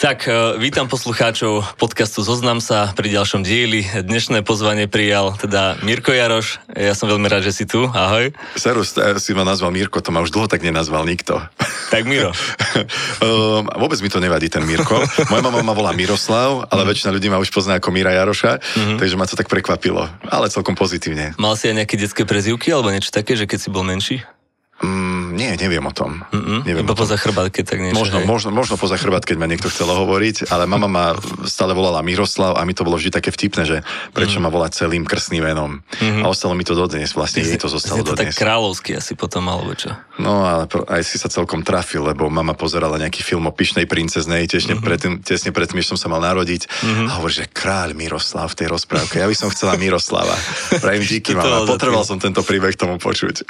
Tak, e, vítam poslucháčov podcastu Zoznam sa pri ďalšom dieli. Dnešné pozvanie prijal teda Mirko Jaroš. Ja som veľmi rád, že si tu. Ahoj. Serus, si ma nazval Mirko, to ma už dlho tak nenazval nikto. Tak Miro. um, vôbec mi to nevadí, ten Mirko. Moja mama ma volá Miroslav, ale mm. väčšina ľudí ma už pozná ako Mira Jaroša, mm-hmm. takže ma to tak prekvapilo, ale celkom pozitívne. Mal si aj nejaké detské prezivky alebo niečo také, že keď si bol menší? Mm, nie, neviem o tom. Mm-mm, neviem iba o tom. poza chrbát, keď tak niečo. Možno, možno, možno poza chrbát, keď ma niekto chcel hovoriť, ale mama ma stále volala Miroslav a mi to bolo vždy také vtipné, že prečo mm. ma volá celým krstným menom. Mm-hmm. A ostalo mi to dodnes, vlastne jej to zostalo to dodnes. tak kráľovský asi potom, alebo čo? No, ale aj si sa celkom trafil, lebo mama pozerala nejaký film o pyšnej princeznej, tesne, mm-hmm. predtým, tesne predtým, než som sa mal narodiť mm-hmm. a hovorí, že kráľ Miroslav v tej rozprávke. Ja by som chcela Miroslava. Pravím díky, mama. Potreboval som tento príbeh tomu počuť.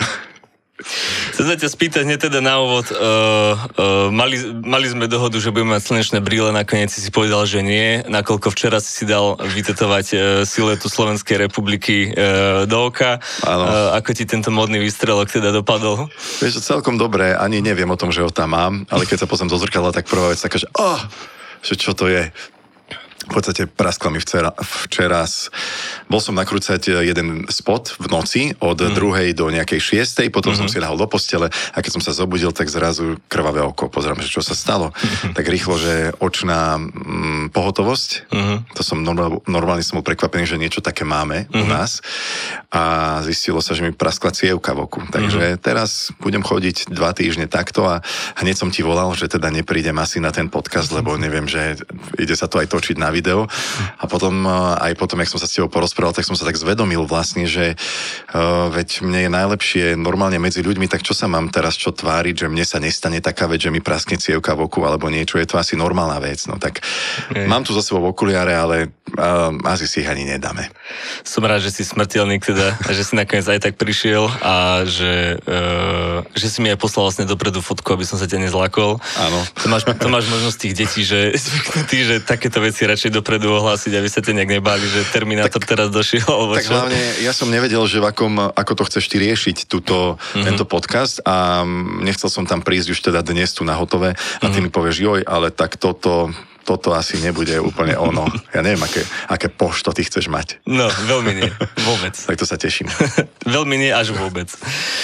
Chcem sa ťa spýtať hneď teda na úvod. Uh, uh, mali, mali sme dohodu, že budeme mať slnečné brýle, nakoniec si si povedal, že nie. Nakoľko včera si si dal vytetovať uh, siluetu Slovenskej republiky uh, do oka. Uh, ako ti tento modný výstrelok teda dopadol? Vieš, celkom dobre. Ani neviem o tom, že ho tam mám, ale keď sa pozriem do zrkadla, tak prvá vec taká, že oh, že čo to je? V podstate praskla mi včera, včera bol som nakrúcať e, jeden spot v noci od mm. druhej do nejakej šiestej, potom mm-hmm. som si lahol do postele a keď som sa zobudil, tak zrazu krvavé oko. Pozerám, že čo sa stalo. Mm-hmm. Tak rýchlo, že očná mm, pohotovosť, mm-hmm. to som normál, normálne som bol prekvapený, že niečo také máme mm-hmm. u mhm. nás a zistilo sa, že mi praskla cievka v oku. Takže mm-hmm. teraz budem chodiť dva týždne takto a hneď som ti volal, že teda neprídem asi na ten podcast, lebo neviem, že ide sa to aj točiť na video. A potom, aj potom, jak som sa s tebou porozprával, tak som sa tak zvedomil vlastne, že uh, veď mne je najlepšie normálne medzi ľuďmi, tak čo sa mám teraz čo tváriť, že mne sa nestane taká vec, že mi praskne cievka v oku alebo niečo, je to asi normálna vec. No tak okay. mám tu za sebou okuliare, ale uh, asi si ich ani nedáme. Som rád, že si smrteľný teda, že si nakoniec aj tak prišiel a že, uh, že si mi aj poslal vlastne dopredu fotku, aby som sa ťa nezlakol. Áno. To máš, to máš možnosť tých detí, že zvyknutí, že takéto veci radšej radšej dopredu ohlásiť, aby sa te nejak nebáli, že Terminátor tak, teraz došiel. Alebo tak čo? hlavne ja som nevedel, že v akom, ako to chceš ty riešiť, túto, mm-hmm. tento podcast a nechcel som tam prísť už teda dnes tu na hotové a ty mm-hmm. mi povieš, joj, ale tak toto, toto asi nebude úplne ono. Ja neviem, aké, aké pošto ty chceš mať. No, veľmi nie. Vôbec. tak to sa teším. veľmi nie, až vôbec.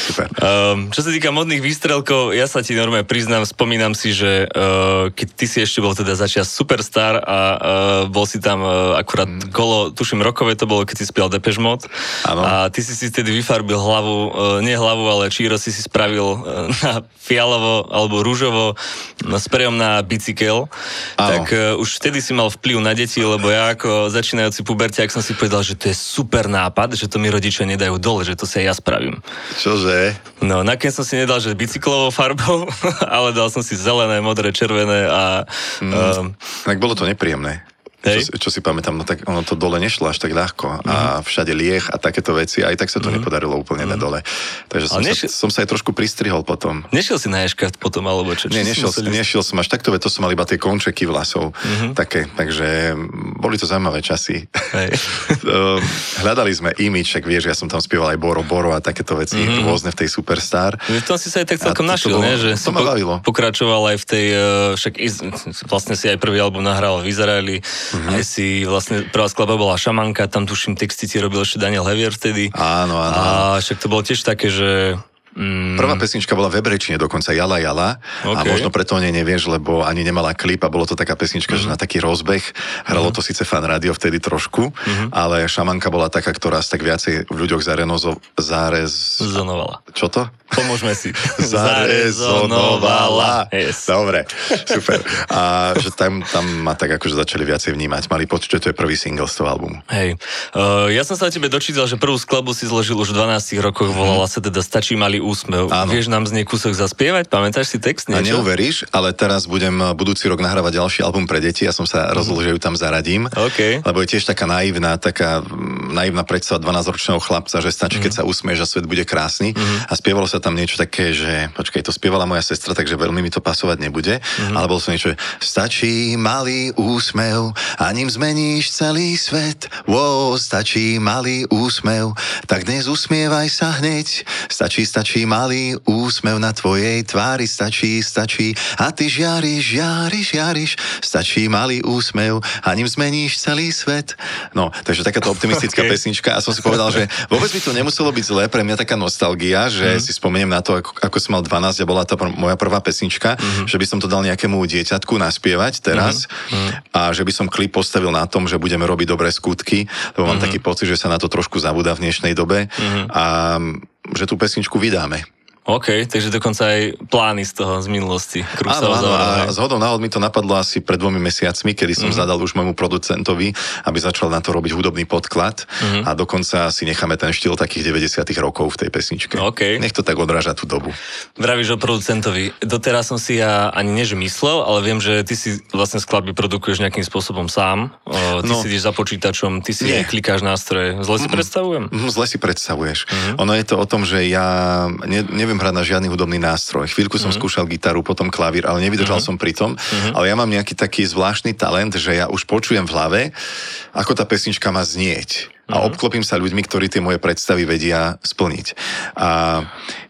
Super. Um, čo sa týka modných výstrelkov, ja sa ti normálne priznám, spomínam si, že uh, keď ty si ešte bol teda začias superstar a uh, bol si tam uh, akurát mm. kolo, tuším rokové to bolo, keď si spiel Depeche Mode. Ano. A ty si si tedy vyfarbil hlavu, uh, nie hlavu, ale číro si si spravil uh, na fialovo alebo rúžovo no, s na bicykel. Ano. Tak uh, už vtedy si mal vplyv na deti, lebo ja ako začínajúci pubertiak som si povedal, že to je super nápad, že to mi rodičia nedajú dole, že to si aj ja spravím. Čože? No, nakoniec som si nedal, že bicyklovou farbou, ale dal som si zelené, modré, červené a... Mm, um, tak bolo to nepríjemné. Čo, čo si pamätám, no tak ono to dole nešlo až tak ľahko mm-hmm. a mhm. všade lieh a takéto veci, aj tak sa to mm-hmm. nepodarilo úplne mm-hmm. na dole. Takže som, nešiel... sa, som sa aj trošku pristrihol potom. Nešiel si na ješkart potom, alebo čo? Nie, nešiel, museli... nešiel som až takto, to som mal iba tie končeky vlasov, mm-hmm. také, takže boli to zaujímavé časy. Ehm, hľadali sme imič, však vieš, ja som tam spieval aj Boro Boro a takéto veci mm-hmm. rôzne v tej Superstar. V tom si sa aj tak celkom našiel, ne? Že to ma bavilo. pokračoval aj v tej, eh, však vlastne si aj prvý album nahral v Izraeli, mm-hmm. aj si vlastne prvá skladba bola Šamanka, tam tuším texty ti robil ešte Daniel Hevier vtedy. Áno, áno. A však to bolo tiež také, že Mm. Prvá pesnička bola v Ebrečine dokonca, Jala Jala. Okay. A možno preto o nej nevieš, lebo ani nemala klip a bolo to taká pesnička, mm-hmm. že mhm. na taký rozbeh. Hralo mm-hmm. to síce fan rádio vtedy trošku, mm-hmm. ale Šamanka bola taká, ktorá tak viacej v ľuďoch zarenozo, zarez... Zonovala. Čo to? Pomôžeme si. Zarezonovala. Yes. Dobre, super. A že tam, tam ma tak akože začali viacej vnímať. Mali pocit, že to je prvý single z toho albumu. Hej. Uh, ja som sa tebe dočítal, že prvú skladbu si zložil už v 12 rokoch, volala sa teda Stačí malý úsmev. Áno. Vieš nám z nej kúsok zaspievať? Pamätáš si text? Niečo? A neuveríš, ale teraz budem budúci rok nahrávať ďalší album pre deti. Ja som sa rozhodol, že ju tam zaradím. Okay. Lebo je tiež taká naivná, taká naivná predstava 12-ročného chlapca, že stačí, mm-hmm. keď sa usmieš a svet bude krásny. Mm-hmm. A spievalo sa sa tam niečo také, že počkaj, to spievala moja sestra, takže veľmi mi to pasovať nebude, mm-hmm. ale bol som niečo, stačí malý úsmev a ním zmeníš celý svet. Wow, stačí malý úsmev, tak dnes usmievaj sa hneď. Stačí, stačí malý úsmev na tvojej tvári, stačí, stačí a ty žiariš, žiariš, žiariš. Stačí malý úsmev a ním zmeníš celý svet. No, takže takáto optimistická okay. pesnička a som si povedal, že vôbec by to nemuselo byť zlé, pre mňa taká nostalgia, že mm. si spomeniem na to, ako, ako som mal 12 a bola to pr- moja prvá pesnička, mm-hmm. že by som to dal nejakému dieťatku naspievať teraz mm-hmm. a že by som klip postavil na tom, že budeme robiť dobré skutky, lebo mám mm-hmm. taký pocit, že sa na to trošku zabúda v dnešnej dobe mm-hmm. a že tú pesničku vydáme. OK, takže dokonca aj plány z toho z minulosti. Áno, áno, a z hodou náhod mi to napadlo asi pred dvomi mesiacmi, kedy som mm-hmm. zadal už môjmu producentovi, aby začal na to robiť hudobný podklad mm-hmm. a dokonca si necháme ten štýl takých 90 rokov v tej pesničke. OK. Nech to tak odráža tú dobu. Vravíš o producentovi. Doteraz som si ja ani než myslel, ale viem, že ty si vlastne skladby produkuješ nejakým spôsobom sám. O, ty no. si ideš za počítačom, ty si Nie. klikáš nástroje. Zle si predstavujem? Zle si predstavuješ. Mm-hmm. Ono je to o tom, že ja ne, neviem neviem hrať na žiadny hudobný nástroj. Chvíľku som mm-hmm. skúšal gitaru, potom klavír, ale nevydržal mm-hmm. som pri tom. Mm-hmm. Ale ja mám nejaký taký zvláštny talent, že ja už počujem v hlave, ako tá pesnička má znieť a mhm. obklopím sa ľuďmi, ktorí tie moje predstavy vedia splniť. A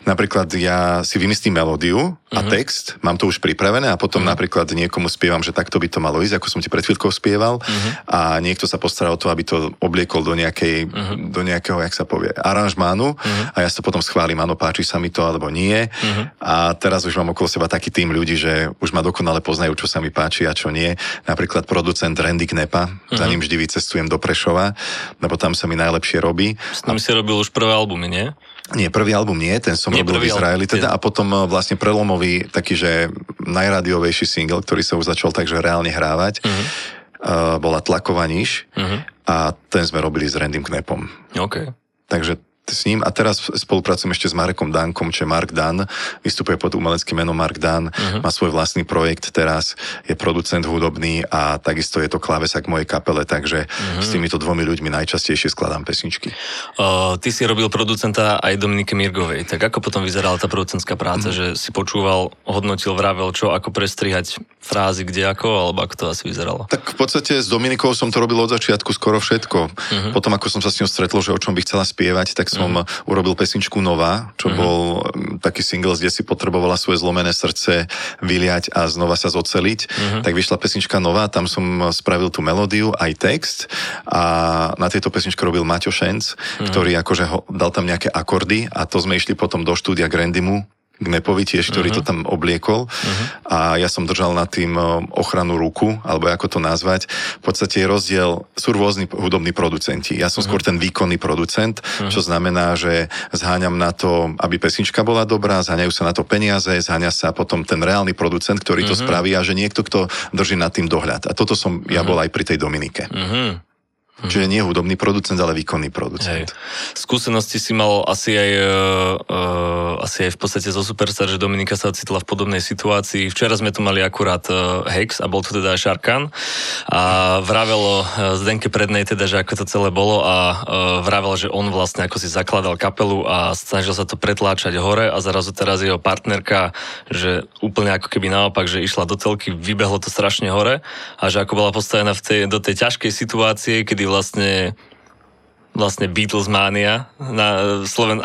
napríklad ja si vymyslím melódiu a uh-huh. text, mám to už pripravené a potom uh-huh. napríklad niekomu spievam, že takto by to malo ísť, ako som ti pred chvíľkou spieval uh-huh. a niekto sa postará o to, aby to obliekol do, nejakej, uh-huh. do nejakého, jak sa povie, aranžmánu uh-huh. a ja sa potom schválim, áno, páči sa mi to alebo nie. Uh-huh. A teraz už mám okolo seba taký tým ľudí, že už ma dokonale poznajú, čo sa mi páči a čo nie. Napríklad producent Randy Knepa, uh-huh. za ním vždy vycestujem do Prešova, lebo tam sa mi najlepšie robí. S ním si robil už prvé albumy, nie? Nie, prvý album nie, ten som nie, robil v Izraeli teda a potom eh, vlastne prelomový taký, že najradiovejší single, ktorý sa už začal takže reálne hrávať, uh-huh. uh, bola Tlaková niž uh-huh. a ten sme robili s Randym Knepom. Okay. Takže s ním a teraz spolupracujem ešte s Marekom Dankom, čo je Mark Dan, vystupuje pod umeleckým menom Mark Dan, uh-huh. má svoj vlastný projekt teraz, je producent hudobný a takisto je to klávesak mojej kapele, takže uh-huh. s týmito dvomi ľuďmi najčastejšie skladám pesničky. Uh, ty si robil producenta aj Dominike Mirgovej, tak ako potom vyzerala tá producentská práca, uh-huh. že si počúval, hodnotil, vravel, čo ako prestrihať frázy, kde ako, alebo ako to asi vyzeralo? Tak v podstate s Dominikou som to robil od začiatku skoro všetko. Uh-huh. Potom ako som sa s ňou stretol, že o čom by chcela spievať, tak som mm. urobil pesničku Nová, čo mm. bol taký single, kde si potrebovala svoje zlomené srdce vyliať a znova sa zoceliť. Mm. Tak vyšla pesnička Nová, tam som spravil tú melódiu, aj text a na tejto pesničke robil Maťo Šenc, mm. ktorý akože ho, dal tam nejaké akordy a to sme išli potom do štúdia Grandimu, Gnepovi tiež, ktorý uh-huh. to tam obliekol uh-huh. a ja som držal nad tým e, ochranu ruku, alebo ako to nazvať. V podstate je rozdiel, sú rôzni hudobní producenti. Ja som uh-huh. skôr ten výkonný producent, uh-huh. čo znamená, že zháňam na to, aby pesnička bola dobrá, zháňajú sa na to peniaze, zháňa sa potom ten reálny producent, ktorý uh-huh. to spraví a že niekto, kto drží nad tým dohľad. A toto som uh-huh. ja bol aj pri tej Dominike. Uh-huh. Mm. Čiže nie hudobný producent, ale výkonný producent. Hej. Skúsenosti si mal asi aj, uh, asi aj v podstate zo Superstar, že Dominika sa ocitla v podobnej situácii. Včera sme tu mali akurát uh, Hex a bol to teda aj Šarkan a vravelo uh, Zdenke Prednej teda, že ako to celé bolo a uh, vravel, že on vlastne ako si zakladal kapelu a snažil sa to pretláčať hore a zrazu teraz jeho partnerka, že úplne ako keby naopak, že išla do telky, vybehlo to strašne hore a že ako bola postavená v tej, do tej ťažkej situácie, kedy vlastne vlastne Beatles mania na Sloven...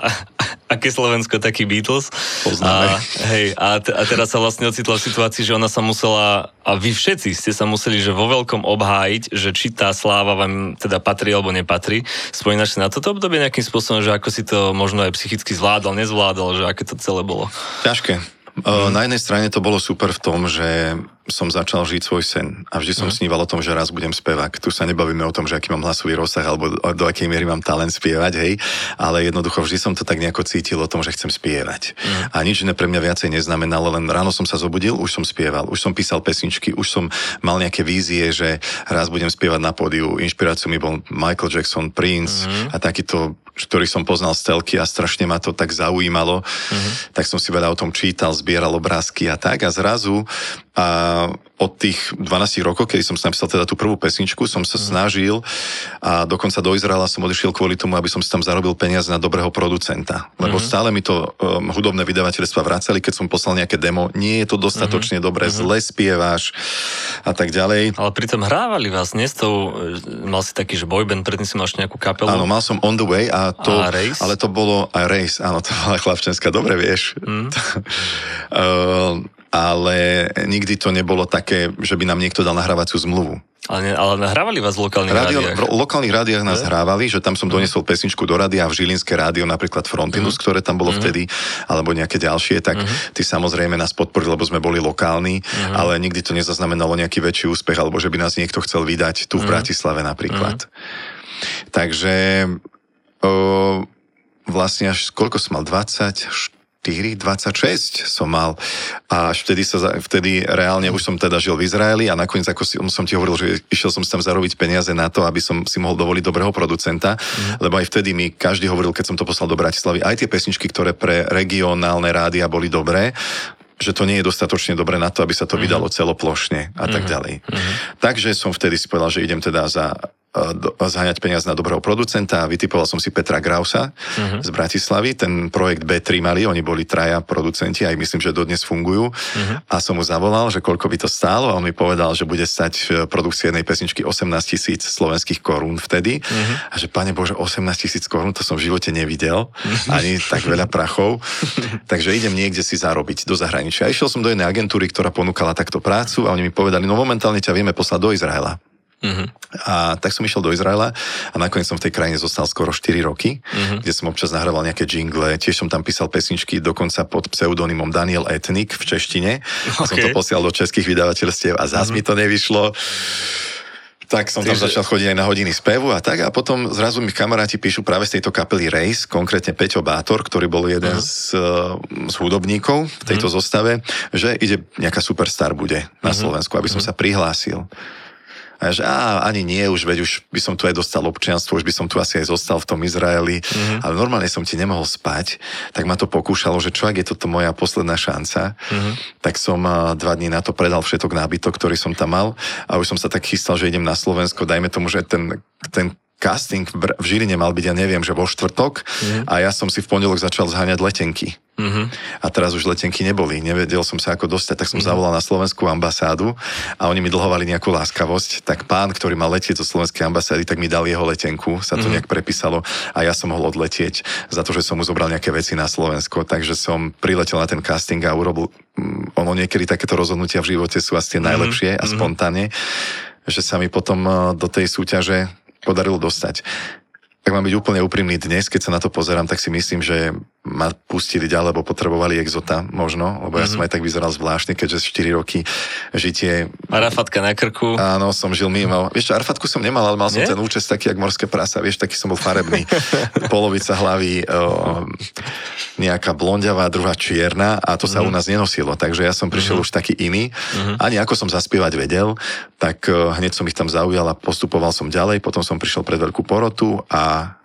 Aké Slovensko, taký Beatles. Poznáme. A, hej, a, t- a teraz sa vlastne ocitla v situácii, že ona sa musela, a vy všetci ste sa museli, že vo veľkom obhájiť, že či tá sláva vám teda patrí alebo nepatrí. Spomínaš si na toto obdobie nejakým spôsobom, že ako si to možno aj psychicky zvládal, nezvládal, že aké to celé bolo? Ťažké. Mm. Na jednej strane to bolo super v tom, že som začal žiť svoj sen a vždy som mm. sníval o tom, že raz budem spevák. Tu sa nebavíme o tom, že aký mám hlasový rozsah alebo do akej miery mám talent spievať, hej, ale jednoducho vždy som to tak nejako cítil o tom, že chcem spievať. Mm. A nič iné pre mňa viacej neznamenalo, len ráno som sa zobudil, už som spieval, už som písal pesničky, už som mal nejaké vízie, že raz budem spievať na pódiu. Inšpiráciou mi bol Michael Jackson, Prince mm. a takýto ktorý som poznal z telky a strašne ma to tak zaujímalo, mm-hmm. tak som si veľa o tom čítal, zbieral obrázky a tak a zrazu a od tých 12 rokov, keď som napísal teda tú prvú pesničku, som sa snažil a dokonca do Izraela som odišiel kvôli tomu, aby som si tam zarobil peniaze na dobrého producenta. Lebo mm-hmm. stále mi to um, hudobné vydavateľstva vracali, keď som poslal nejaké demo. Nie je to dostatočne mm-hmm. dobré, mm-hmm. zle spievaš a tak ďalej. Ale pritom hrávali vás, nie s tou, mal si taký, že boyband, predtým si mal ešte nejakú kapelu. Áno, mal som On the Way a to, a race? ale to bolo aj Race, áno, to bola chlapčenská, dobre vieš. Mm. uh, ale nikdy to nebolo také, že by nám niekto dal nahrávaciu zmluvu. Ale, ne, ale nahrávali vás v lokálnych rádio, rádiách? V lokálnych rádiách nás ne? hrávali, že tam som mhm. doniesol pesničku do rádia v Žilinské rádio, napríklad Frontinus, mm. ktoré tam bolo mm. vtedy, alebo nejaké ďalšie, tak mm. ty samozrejme nás podporili, lebo sme boli lokálni, mm. ale nikdy to nezaznamenalo nejaký väčší úspech, alebo že by nás niekto chcel vydať tu v mm. Bratislave napríklad. Mm. Takže o, vlastne až koľko som mal? 24 4, 26 som mal a až vtedy, sa, vtedy reálne už som teda žil v Izraeli a nakoniec, ako si, som ti hovoril, že išiel som tam zarobiť peniaze na to, aby som si mohol dovoliť dobrého producenta, mm. lebo aj vtedy mi každý hovoril, keď som to poslal do Bratislavy, aj tie pesničky, ktoré pre regionálne rádia boli dobré, že to nie je dostatočne dobré na to, aby sa to mm. vydalo celoplošne a mm. tak mhm. ďalej. Mm. Takže som vtedy si povedal, že idem teda za zháňať peniaz na dobrého producenta. Vytipoval som si Petra Grausa uh-huh. z Bratislavy. Ten projekt B3 mali, oni boli traja producenti, aj myslím, že dodnes fungujú. Uh-huh. A som mu zavolal, že koľko by to stálo a on mi povedal, že bude stať v produkcii jednej pesničky 18 tisíc slovenských korún vtedy. Uh-huh. A že, pane Bože, 18 tisíc korún, to som v živote nevidel. Ani tak veľa prachov. Takže idem niekde si zarobiť do zahraničia. A išiel som do jednej agentúry, ktorá ponúkala takto prácu a oni mi povedali, no momentálne ťa vieme poslať do Izraela. Uh-huh. A tak som išiel do Izraela a nakoniec som v tej krajine zostal skoro 4 roky, uh-huh. kde som občas nahrával nejaké jingle, tiež som tam písal pesničky dokonca pod pseudonymom Daniel Etnik v češtine. Okay. Som to posielal do českých vydavateľstiev a zás uh-huh. mi to nevyšlo. Tak som tam začal chodiť aj na hodiny spevu a tak a potom zrazu mi kamaráti píšu práve z tejto kapely Race, konkrétne Peťo Bátor, ktorý bol jeden uh-huh. z, z hudobníkov v tejto uh-huh. zostave, že ide nejaká superstar bude na uh-huh. Slovensku, aby som uh-huh. sa prihlásil. A že á, ani nie, už veď už by som tu aj dostal občianstvo, už by som tu asi aj zostal v tom Izraeli, mm-hmm. ale normálne som ti nemohol spať, tak ma to pokúšalo, že čo ak je toto moja posledná šanca, mm-hmm. tak som dva dní na to predal všetok nábytok, ktorý som tam mal a už som sa tak chystal, že idem na Slovensko, dajme tomu, že ten, ten casting v, v Žiline mal byť, ja neviem, že vo štvrtok mm. a ja som si v pondelok začal zháňať letenky. Mm-hmm. A teraz už letenky neboli, nevedel som sa ako dostať, tak som mm-hmm. zavolal na slovenskú ambasádu a oni mi dlhovali nejakú láskavosť, tak pán, ktorý mal letieť zo slovenskej ambasády, tak mi dal jeho letenku, sa to mm-hmm. nejak prepísalo a ja som mohol odletieť za to, že som mu zobral nejaké veci na Slovensko, takže som priletel na ten casting a urobil, mm, ono niekedy takéto rozhodnutia v živote sú asi tie mhm. najlepšie mm-hmm. a spontánne, že sa mi potom eh, do tej súťaže podarilo dostať. Tak mám byť úplne úprimný dnes, keď sa na to pozerám, tak si myslím, že ma pustili ďalej, lebo potrebovali exota možno, lebo ja mm-hmm. som aj tak vyzeral zvláštne, keďže 4 roky žitie... Arafatka na krku. Áno, som žil mimo. Vieš čo, Arafatku som nemal, ale mal som Nie? ten účes taký, jak morské prasa, vieš, taký som bol farebný. Polovica hlavy o, nejaká blondiavá, druhá čierna a to sa mm-hmm. u nás nenosilo, takže ja som prišiel mm-hmm. už taký iný. Mm-hmm. Ani ako som zaspievať vedel, tak hneď som ich tam zaujal a postupoval som ďalej, potom som prišiel pred veľkú porotu a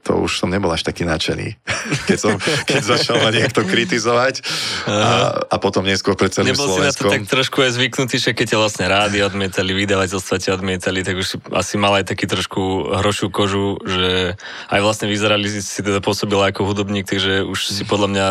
to už som nebol až taký nadšený, keď, som, keď začal ma niekto kritizovať a, a potom neskôr pred celým Nebol Slovenskom. si na to tak trošku aj zvyknutý, že keď ťa vlastne rádi odmietali, vydavateľstva ťa odmietali, tak už si asi mal aj taký trošku hrošiu kožu, že aj vlastne vyzerali si teda pôsobila ako hudobník, takže už si podľa mňa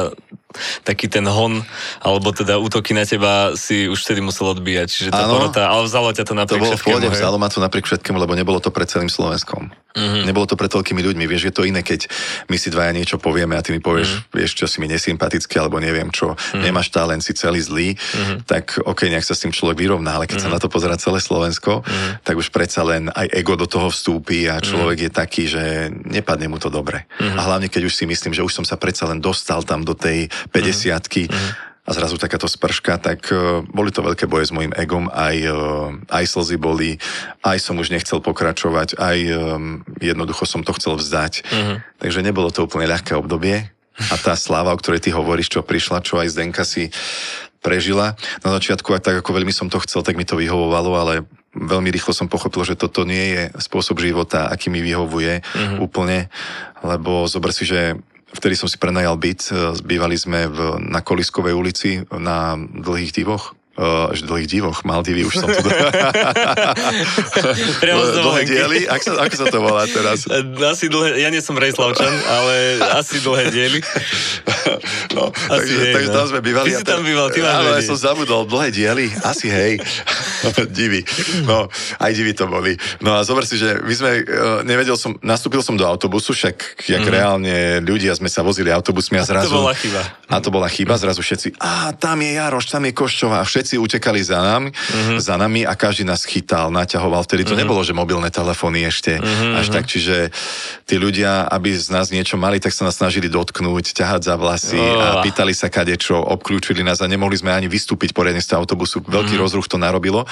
taký ten hon, alebo teda útoky na teba si už vtedy musel odbíjať. Čiže tá porota, ale vzalo ťa to napriek To bolo v pohode, vzalo ma to napriek všetkému, lebo nebolo to pred celým Slovenskom. Mm-hmm. Nebolo to pre toľkými ľuďmi. Vieš, je to iné, keď my si dvaja niečo povieme a ty mi povieš, mm-hmm. vieš, čo si mi nesympatický, alebo neviem čo, mm-hmm. nemáš talent, si celý zlý, mm-hmm. tak ok, nejak sa s tým človek vyrovná, ale keď mm-hmm. sa na to pozera celé Slovensko, mm-hmm. tak už predsa len aj ego do toho vstúpi a človek mm-hmm. je taký, že nepadne mu to dobre. Mm-hmm. A hlavne, keď už si myslím, že už som sa predsa len dostal tam do tej 50 mm-hmm a zrazu takáto sprška, tak uh, boli to veľké boje s mojim egom, aj, uh, aj slzy boli, aj som už nechcel pokračovať, aj um, jednoducho som to chcel vzdať. Uh-huh. Takže nebolo to úplne ľahké obdobie a tá sláva, o ktorej ty hovoríš, čo prišla, čo aj Zdenka si prežila. Na začiatku, aj tak ako veľmi som to chcel, tak mi to vyhovovalo, ale veľmi rýchlo som pochopil, že toto nie je spôsob života, aký mi vyhovuje uh-huh. úplne, lebo zober si, že vtedy som si prenajal byt, e, bývali sme v, na Koliskovej ulici na dlhých divoch, až dlhých divoch, Maldivy, už som tu. Priamo z dlhé diely? Ak sa, ako sa to volá teraz? Asi dlhé, ja nie som Rejslavčan, ale asi dlhé diely. No, Asi takže, hej, takže no. tam sme bývali. Ty a si tam býval, ty Áno, ja som zabudol, dlhé diely, asi hej. divy. No, aj divy to boli. No a zober si, že my sme, uh, nevedel som, nastúpil som do autobusu, však jak mm. reálne ľudia sme sa vozili autobusmi a zrazu... Mhm. bola chyba. A to bola chyba, zrazu všetci, a tam je Jaroš, tam je Koščová. A všetci utekali za nami, Mhm. mm-hmm. za nami a každý nás chytal, naťahoval. Vtedy to mm-hmm. nebolo, že mobilné telefóny ešte mm-hmm. až tak, čiže tí ľudia, aby z nás niečo mali, tak sa nás snažili dotknúť, ťahať za vlasy Oh. a pýtali sa kadečo, obklúčili nás a nemohli sme ani vystúpiť poriadne z toho autobusu. Veľký mm-hmm. rozruch to narobilo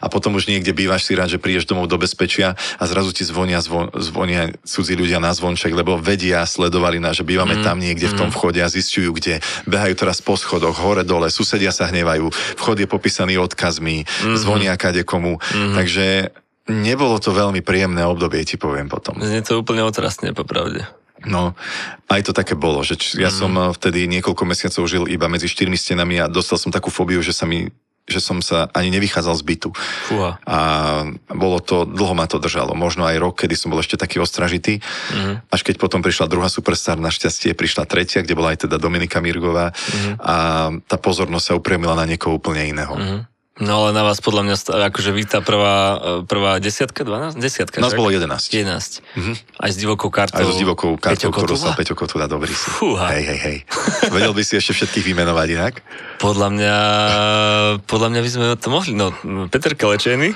a potom už niekde bývaš si rád, že prídeš domov do bezpečia a zrazu ti zvonia, zvon, zvonia cudzí ľudia na zvonček, lebo vedia, sledovali nás, že bývame mm-hmm. tam niekde v tom vchode a zistujú, kde behajú teraz po schodoch, hore dole, susedia sa hnevajú, vchod je popísaný odkazmi, mm-hmm. zvonia kade komu. Mm-hmm. Takže nebolo to veľmi príjemné obdobie, ti poviem potom. Znie to úplne otrasne, popravde. No, aj to také bolo, že č- ja mm. som eh, vtedy niekoľko mesiacov žil iba medzi štyrmi stenami a dostal som takú fóbiu, že sa mi že som sa ani nevychádzal z bytu. Fúha. A bolo to, dlho ma to držalo. Možno aj rok, kedy som bol ešte taký ostražitý. Mm. Až keď potom prišla druhá superstar, našťastie prišla tretia, kde bola aj teda Dominika Mirgová mm. a tá pozornosť sa upriemila na niekoho úplne iného. Mm. No ale na vás podľa mňa, akože vy tá prvá, e, prvá desiatka, 12? Desiatka, Nás však? bolo 11. 11. Mm-hmm. Aj s divokou kartou. Aj so s divokou Peťo kartou, ktorú Kotula? sa Peťo Kotula, dobrý si. Fúha. Hej, hej, hej. Vedel by si ešte všetkých vymenovať inak? Podľa mňa, podľa mňa by sme to mohli, no, Peter Kelečený,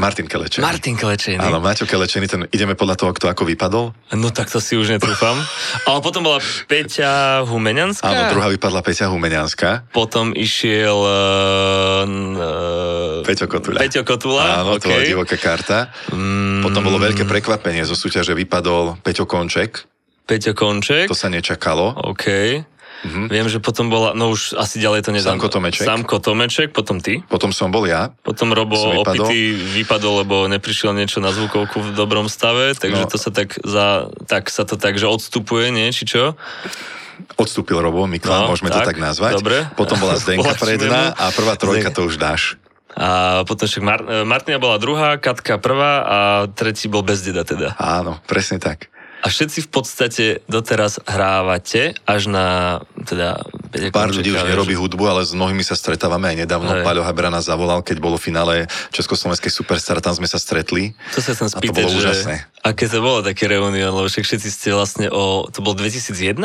Martin Kelečený. Martin Kelečený. Áno, Maťo Kelečený, ten, ideme podľa toho, kto ako vypadol. No tak to si už netrúfam. Ale potom bola Peťa Humenianská. Áno, druhá vypadla Peťa Humenianská. Potom išiel uh, Peťo Kotula. Peťo Kotula. Áno, to bola okay. divoká karta. Mm, Potom bolo veľké prekvapenie, zo súťaže vypadol Peťo Konček. Peťo Konček. To sa nečakalo. OK. Mm-hmm. Viem, že potom bola, no už asi ďalej to nedám. Samko Tomeček. Samko Tomeček, potom ty. Potom som bol ja. Potom Robo Som vypadol. opitý vypadol, lebo neprišiel niečo na zvukovku v dobrom stave, takže No. to sa tak, za, tak sa to tak, že odstupuje, nie? Či čo? Odstúpil Robo Mikla, No, môžeme to tak, tak nazvať. dobre. Potom bola Zdenka mu. a prvá trojka Zdenka. to už dáš. A potom však Mar- Martina bola druhá, Katka prvá a tretí bol bez deda teda. Áno, presne tak. A všetci v podstate doteraz hrávate až na teda... Pár ľudí už nerobí hudbu, ale s mnohými sa stretávame aj nedávno. Hej. Paľo Habra nás zavolal, keď bolo finále Československej Superstar, tam sme sa stretli. To sa chcem A to spýtať, bolo že úžasné. aké to bolo také reunión, lebo však všetci ste vlastne o... To bol 2001?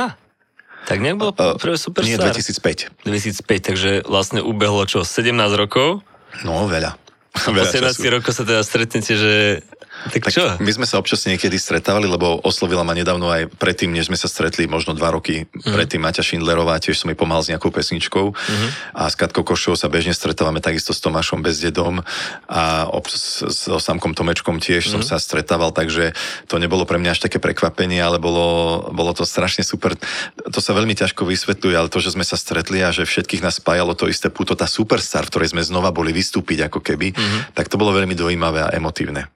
Tak nejak bol Uh, prvé Superstar? Nie, 2005. 2005, takže vlastne ubehlo čo, 17 rokov? No, veľa. Po veľa 17 času. rokov sa teda stretnete, že... Tak, Tak čo? my sme sa občas niekedy stretávali, lebo oslovila ma nedávno aj predtým, než sme sa stretli, možno dva roky Mhm. predtým Maťa Šindlerová, tiež som jej pomáhal s nejakou pesničkou Mhm. a s Katkou Košovou sa bežne stretávame takisto s Tomášom Bezdedom a ob, s, so Samkom Tomečkom tiež Mhm. som sa stretával, takže to nebolo pre mňa až také prekvapenie, ale bolo, bolo to strašne super. To sa veľmi ťažko vysvetľuje, ale to, že sme sa stretli a že všetkých nás spájalo to isté puto, tá superstar, v ktorej sme znova boli vystúpiť ako keby, Mhm. tak to bolo veľmi dojímavé a emotívne.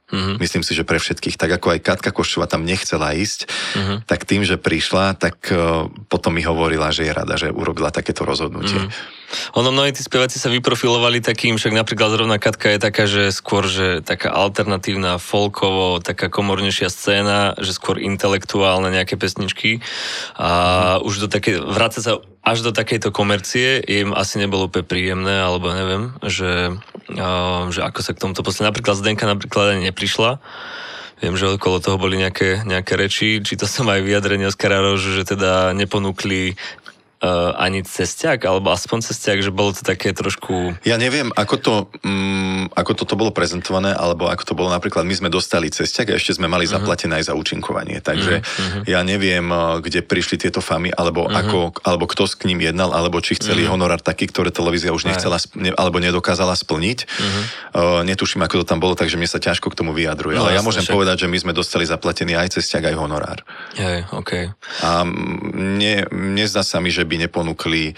Myslím si, že pre všetkých, tak ako aj Katka Košová tam nechcela ísť, Mhm. tak tým, že prišla, tak uh, potom mi hovorila, že je rada, že urobila takéto rozhodnutie. Ono, mnohí tí speváci sa vyprofilovali takým, však napríklad zrovna Katka je taká, že skôr, že taká alternatívna, folkovo, taká komornejšia scéna, že skôr intelektuálne nejaké pesničky a už do také, vráca sa až do takejto komercie, im asi nebolo úplne príjemné, alebo neviem, že, že ako sa k tomuto poslali. Napríklad Zdenka napríklad ani neprišla, Viem, že okolo toho boli nejaké, nejaké reči, či to som aj vyjadrenie Oskara Rožu, že teda neponúkli uh, ani cestiak, alebo aspoň cestiak, že bolo to také trošku... Ja neviem, ako to, mm, ako toto bolo prezentované, alebo ako to bolo napríklad, my sme dostali cesťak a ešte sme mali uh-huh. zaplatené aj za účinkovanie. Takže uh-huh. ja neviem, uh, kde prišli tieto famy, alebo, uh-huh. ako, alebo kto s k ním jednal, alebo či chceli uh-huh. honorár taký, ktoré televízia už nechcela, ne, alebo nedokázala splniť. Uh-huh. Uh, netuším, ako to tam bolo, takže mne sa ťažko k tomu vyjadruje. No, Ale ja môžem však. povedať, že my sme dostali zaplatený aj cesťak, aj honorár. Hej, OK. A ne, nezdá sa mi, že by neponúkli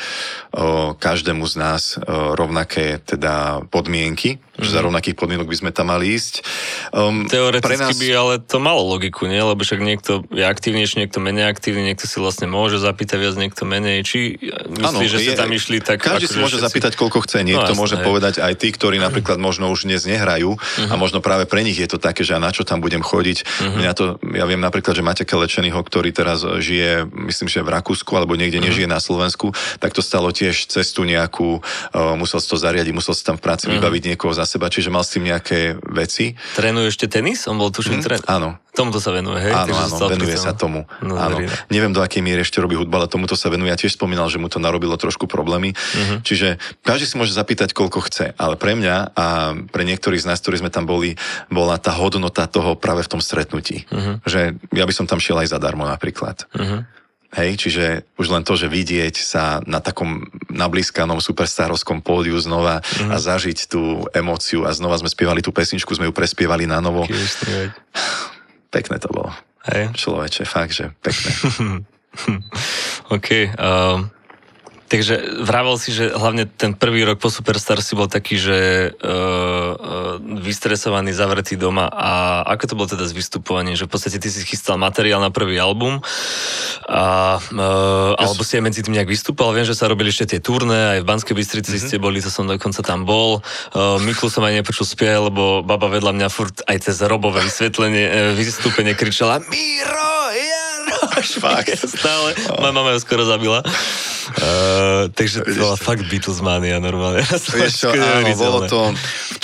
o, každému z nás o, rovnaké teda podmienky, mm-hmm. že za mhm. rovnakých podmienok by sme tam mali ísť. Um, Teoreticky nás... by ale to malo logiku, nie? Lebo však niekto je aktívnejší, niekto menej aktívny, niekto si vlastne môže zapýtať viac, niekto menej. Či myslíš, že ste tam išli tak... Každý si môže všetci... zapýtať, koľko chce. Niekto no, môže hej. povedať aj tí, ktorí napríklad možno už dnes nehrajú uh-huh. a možno práve pre nich je to také, že a na čo tam budem chodiť. Uh-huh. Mňa to, ja viem napríklad, že máte Kelečenyho, ktorý teraz žije, myslím, že v Rakúsku alebo niekde uh-huh. nežije na Slovensku, tak to stalo tiež cestu nejakú, uh, musel si to zariadiť, musel si tam v práci uh-huh. vybaviť niekoho za seba, čiže mal s tým nejaké veci. Trénuje ešte tenis? On bol tuším uh-huh. tréner. Áno. Tomuto sa venuje, hej? Áno, áno, venuje sa tomu. No, áno. Neviem, do akej miery ešte robí hudba, ale tomuto sa venuje. Ja tiež spomínal, že mu to narobilo trošku problémy. Uh-huh. Čiže každý si môže zapýtať, koľko chce, ale pre mňa a pre niektorých z nás, ktorí sme tam boli, bola tá hodnota toho práve v tom stretnutí. Uh-huh. Že ja by som tam šiel aj zadarmo napríklad. Uh-huh. Hej, čiže už len to, že vidieť sa na takom nablískanom superstarovskom pódiu znova mm-hmm. a zažiť tú emóciu a znova sme spievali tú pesničku, sme ju prespievali na novo. Pekné to bolo. Hej. Človeče, fakt, že pekné. OK. Um, Takže vravel si, že hlavne ten prvý rok po Superstar si bol taký, že uh, uh, vystresovaný, zavretý doma a ako to bolo teda s vystupovaním, že v podstate ty si chystal materiál na prvý album a, uh, alebo si aj medzi tým nejak vystúpal, viem, že sa robili ešte tie turné, aj v Banskej Bystrici mm-hmm. ste boli, to som dokonca tam bol. Uh, Miklu som aj nepočul spievať, lebo baba vedľa mňa furt aj cez robové vysvetlenie, vystúpenie kričala Miro, Jaroš, fakt. Stále. Oh. Moja mama ju skoro zabila. Uh, takže to bola fakt Beatlesmania normálne. Vieš čo, áno, bolo to,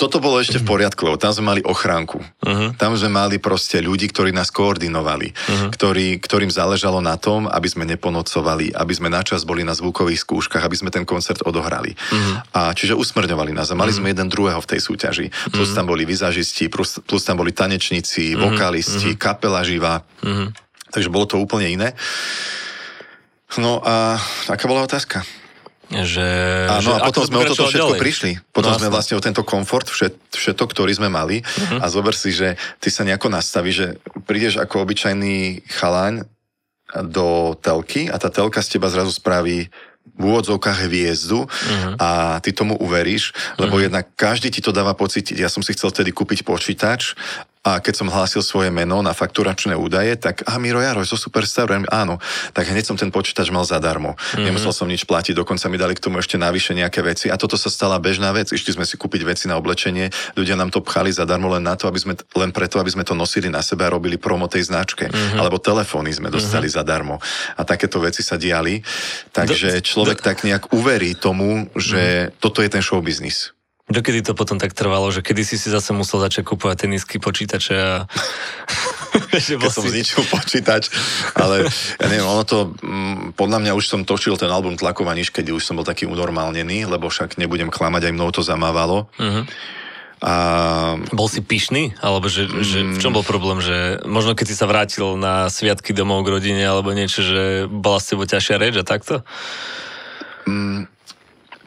toto bolo ešte v poriadku, lebo tam sme mali ochránku. Uh-huh. Tam sme mali proste ľudí, ktorí nás koordinovali, uh-huh. ktorí, ktorým záležalo na tom, aby sme neponocovali, aby sme načas boli na zvukových skúškach, aby sme ten koncert odohrali. Uh-huh. A čiže usmrňovali nás a mali uh-huh. sme jeden druhého v tej súťaži. Plus uh-huh. tam boli vizažisti, plus, plus tam boli tanečníci, vokalisti, uh-huh. kapela živá. Uh-huh. Takže bolo to úplne iné. No a aká bola otázka? Že, Áno, že a potom sme o toto všetko ďalej. prišli. Potom no, sme vlastne o tento komfort, všet, všetko, ktorý sme mali. Uh-huh. A zober si, že ty sa nejako nastavíš, že prídeš ako obyčajný chalaň do telky a tá telka z teba zrazu spraví v úvodzovkách hviezdu uh-huh. a ty tomu uveríš, lebo uh-huh. jednak každý ti to dáva pocítiť. Ja som si chcel vtedy kúpiť počítač a keď som hlásil svoje meno na fakturačné údaje, tak a Miro Jaroj zo Superstar, áno, tak hneď som ten počítač mal zadarmo. Mm-hmm. Nemusel som nič platiť, dokonca mi dali k tomu ešte navyše nejaké veci a toto sa stala bežná vec. Išli sme si kúpiť veci na oblečenie, ľudia nám to pchali zadarmo len na to, aby sme, len preto, aby sme to nosili na sebe a robili promo tej značke. Mm-hmm. Alebo telefóny sme dostali mm-hmm. zadarmo. A takéto veci sa diali. Takže človek do... tak nejak uverí tomu, že mm-hmm. toto je ten show business. Dokedy to potom tak trvalo, že kedy si si zase musel začať kúpovať tenisky, počítače a... že Keď som zničil počítač, ale ja neviem, ono to, m, mm, podľa mňa už som točil ten album Tlaková niž, keď už som bol taký unormálnený, lebo však nebudem klamať, aj mnou to zamávalo. Uh-huh. A... Bol si pyšný? Alebo že, mm. že v čom bol problém? Že možno keď si sa vrátil na sviatky domov k rodine alebo niečo, že bola s tebou ťažšia reč a takto? Mm,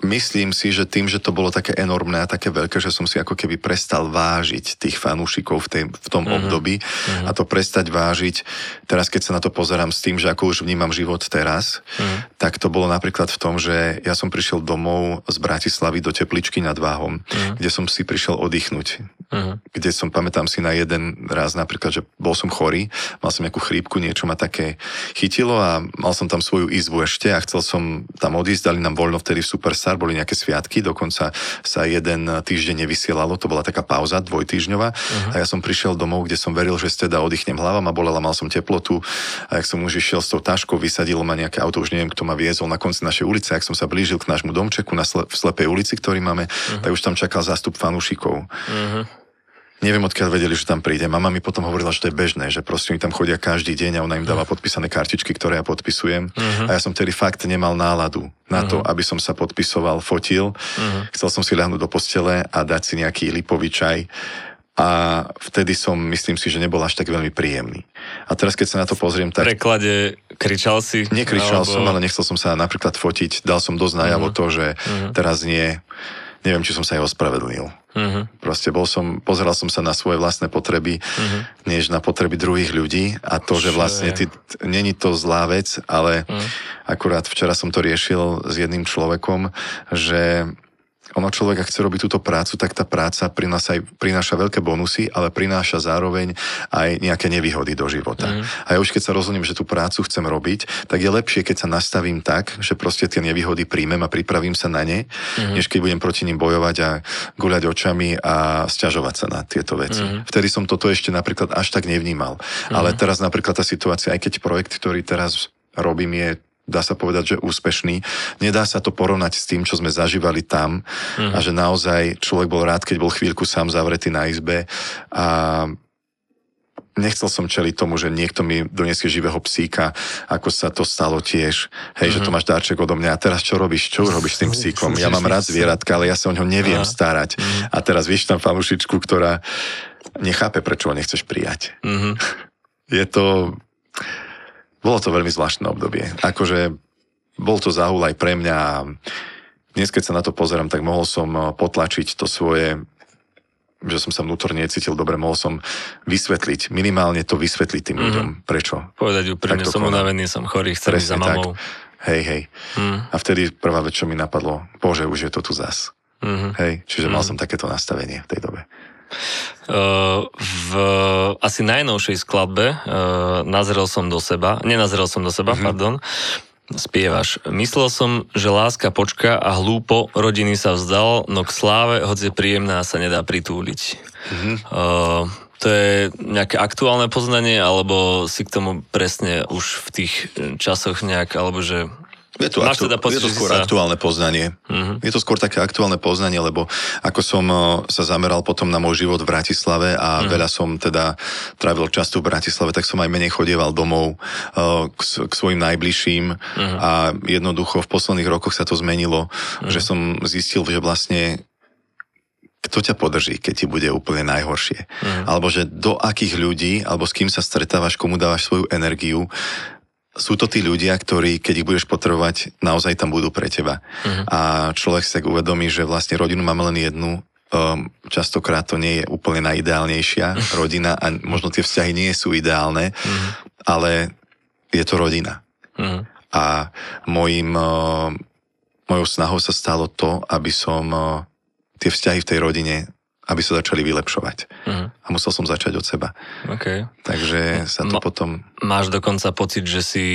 myslím si, že tým, že to bolo také enormné a také veľké, že som si ako keby prestal vážiť tých fanúšikov v, tej, v tom uh-huh. období uh-huh. a to prestať vážiť, teraz keď sa na to pozerám s tým, že ako už vnímam život teraz, uh-huh. Tak to bolo napríklad v tom, že ja som prišiel domov z Bratislavy do Tepličky nad Váhom, uh-huh. kde som si prišiel oddychnúť. Uh-huh. Kde som, pamätám si na jeden raz napríklad, že bol som chorý, mal som nejakú chrípku, niečo ma také chytilo a mal som tam svoju izbu ešte a chcel som tam odísť, dali nám voľno vtedy v Superstar Star, boli nejaké sviatky, dokonca sa jeden týždeň nevysielalo, to bola taká pauza dvojtýždňová uh-huh. a ja som prišiel domov, kde som veril, že teda oddychnem hlava, ma bolela, mal som teplotu a jak som už išiel s tou taškou, vysadilo ma nejaké auto, už neviem, kto ma viezol na konci našej ulice, ak som sa blížil k nášmu domčeku na sle- v slepej ulici, ktorý máme, uh-huh. tak už tam čakal zástup fanúšikov. Uh-huh. Neviem, odkiaľ vedeli, že tam príde. Mama mi potom hovorila, že to je bežné, že proste oni tam chodia každý deň a ona im dáva podpísané kartičky, ktoré ja podpisujem. Uh-huh. A ja som tedy fakt nemal náladu na to, uh-huh. aby som sa podpisoval, fotil. Uh-huh. Chcel som si ľahnuť do postele a dať si nejaký lipový čaj. A vtedy som, myslím si, že nebol až tak veľmi príjemný. A teraz, keď sa na to pozriem, tak... V preklade kričal si? Nekričal alebo... som, ale nechcel som sa napríklad fotiť. Dal som dosť najavo uh-huh. to, že uh-huh. teraz nie neviem, či som sa aj ospravedlnil. Uh-huh. Proste bol som, pozeral som sa na svoje vlastné potreby, uh-huh. než na potreby druhých ľudí a to, že vlastne ty, není to zlá vec, ale uh-huh. akurát včera som to riešil s jedným človekom, že ono človek, ak chce robiť túto prácu, tak tá práca prináša, prináša veľké bonusy, ale prináša zároveň aj nejaké nevýhody do života. Mm. A ja už keď sa rozhodnem, že tú prácu chcem robiť, tak je lepšie, keď sa nastavím tak, že proste tie nevýhody príjmem a pripravím sa na ne, mm. než keď budem proti ním bojovať a guľať očami a stiažovať sa na tieto veci. Mm. Vtedy som toto ešte napríklad až tak nevnímal. Mm. Ale teraz napríklad tá situácia, aj keď projekt, ktorý teraz robím, je dá sa povedať, že úspešný. Nedá sa to porovnať s tým, čo sme zažívali tam mm. a že naozaj človek bol rád, keď bol chvíľku sám zavretý na izbe a nechcel som čeliť tomu, že niekto mi donesie živého psíka, ako sa to stalo tiež. Hej, mm-hmm. že to mhm. máš dáček odo mňa. A teraz čo robíš? Čo robíš s tým psíkom? Ja mám rád zvieratka, ale ja sa o ňo neviem Aha. starať. Mm-hmm. A teraz vieš tam fanušičku, ktorá nechápe, prečo ho nechceš prijať. Mm-hmm. Je to bolo to veľmi zvláštne obdobie. Akože bol to záhul aj pre mňa a dnes, keď sa na to pozerám, tak mohol som eh, potlačiť to svoje že som sa vnútorne necítil dobre, mohol som vysvetliť, minimálne to vysvetliť tým mm. ľuďom, prečo. Povedať úprimne, som unavený, som chorý, chcem ísť za mamou. Tak. Hej, hej. Mm. A vtedy prvá vec, čo mi napadlo, bože, už je to tu zas. Mm-hmm. Hej, čiže mm. mal som takéto nastavenie v tej dobe. V asi najnovšej skladbe Nazrel som do seba, nenazrel som do seba, mm-hmm. pardon, spievaš. Myslel som, že láska počka a hlúpo rodiny sa vzdal, no k sláve, hoď je príjemná, sa nedá pritúliť. Mm-hmm. Uh, to je nejaké aktuálne poznanie, alebo si k tomu presne už v tých časoch nejak, alebo že je to, aktu- teda pocit, je to skôr sa... aktuálne poznanie. Uh-huh. Je to skôr také aktuálne poznanie, lebo ako som sa zameral potom na môj život v Bratislave a uh-huh. veľa som teda trávil často v Bratislave, tak som aj menej chodieval domov uh, k, k svojim najbližším uh-huh. a jednoducho v posledných rokoch sa to zmenilo, uh-huh. že som zistil, že vlastne kto ťa podrží, keď ti bude úplne najhoršie. Uh-huh. Alebo že do akých ľudí, alebo s kým sa stretávaš, komu dávaš svoju energiu, sú to tí ľudia, ktorí, keď ich budeš potrebovať, naozaj tam budú pre teba. Uh-huh. A človek tak uvedomí, že vlastne rodinu máme len jednu, um, častokrát to nie je úplne najideálnejšia rodina a možno tie vzťahy nie sú ideálne, uh-huh. ale je to rodina. Uh-huh. A mojim, uh, mojou snahou sa stalo to, aby som uh, tie vzťahy v tej rodine aby sa začali vylepšovať. Uh-huh. A musel som začať od seba. Okay. Takže sa to Ma, potom... Máš dokonca pocit, že si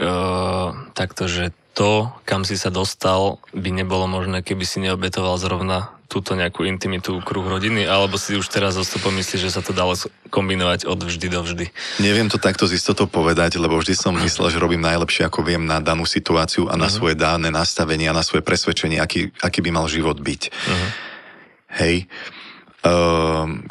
uh, takto, že to, kam si sa dostal, by nebolo možné, keby si neobetoval zrovna túto nejakú intimitu kruh rodiny, alebo si už teraz zostupom myslíš, že sa to dalo kombinovať od vždy do vždy? Neviem to takto z istotou povedať, lebo vždy som myslel, že robím najlepšie, ako viem na danú situáciu a na uh-huh. svoje dáne nastavenie a na svoje presvedčenie, aký, aký by mal život byť. Uh-huh. Hej.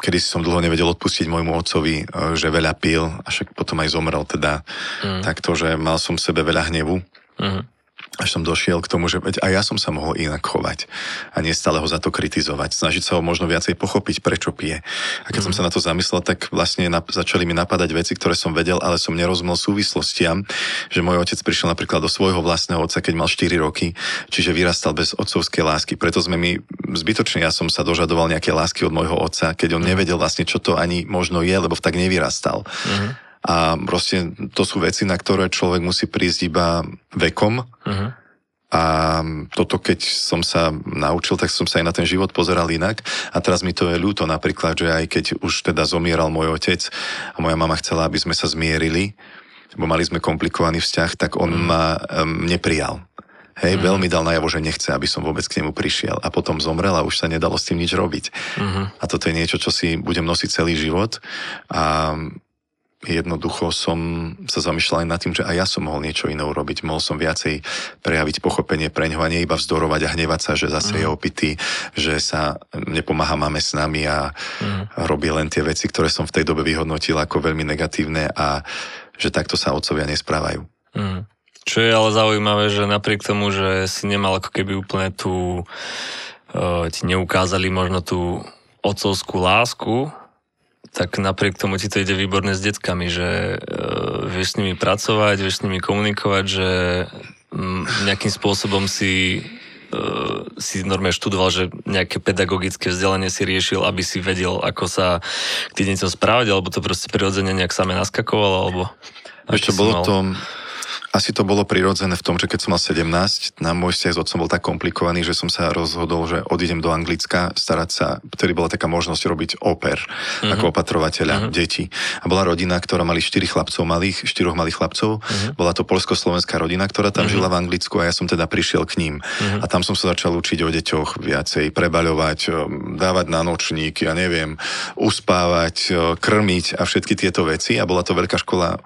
Kedy som dlho nevedel odpustiť môjmu otcovi, e, že veľa pil, a však potom aj zomrel teda. Mm. Takto, že mal som v sebe veľa hnevu. Mm až som došiel k tomu, že aj ja som sa mohol inak chovať a nie stále ho za to kritizovať. Snažiť sa ho možno viacej pochopiť, prečo pije. A keď mm. som mhm. sa na to zamyslel, tak vlastne na, začali mi napadať veci, ktoré som vedel, ale som nerozumel súvislostiam, že môj otec prišiel napríklad do svojho vlastného otca, keď mal 4 roky, čiže vyrastal bez otcovskej lásky. Preto sme my zbytočne, ja som sa dožadoval nejaké lásky od môjho otca, keď on mm. nevedel vlastne, čo to ani možno je, lebo tak nevyrastal. Mm. A proste to sú veci, na ktoré človek musí prísť iba vekom. Uh-huh. A toto, keď som sa naučil, tak som sa aj na ten život pozeral inak. A teraz mi to je ľúto napríklad, že aj keď už teda zomieral môj otec a moja mama chcela, aby sme sa zmierili, lebo mali sme komplikovaný vzťah, tak on uh-huh. ma um, neprijal. Hej, uh-huh. veľmi dal najavo, že nechce, aby som vôbec k nemu prišiel. A potom zomrel a už sa nedalo s tým nič robiť. Uh-huh. A toto je niečo, čo si budem nosiť celý život. A jednoducho som sa zamýšľal aj nad tým, že aj ja som mohol niečo iné urobiť. Mohol som viacej prejaviť pochopenie pre ňoho a nie iba vzdorovať a hnevať sa, že zase mm. je opitý, že sa nepomáha máme s nami a mm. robí len tie veci, ktoré som v tej dobe vyhodnotil ako veľmi negatívne a že takto sa otcovia nesprávajú. Mm. Čo je ale zaujímavé, že napriek tomu, že si nemal ako keby úplne tú, uh, ti neukázali možno tú otcovskú lásku, tak napriek tomu ti to ide výborne s detkami, že uh, vieš s nimi pracovať, vieš s nimi komunikovať, že um, nejakým spôsobom si uh, si normálne študoval, že nejaké pedagogické vzdelanie si riešil, aby si vedel, ako sa k tým deťom správať, alebo to proste prirodzene nejak same naskakovalo, alebo... Ešte bolo mal... to asi to bolo prirodzené v tom, že keď som mal 17, na môj vzťah s otcom bol tak komplikovaný, že som sa rozhodol, že odídem do Anglicka starať sa, vtedy bola taká možnosť robiť oper mm-hmm. ako opatrovateľa mm-hmm. detí. A bola rodina, ktorá mali štyri chlapcov malých, štyroch malých chlapcov. Mm-hmm. Bola to polsko-slovenská rodina, ktorá tam mm-hmm. žila v Anglicku a ja som teda prišiel k ním. Mm-hmm. A tam som sa začal učiť o deťoch viacej, prebaľovať, dávať na nočník, ja neviem, uspávať, krmiť a všetky tieto veci. A bola to veľká škola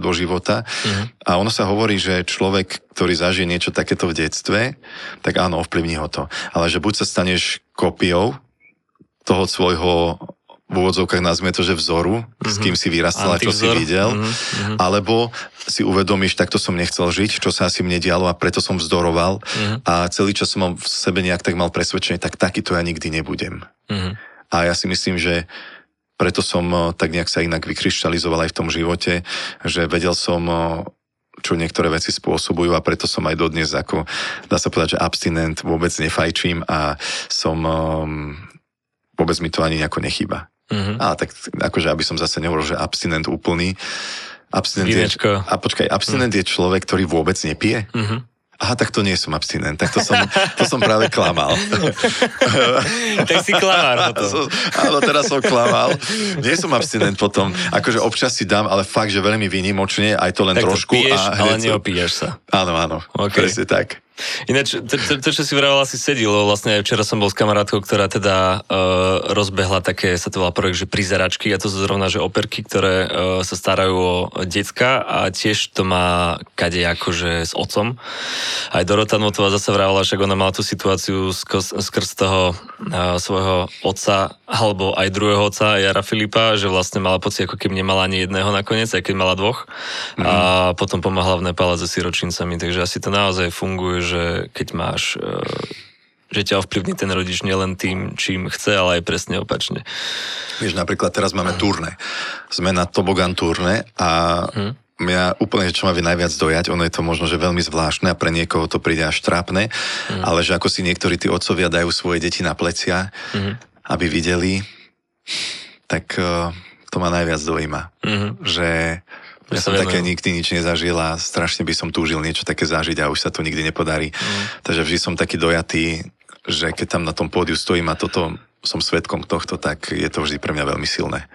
do života. Mm-hmm. A ono sa hovorí, že človek, ktorý zažije niečo takéto v detstve, tak áno, ovplyvní ho to. Ale že buď sa staneš kopiou toho svojho v úvodzovkách nazvime to, že vzoru, mm-hmm. s kým si vyrastal a čo si videl, mm-hmm. alebo si uvedomíš, takto som nechcel žiť, čo sa asi mne dialo a preto som vzdoroval mm-hmm. a celý čas som v sebe nejak tak mal presvedčenie, tak takýto ja nikdy nebudem. Mm-hmm. A ja si myslím, že preto som tak nejak sa inak vykryštalizoval aj v tom živote, že vedel som čo niektoré veci spôsobujú a preto som aj dodnes ako, dá sa povedať, že abstinent, vôbec nefajčím a som, um, vôbec mi to ani nejako nechýba. Mm-hmm. A tak akože, aby som zase nehovoril, že abstinent úplný. Abstinent je, a počkaj, abstinent mm. je človek, ktorý vôbec nepije? Mm-hmm. Aha, tak to nie som abstinent, tak to som, to som práve klamal. tak si klamár potom. Áno, teraz som klamal. Nie som abstinent potom. Akože občas si dám, ale fakt, že veľmi výnimočne, aj to len tak trošku. To piješ, a ale neopíjaš sa. Áno, áno, okay. presne tak. Ináč, to, to, to, čo si vravel, asi sedilo. Vlastne aj včera som bol s kamarátkou, ktorá teda uh, rozbehla také, sa to volá projekt, že prizeračky a to sú zrovna, že operky, ktoré uh, sa starajú o decka a tiež to má kade akože s otcom. Aj Dorota Notová zase vravala, však ona mala tú situáciu skrz, skrz toho uh, svojho otca alebo aj druhého otca, Jara Filipa, že vlastne mala pocit, ako keby nemala ani jedného nakoniec, aj keď mala dvoch. Mm. A potom pomáhala v Nepále so siročincami, takže asi to naozaj funguje, že keď máš e, že ťa ovplyvní ten rodič nielen tým, čím chce, ale aj presne opačne. Vieš, napríklad teraz máme turné. Sme na Tobogan turné a hmm. mňa úplne, čo ma vie najviac dojať, ono je to možno, že veľmi zvláštne a pre niekoho to príde až trápne, hmm. ale že ako si niektorí tí otcovia dajú svoje deti na plecia, hmm. aby videli, tak uh, to ma najviac dojíma. Hmm. Že ja som také nikdy nič nezažil a strašne by som túžil niečo také zažiť a už sa to nikdy nepodarí. Mm. Takže vždy som taký dojatý, že keď tam na tom pódiu stojím a toto som svetkom tohto, tak je to vždy pre mňa veľmi silné.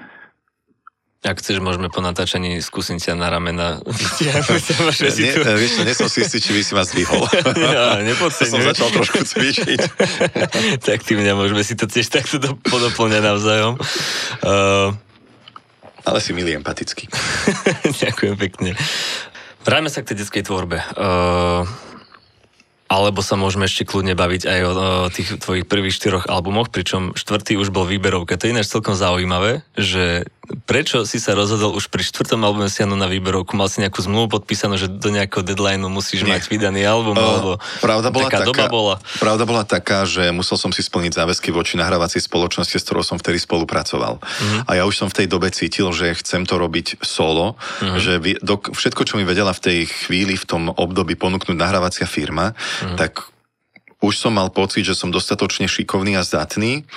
Ak chceš, môžeme po natáčaní skúsiť ťa na ramena vytiahnuť nie, vieš, nie som si istý, či by si ma zdvihol. Ja, som začal trošku cvičiť. tak ty mňa môžeme si to tiež takto podoplňať navzájom. Uh, ale si milý empatický. Ďakujem pekne. Vráťme sa k tej detskej tvorbe. Uh, alebo sa môžeme ešte kľudne baviť aj o, o tých tvojich prvých štyroch albumoch, pričom štvrtý už bol výberovka. To je ináč celkom zaujímavé, že prečo si sa rozhodol už pri štvrtom albume Sianu na výberovku? Mal si nejakú zmluvu podpísanú, že do nejakého deadlineu musíš Nie. mať vydaný album? Uh, alebo pravda bola taká, doba bola? Pravda bola taká, že musel som si splniť záväzky voči nahrávacej spoločnosti, s ktorou som vtedy spolupracoval. Uh-huh. A ja už som v tej dobe cítil, že chcem to robiť solo, uh-huh. že všetko, čo mi vedela v tej chvíli, v tom období ponúknuť nahrávacia firma, uh-huh. tak už som mal pocit, že som dostatočne šikovný a zdatný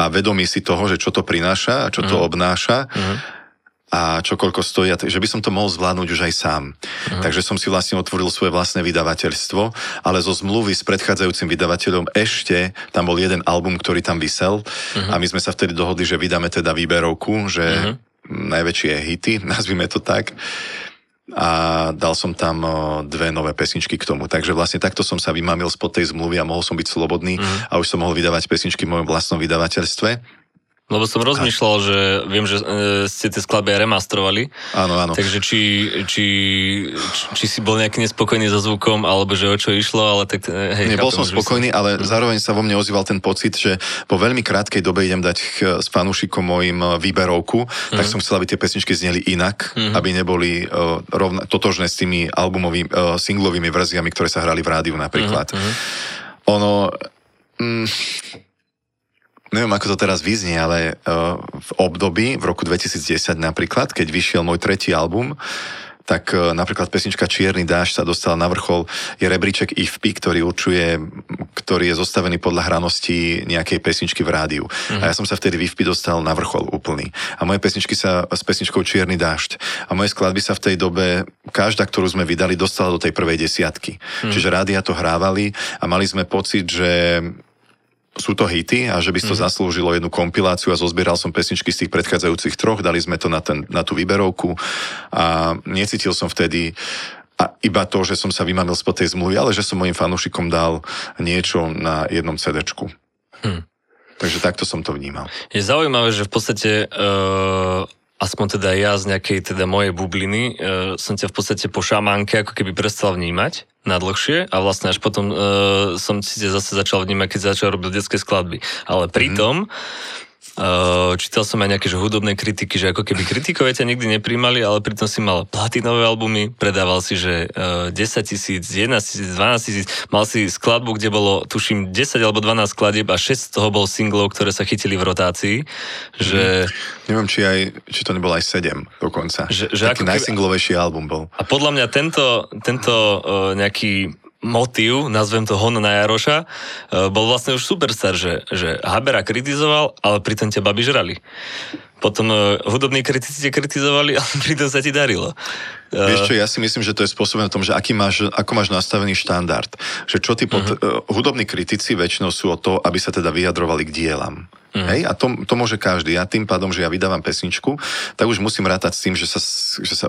a vedomý si toho, že čo to prináša a čo uh-huh. to obnáša. Uh-huh a čokoľko stojí, že by som to mohol zvládnuť už aj sám. Uh-huh. Takže som si vlastne otvoril svoje vlastné vydavateľstvo, ale zo zmluvy s predchádzajúcim vydavateľom ešte tam bol jeden album, ktorý tam vysel uh-huh. a my sme sa vtedy dohodli, že vydáme teda výberovku, že uh-huh. najväčšie hity, nazvime to tak a dal som tam dve nové pesničky k tomu. Takže vlastne takto som sa vymamil spod tej zmluvy a mohol som byť slobodný mm. a už som mohol vydávať pesničky v mojom vlastnom vydavateľstve. Lebo som rozmýšľal, že viem, že e, ste tie skladby aj remastrovali. Áno, áno. Takže či, či, či, či si bol nejaký nespokojný so zvukom, alebo že o čo išlo, ale tak e, hej. Nebol som spokojný, ale mm. zároveň sa vo mne ozýval ten pocit, že po veľmi krátkej dobe idem dať s fanúšikom mojim e, výberovku, mm. tak som chcel, aby tie pesničky zneli inak, mm. aby neboli uh, rovna, totožné s tými albumovými, uh, singlovými verziami, ktoré sa hrali v rádiu napríklad. Mm. Ono... Mm, neviem, ako to teraz vyznie, ale uh, v období, v roku 2010 napríklad, keď vyšiel môj tretí album, tak e, napríklad pesnička Čierny dáž sa dostala na vrchol, je rebríček IFP, ktorý určuje, ktorý je zostavený podľa hranosti nejakej pesničky v rádiu. Mm. A ja som sa vtedy v IFP dostal na vrchol úplný. A moje pesničky sa s pesničkou Čierny dážď. A moje skladby sa v tej dobe, každá, ktorú sme vydali, dostala do tej prvej desiatky. Mm. Čiže rádia to hrávali a mali sme pocit, že sú to hity a že by to mm. zaslúžilo jednu kompiláciu a zozbieral som pesničky z tých predchádzajúcich troch, dali sme to na, ten, na tú výberovku a necítil som vtedy a iba to, že som sa vymanil spod tej zmluvy, ale že som mojim fanúšikom dal niečo na jednom CDčku. Hm. Takže takto som to vnímal. Je zaujímavé, že v podstate uh, aspoň teda ja z nejakej teda mojej bubliny uh, som ťa v podstate po šamánke ako keby prestal vnímať na dlhšie a vlastne až potom uh, som si zase začal vnímať, keď začal robiť detské skladby. Ale pritom mm Uh, čítal som aj nejaké že hudobné kritiky, že ako keby kritikovia ťa nikdy nepríjmali, ale pritom si mal platinové albumy, predával si, že uh, 10 tisíc, 11 tisíc, 12 tisíc, mal si skladbu, kde bolo, tuším, 10 alebo 12 skladieb a 6 z toho bol singlov, ktoré sa chytili v rotácii. Že... Mm. Neviem, či, aj, či to nebolo aj 7 dokonca. Že, že Taký najsinglovejší album bol. A podľa mňa tento, tento uh, nejaký motív, nazvem to hon na Jaroša, e, bol vlastne už superstar, že, že Habera kritizoval, ale pritom ťa babi žrali. Potom uh, hudobní kritici ťa kritizovali, ale pritom sa ti darilo. Uh, Vieš čo, ja si myslím, že to je spôsobené tom, že aký máš, ako máš nastavený štandard. Že čo ty pod, uh-huh. uh, hudobní kritici väčšinou sú o to, aby sa teda vyjadrovali k dielam. Mm. Hej? A to, to môže každý. Ja tým pádom, že ja vydávam pesničku, tak už musím rátať s tým, že sa, že sa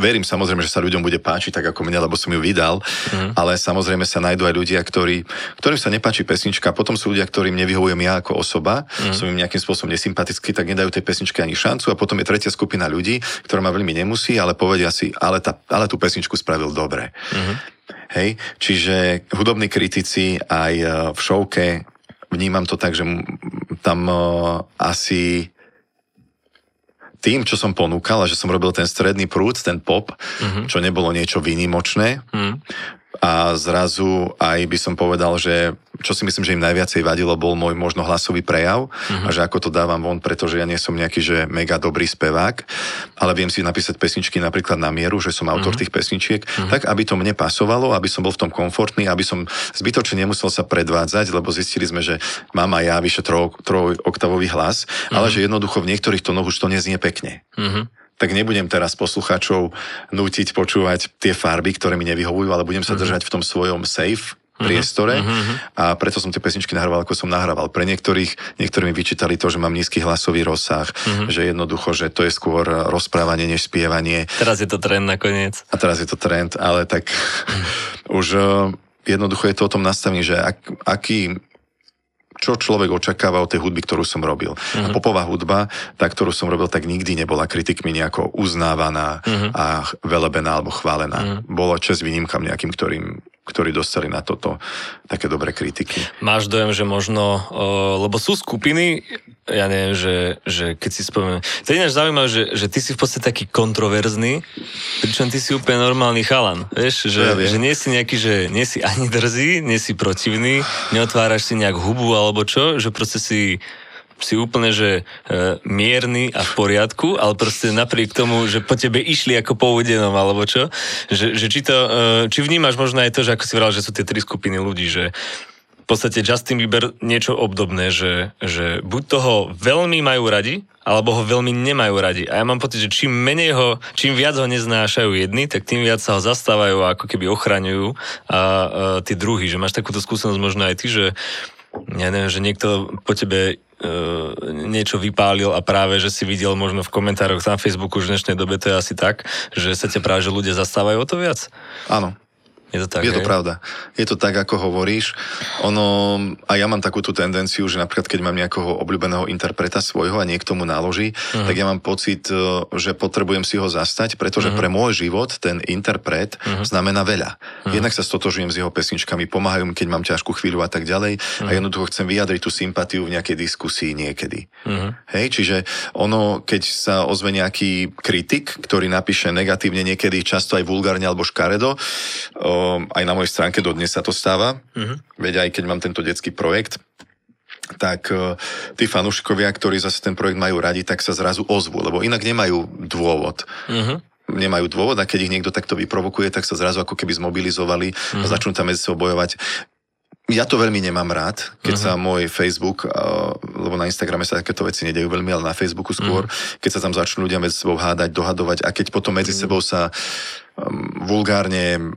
verím samozrejme, že sa ľuďom bude páčiť tak ako mne, lebo som ju vydal, mm. ale samozrejme sa nájdú aj ľudia, ktorí, ktorým sa nepáči pesnička, potom sú ľudia, ktorým nevyhovujem ja ako osoba, mm. som im nejakým spôsobom nesympatický, tak nedajú tej pesničke ani šancu a potom je tretia skupina ľudí, ktorá ma veľmi nemusí, ale povedia si, ale, tá, ale tú pesničku spravil dobre. Mm. Hej, čiže hudobní kritici aj e, v šovke vnímam to tak, že tam uh, asi tým, čo som ponúkal a že som robil ten stredný prúd, ten pop, uh-huh. čo nebolo niečo výnimočné, uh-huh a zrazu aj by som povedal, že čo si myslím, že im najviacej vadilo, bol môj možno hlasový prejav uh-huh. a že ako to dávam von, pretože ja nie som nejaký, že mega dobrý spevák, ale viem si napísať pesničky napríklad na mieru, že som autor uh-huh. tých pesničiek, uh-huh. tak aby to mne pasovalo, aby som bol v tom komfortný, aby som zbytočne nemusel sa predvádzať, lebo zistili sme, že mám aj ja vyše troj, trojoktavový hlas, uh-huh. ale že jednoducho v niektorých tónoch už to neznie pekne. Uh-huh tak nebudem teraz poslucháčov nútiť počúvať tie farby, ktoré mi nevyhovujú, ale budem sa mhm. držať v tom svojom safe mhm. priestore uh-huh. a preto som tie pesničky nahrával, ako som nahrával. Pre niektorých, niektorí mi vyčítali to, že mám nízky hlasový rozsah, uh-huh. že jednoducho, že to je skôr rozprávanie než spievanie. Teraz je to trend nakoniec. A teraz je to trend, ale tak už jednoducho je to o tom nastavení, že ak, aký čo človek očakáva od tej hudby, ktorú som robil. Uh-huh. A mhm. popová hudba, tá, ktorú som robil, tak nikdy nebola kritikmi nejako uznávaná uh-huh. a velebená alebo chválená. Uh-huh. Bolo čas výnimkam nejakým, ktorým ktorí dostali na toto také dobré kritiky. Máš dojem, že možno, uh, lebo sú skupiny, ja neviem, že, že keď si spomeniem, to je ináč zaujímavé, že, že ty si v podstate taký kontroverzný, pričom ty si úplne normálny chalan, vieš, že, ja že nie si nejaký, že nie si ani drzý, nie si protivný, neotváraš si nejak hubu alebo čo, že proste si si úplne, že e, mierny a v poriadku, ale proste napriek tomu, že po tebe išli ako po udenom, alebo čo, že, že či to, e, či vnímaš možno aj to, že ako si vral, že sú tie tri skupiny ľudí, že v podstate Justin Bieber niečo obdobné, že, že buď toho veľmi majú radi, alebo ho veľmi nemajú radi. A ja mám pocit, že čím menej ho, čím viac ho neznášajú jedni, tak tým viac sa ho zastávajú a ako keby ochraňujú a, a tí druhí. Že máš takúto skúsenosť možno aj ty, že ja neviem, že niekto po tebe E, niečo vypálil a práve, že si videl možno v komentároch na Facebooku už v dnešnej dobe to je asi tak, že sa ťa práve, že ľudia zastávajú o to viac? Áno. Je to tak, Je to pravda. Je to tak, ako hovoríš. Ono, a ja mám takú tú tendenciu, že napríklad keď mám nejakého obľúbeného interpreta svojho a niekto mu naloží, uh-huh. tak ja mám pocit, e, že potrebujem si ho zastať, pretože uh-huh. pre môj život ten interpret uh-huh. znamená veľa. Uh-huh. Jednak sa stotožujem s jeho pesničkami, pomáhajú mi, keď mám ťažkú chvíľu a tak ďalej. Uh-huh. A jednoducho chcem vyjadriť tú sympatiu v nejakej diskusii niekedy. Uh-huh. Hej, čiže ono, keď sa ozve nejaký kritik, ktorý napíše negatívne niekedy, často aj vulgárne alebo škaredo, o, aj na mojej stránke dodnes sa to stáva. Uh-huh. Veď aj keď mám tento detský projekt, tak uh, tí fanúšikovia, ktorí zase ten projekt majú radi, tak sa zrazu ozvú, lebo inak nemajú dôvod. Uh-huh nemajú dôvod a keď ich niekto takto vyprovokuje, tak sa zrazu ako keby zmobilizovali mm-hmm. a mhm. začnú tam medzi sebou bojovať. Ja to veľmi nemám rád, keď uh-huh. sa môj Facebook, lebo na Instagrame sa takéto veci nedejú veľmi, ale na Facebooku skôr, uh-huh. keď sa tam začnú ľudia medzi sebou hádať, dohadovať a keď potom medzi uh-huh. sebou sa um, vulgárne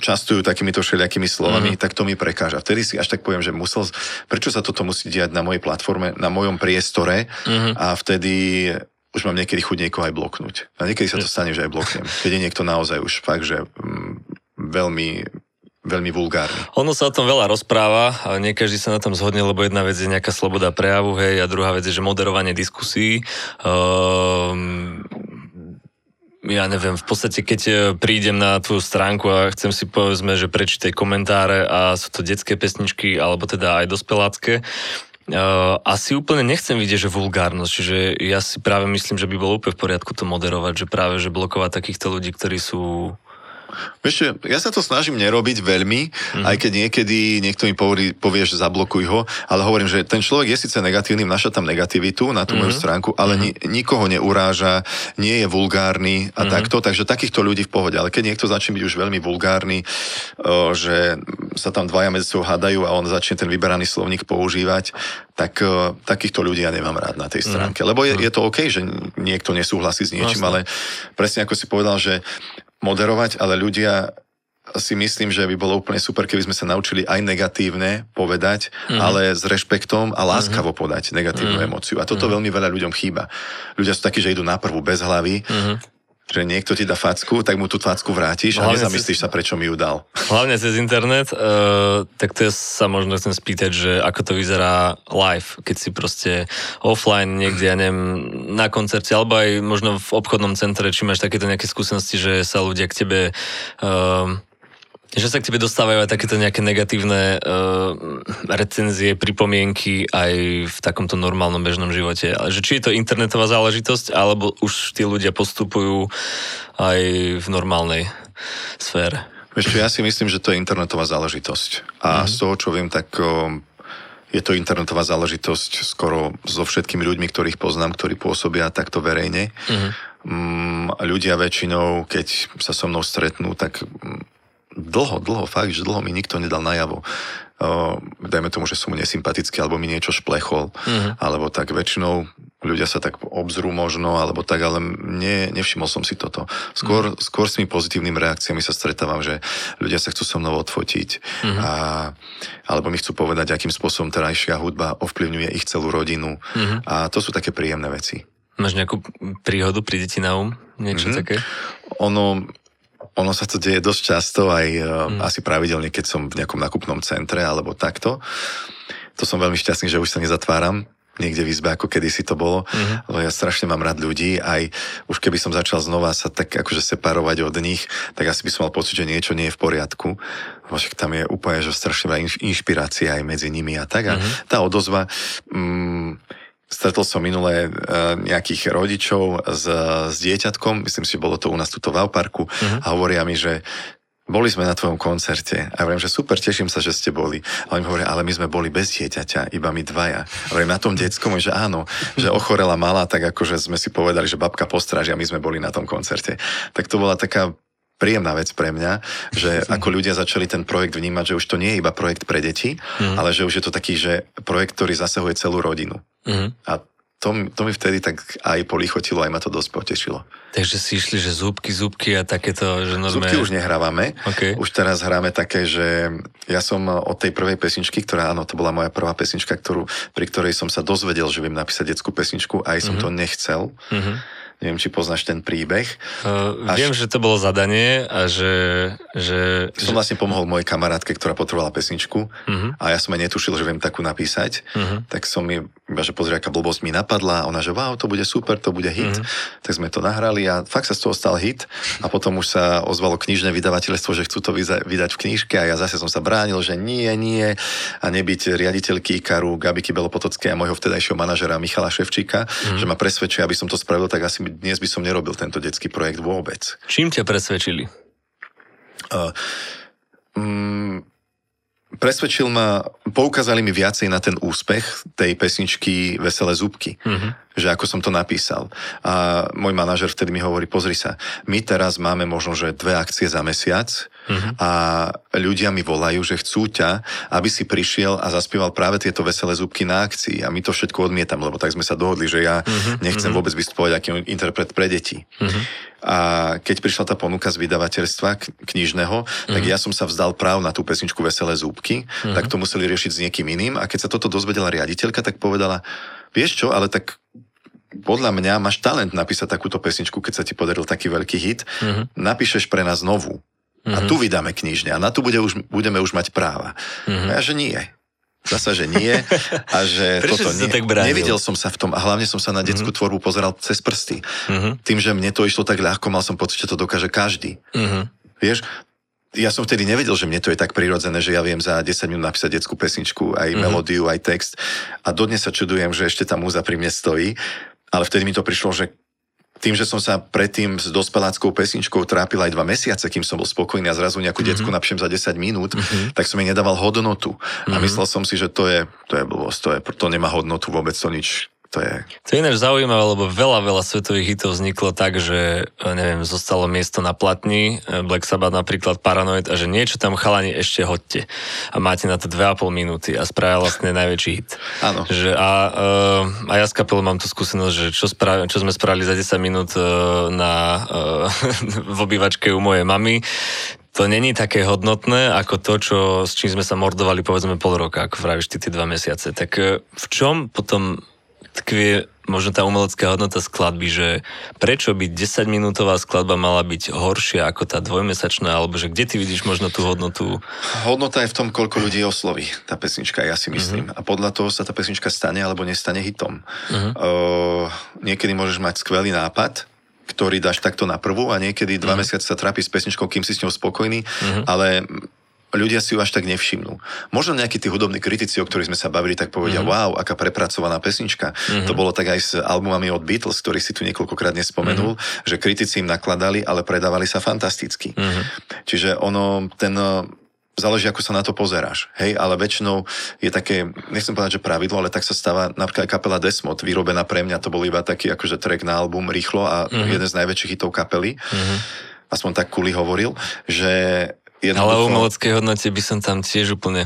častujú takýmito všelijakými slovami, uh-huh. tak to mi prekáža. Vtedy si až tak poviem, že musel, prečo sa toto musí diať na mojej platforme, na mojom priestore uh-huh. a vtedy už mám niekedy chuť niekoho aj bloknúť. A niekedy sa to stane, že aj bloknem. Keď je niekto naozaj už fakt, že mm, veľmi veľmi vulgárny. Ono sa o tom veľa rozpráva, ale nie každý sa na tom zhodne, lebo jedna vec je nejaká sloboda prejavu, hej, a druhá vec je, že moderovanie diskusí. Um, ja neviem, v podstate keď e, prídem na tvoju stránku a chcem si povedzme, že prečítať komentáre a sú to detské pesničky alebo teda aj dospelácké, Uh, asi úplne nechcem vidieť, že vulgárnosť, čiže ja si práve myslím, že by bolo úplne v poriadku to moderovať, že práve, že blokovať takýchto ľudí, ktorí sú Vieš, ja sa to snažím nerobiť veľmi, mm-hmm. aj keď niekedy niekto mi povie, povie, že zablokuj ho, ale hovorím, že ten človek je síce negatívny, vnáša tam negativitu na tú mm-hmm. moju stránku, ale mm-hmm. ni, nikoho neuráža, nie je vulgárny a mm-hmm. takto, takže takýchto ľudí v pohode. Ale keď niekto začne byť už veľmi vulgárny, o, že sa tam dvaja medzi sebou hádajú a on začne ten vyberaný slovník používať, tak o, takýchto ľudí ja nemám rád na tej mhm. stránke. Mm-hmm. Lebo je, mhm. je to OK, že niekto nesúhlasí s niečím, Vlastne. ale presne ako si povedal, že moderovať, ale ľudia si myslím, že by bolo úplne super, keby sme sa naučili aj negatívne povedať, mm-hmm. ale s rešpektom a láskavo mm-hmm. podať negatívnu mm-hmm. emóciu. A toto mm-hmm. veľmi veľa ľuďom chýba. Ľudia sú takí, že idú na prvú bez hlavy, mm-hmm že niekto ti dá facku, tak mu tú facku vrátiš a nezamyslíš cez, sa, prečo mi ju dal. Hlavne cez internet, uh, tak to ja sa možno chcem spýtať, že ako to vyzerá live, keď si proste offline niekde, ja neviem, na koncerte, alebo aj možno v obchodnom centre, či máš takéto nejaké skúsenosti, že sa ľudia k tebe uh, že sa k tebe dostávajú aj takéto nejaké negatívne uh, recenzie, pripomienky aj v takomto normálnom bežnom živote. Ale že či je to internetová záležitosť, alebo už tí ľudia postupujú aj v normálnej sfére. Ešte ja si myslím, že to je internetová záležitosť. A mm-hmm. z toho, čo viem, tak uh, je to internetová záležitosť skoro so všetkými ľuďmi, ktorých poznám, ktorí pôsobia takto verejne. Mm-hmm. Um, ľudia väčšinou, keď sa so mnou stretnú, tak dlho, dlho, fakt, že dlho mi nikto nedal najavo. Uh, dajme tomu, že som mu nesympatický, alebo mi niečo šplechol, uh-huh. alebo tak väčšinou ľudia sa tak obzrú možno, alebo tak, ale ne, nevšimol som si toto. Skôr, uh-huh. skôr s tými pozitívnymi reakciami sa stretávam, že ľudia sa chcú so mnou odfotiť, uh-huh. a, alebo mi chcú povedať, akým spôsobom terajšia hudba ovplyvňuje ich celú rodinu. Uh-huh. A to sú také príjemné veci. Máš nejakú príhodu, príde ti na um? Niečo mm-hmm. také? Ono, ono sa to deje dosť často, aj mm. asi pravidelne, keď som v nejakom nakupnom centre alebo takto. To som veľmi šťastný, že už sa nezatváram niekde v izbe, ako kedysi to bolo. Mm-hmm. Lebo ja strašne mám rád ľudí, aj už keby som začal znova sa tak akože separovať od nich, tak asi by som mal pocit, že niečo nie je v poriadku. Však tam je úplne, že strašne veľa inšpirácia aj medzi nimi a tak. A mm-hmm. tá odozva... Mm, Stretol som minulé uh, nejakých rodičov s, s dieťatkom, myslím si, že bolo to u nás tuto v Alparku uh-huh. a hovoria mi, že boli sme na tvojom koncerte a hovorím, že super, teším sa, že ste boli. A oni hovoria, ale my sme boli bez dieťaťa, iba my dvaja. A hovorím, na tom detskom, že áno, že ochorela malá, tak akože sme si povedali, že babka postráži a my sme boli na tom koncerte. Tak to bola taká príjemná vec pre mňa, že ako ľudia začali ten projekt vnímať, že už to nie je iba projekt pre deti, mm. ale že už je to taký, že projekt, ktorý zasahuje celú rodinu. Mm. A to, to mi vtedy tak aj polichotilo, aj ma to dosť potešilo. Takže si išli, že zúbky, zúbky a takéto, že normálne... Zúbky už nehrávame. Okay. Už teraz hráme také, že ja som od tej prvej pesničky, ktorá, áno, to bola moja prvá pesnička, ktorú, pri ktorej som sa dozvedel, že viem napísať detskú pesničku, aj som mm-hmm. to nechcel. Mm-hmm Neviem, či poznáš ten príbeh. Uh, Až... Viem, že to bolo zadanie a že... že som že... vlastne pomohol mojej kamarátke, ktorá potrebovala pesničku uh-huh. a ja som aj netušil, že viem takú napísať. Uh-huh. Tak som iba že pozri, aká blbosť mi napadla ona, že wow, to bude super, to bude hit. Uh-huh. Tak sme to nahrali a fakt sa z toho stal hit a potom už sa ozvalo knižné vydavateľstvo, že chcú to vydať v knižke a ja zase som sa bránil, že nie, nie a nebyť riaditeľky Ikaru, Gabiky Belopotockej a môjho vtedajšieho manažera Michala Ševčíka, uh-huh. že ma presvedčia, aby som to spravil, tak asi dnes by som nerobil tento detský projekt vôbec. Čím ťa presvedčili? Uh, um, presvedčil ma poukázali mi viacej na ten úspech tej pesničky Veselé zúbky. Mm-hmm. Že ako som to napísal. A môj manažer vtedy mi hovorí, pozri sa, my teraz máme možno, že dve akcie za mesiac mm-hmm. a ľudia mi volajú, že chcú ťa, aby si prišiel a zaspieval práve tieto Veselé zúbky na akcii. A my to všetko odmietam, lebo tak sme sa dohodli, že ja mm-hmm. nechcem mm-hmm. vôbec vystupovať aký interpret pre deti. Mm-hmm. A keď prišla tá ponuka z vydavateľstva knižného, mm-hmm. tak ja som sa vzdal práv na tú pesničku Veselé zúbky, mm-hmm. tak to museli riešiť s niekým iným. A keď sa toto dozvedela riaditeľka, tak povedala, vieš čo, ale tak podľa mňa máš talent napísať takúto pesničku, keď sa ti podaril taký veľký hit. Mm-hmm. Napíšeš pre nás novú. Mm-hmm. A mhm. tu vydáme knižne a na tu bude už, budeme už mať práva. Mm-hmm. A že nie. Zasa, že nie. A že Prečo toto nie. Tak bránil? Nevidel som sa v tom a hlavne som sa na detskú mm-hmm. tvorbu pozeral cez prsty. Mm-hmm. Tým, že mne to išlo tak ľahko, mal som pocit, že to dokáže každý. Mm-hmm. Vieš, ja som vtedy nevedel, že mne to je tak prirodzené, že ja viem za 10 minút napísať detskú pesničku, aj mm-hmm. melódiu, aj text. A dodnes sa čudujem, že ešte tá múza pri mne stojí. Ale vtedy mi to prišlo, že tým, že som sa predtým s dospeláckou pesničkou trápil aj dva mesiace, kým som bol spokojný a zrazu nejakú mm-hmm. decku napíšem za 10 minút, mm-hmm. tak som jej nedával hodnotu. Mm-hmm. A mhm. myslel som si, že to je, to je blbosť, to, je, to nemá hodnotu vôbec, to nič, to je... To je ináč zaujímavé, lebo veľa, veľa svetových hitov vzniklo tak, že, e, neviem, zostalo miesto na platni, e, Black Sabbath napríklad Paranoid, a že niečo tam chalani ešte hodte. A máte na to 2,5 minúty a spravia vlastne najväčší hit. Áno. Že a, e, a ja s kapelou mám tú skúsenosť, že čo, sprav, čo sme spravili za 10 minút na, v obývačke u mojej mamy, to není také hodnotné ako to, čo, s čím sme sa mordovali povedzme pol roka, ako vravíš ty tie dva mesiace. Tak v čom potom tkvie možno tá umelecká hodnota skladby, že prečo by 10-minútová skladba mala byť horšia ako tá dvojmesačná, alebo že kde ty vidíš možno tú hodnotu? Hodnota je v tom, koľko ľudí osloví tá pesnička, ja si myslím. Uh-huh. A podľa toho sa tá pesnička stane alebo nestane hitom. Uh-huh. Uh, niekedy môžeš mať skvelý nápad, ktorý dáš takto na prvú a niekedy dva uh-huh. mesiace sa trápi s pesničkou, kým si s ňou spokojný, uh-huh. ale ľudia si ju až tak nevšimnú. Možno nejakí tí hudobní kritici, o ktorých sme sa bavili, tak povedia, mm-hmm. wow, aká prepracovaná pesnička. Mm-hmm. To bolo tak aj s albumami od Beatles, ktorý si tu niekoľkokrát nespomenul, mm-hmm. že kritici im nakladali, ale predávali sa fantasticky. Mm-hmm. Čiže ono, ten záleží, ako sa na to pozeráš. Hej, ale väčšinou je také, nechcem povedať, že pravidlo, ale tak sa stáva napríklad aj kapela Desmod, vyrobená pre mňa, to bol iba taký akože track na album rýchlo a mm-hmm. jeden z najväčších hitov kapely. Mm-hmm. Aspoň tak Kuli hovoril, že Jednoducho... Ale o umeleckej hodnote by som tam tiež úplne...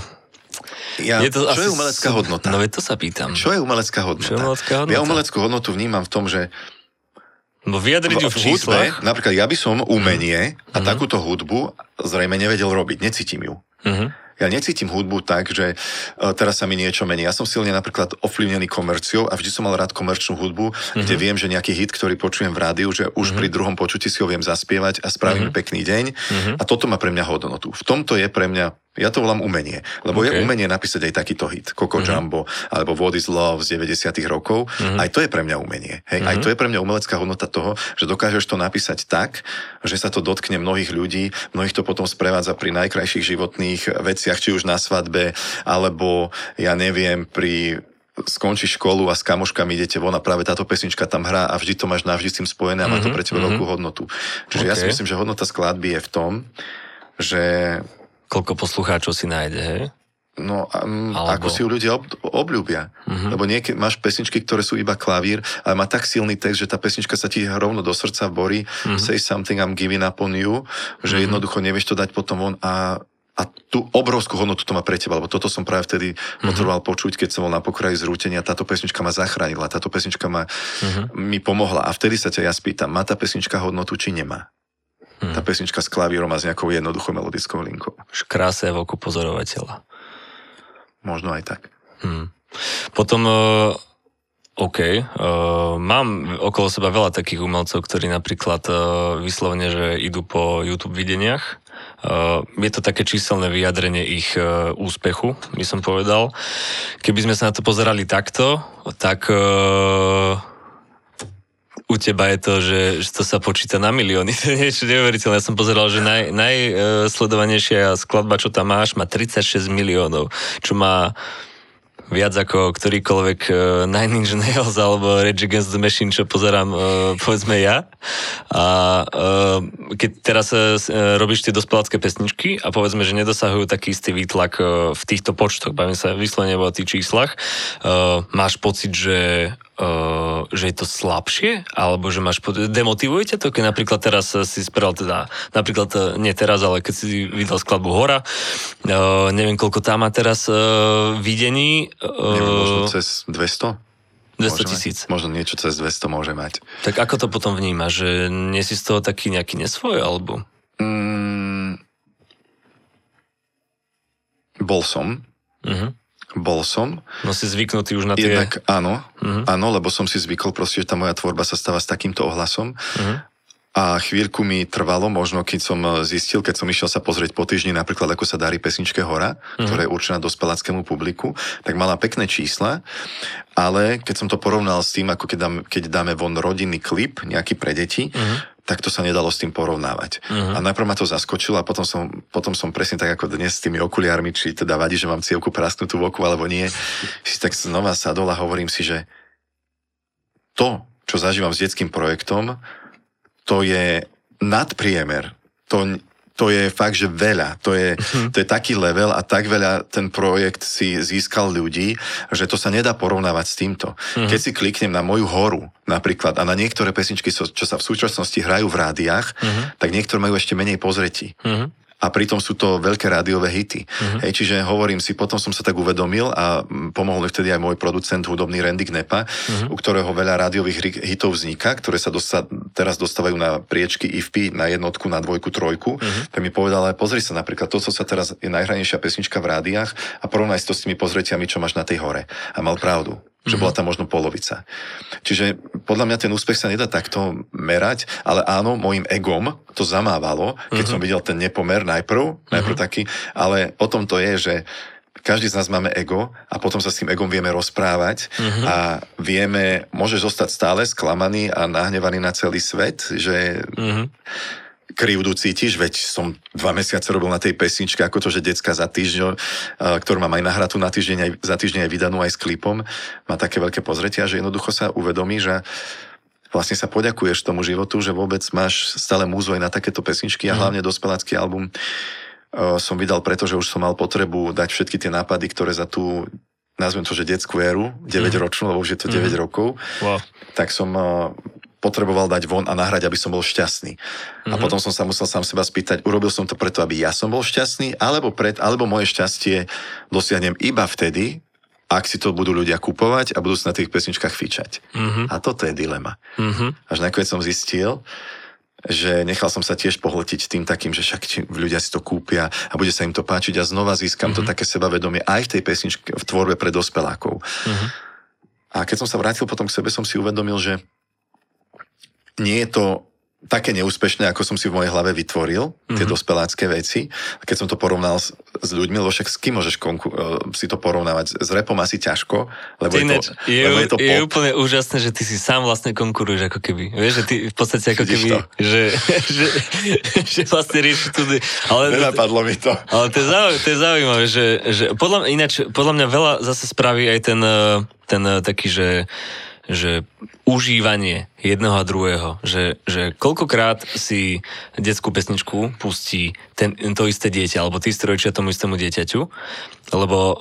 Ja, je to čo asi... je umelecká hodnota? No to sa pýtam. Čo je umelecká hodnota? Čo je umelecká hodnota? Ja umeleckú hodnotu vnímam v tom, že No vyjadriť ju v, v hudbe, napríklad ja by som umenie a uh-huh. takúto hudbu zrejme nevedel robiť, necítim ju. Uh-huh. Ja necítim hudbu tak, že uh, teraz sa mi niečo mení. Ja som silne napríklad ovplyvnený komerciou a vždy som mal rád komerčnú hudbu, uh-huh. kde viem, že nejaký hit, ktorý počujem v rádiu, že už uh-huh. pri druhom počutí si ho viem zaspievať a spravím uh-huh. pekný deň. Uh-huh. A toto má pre mňa hodnotu. V tomto je pre mňa ja to volám umenie, lebo okay. je umenie napísať aj takýto hit, Coco uh-huh. Jumbo, alebo What is Love z 90 rokov. Uh-huh. Aj to je pre mňa umenie. Hej? Uh-huh. Aj to je pre mňa umelecká hodnota toho, že dokážeš to napísať tak, že sa to dotkne mnohých ľudí, mnohých to potom sprevádza pri najkrajších životných veciach, či už na svadbe, alebo ja neviem, pri skončí školu a s kamoškami idete von a práve táto pesnička tam hrá a vždy to máš navždy s tým spojené a má to pre teba mm-hmm. veľkú hodnotu. Čiže okay. ja si myslím, že hodnota skladby je v tom, že koľko poslucháčov si nájde, hej? No, um, Alebo... ako si ju ľudia ob, obľúbia. Uh-huh. Lebo niekedy máš pesničky, ktoré sú iba klavír, ale má tak silný text, že tá pesnička sa ti rovno do srdca borí. Uh-huh. Say something, I'm giving up on you. Že uh-huh. jednoducho nevieš to dať potom von a a tú obrovskú hodnotu to má pre teba, lebo toto som práve vtedy uh-huh. potreboval počuť, keď som bol na pokraji zrútenia. Táto pesnička ma zachránila, táto pesnička ma, uh-huh. mi pomohla. A vtedy sa ťa ja spýtam, má tá pesnička hodnotu, či nemá? Hmm. Tá pesnička s klavírom a s nejakou jednoduchou melodickou linkou. Krása je v oku pozorovateľa. Možno aj tak. Hmm. Potom, uh, OK, uh, mám okolo seba veľa takých umelcov, ktorí napríklad uh, vyslovene, že idú po YouTube videniach. Uh, je to také číselné vyjadrenie ich uh, úspechu, by som povedal. Keby sme sa na to pozerali takto, tak uh, u teba je to, že, že to sa počíta na milióny. To je niečo neuveriteľné. Ja som pozeral, že naj, najsledovanejšia skladba, čo tam máš, má 36 miliónov, čo má viac ako ktorýkoľvek uh, Nine Inch Nails alebo Rage Against the Machine, čo pozerám, uh, povedzme ja. A uh, keď teraz uh, robíš tie dospelácké pesničky a povedzme, že nedosahujú taký istý výtlak uh, v týchto počtoch, bavím sa vyslovene o tých číslach, uh, máš pocit, že uh, že je to slabšie, alebo že máš, demotivuje ťa to, keď napríklad teraz si spravil teda, napríklad e, nie teraz, ale keď si videl skladbu Hora, uh, neviem koľko tam má teraz uh, videní. Uh, neviem, možno cez 200? 200 tisíc. Možno niečo cez 200 môže mať. Tak ako to potom vníma, že nie si z toho taký nejaký nesvoj, alebo? Mm, bol som. Uh-huh. Bol som. No si zvyknutý už na tie... Jednak áno, uh-huh. áno, lebo som si zvykol proste, že tá moja tvorba sa stáva s takýmto ohlasom. Uh-huh. A chvíľku mi trvalo, možno keď som eh, zistil, keď som išiel sa pozrieť po týždni, napríklad ako sa darí pesničke Hora, uh-huh. ktorá je určená dospeláckému publiku, tak mala pekné čísla, ale keď som to porovnal s tým, ako keď, dám, keď dáme von rodinný klip, nejaký pre deti, uh-huh tak to sa nedalo s tým porovnávať. Uh-huh. A najprv ma to zaskočilo a potom som, potom som presne tak ako dnes s tými okuliármi, či teda vadí, že mám cievku prasknutú v oku alebo nie, si tak znova sadol a hovorím si, že to, čo zažívam s detským projektom, to je nadpriemer. To, to je fakt, že veľa. To je, mhm. to je taký level a tak veľa ten projekt si získal ľudí, že to sa nedá porovnávať s týmto. Uh-huh. Keď si kliknem na moju horu napríklad a na niektoré pesničky, čo sa v súčasnosti hrajú v rádiách, uh-huh. tak niektoré majú ešte menej pozretí. A pritom sú to veľké rádiové hity. Uh-huh. Hej, čiže hovorím si, potom som sa tak uvedomil a pomohol mi vtedy aj môj producent hudobný Randy Knepa, uh-huh. u ktorého veľa rádiových hitov vzniká, ktoré sa dosta, teraz dostávajú na priečky IFP, na jednotku, na dvojku, trojku. Uh-huh. Tak mi povedal, ale pozri sa napríklad, to, co sa teraz je najhranejšia pesnička v rádiách a porovnaj si to s tými pozretiami, čo máš na tej hore. A mal pravdu že bola tam možno polovica. Čiže podľa mňa ten úspech sa nedá takto merať, ale áno, môjim egom to zamávalo, keď uh-huh. som videl ten nepomer najprv, najprv uh-huh. taký, ale o tom to je, že každý z nás máme ego a potom sa s tým egom vieme rozprávať uh-huh. a vieme, môžeš zostať stále sklamaný a nahnevaný na celý svet, že uh-huh krivdu cítiš, veď som dva mesiace robil na tej pesničke, ako to, že decka za týždeň, ktorú mám aj nahratú na týždeň, aj, za týždeň aj vydanú aj s klipom, má také veľké pozretia, že jednoducho sa uvedomí, že vlastne sa poďakuješ tomu životu, že vôbec máš stále múzu aj na takéto pesničky a mhm. hlavne dospelácky album som vydal preto, že už som mal potrebu dať všetky tie nápady, ktoré za tú nazvem to, že detskú éru, 9-ročnú, lebo už je to 9 mm. rokov, wow. tak som potreboval dať von a nahrať, aby som bol šťastný. Mm-hmm. A mhm. potom som sa musel sám seba spýtať, urobil som to preto, aby ja som bol šťastný, alebo, pred, alebo moje šťastie dosiahnem iba vtedy, ak si to budú ľudia kupovať a budú sa na tých pesničkách fičať. Mm-hmm. A toto je dilema. Mm-hmm. Až nakoniec som zistil, že nechal som sa tiež pohltiť tým takým, že však ľudia si to kúpia a bude sa im to páčiť a znova získam mm-hmm. to mhm. také sebavedomie aj v tej pesničke, v tvorbe pre dospelákov. Mm-hmm. A keď som sa vrátil potom k sebe, som si uvedomil, že nie je to také neúspešné, ako som si v mojej hlave vytvoril, tie mm-hmm. dospelácké veci. A keď som to porovnal s, s ľuďmi, lebo však s kým môžeš konku- uh, si to porovnávať? S repom asi ťažko, lebo, je, to, je, lebo je to pop. Je úplne úžasné, že ty si sám vlastne konkuruješ ako keby. Vieš, že ty v podstate ako Vidíš keby, že, že, že vlastne rieši tu... Ale, Nenapadlo mi to. Ale to je zaujímavé, to je zaujímavé že, že podľa, ináč, podľa mňa veľa zase spraví aj ten, eh, ten eh, taký, že že užívanie jedného a druhého, že, že koľkokrát si detskú pesničku pustí ten, to isté dieťa, alebo ty strojčia tomu istému dieťaťu, lebo uh,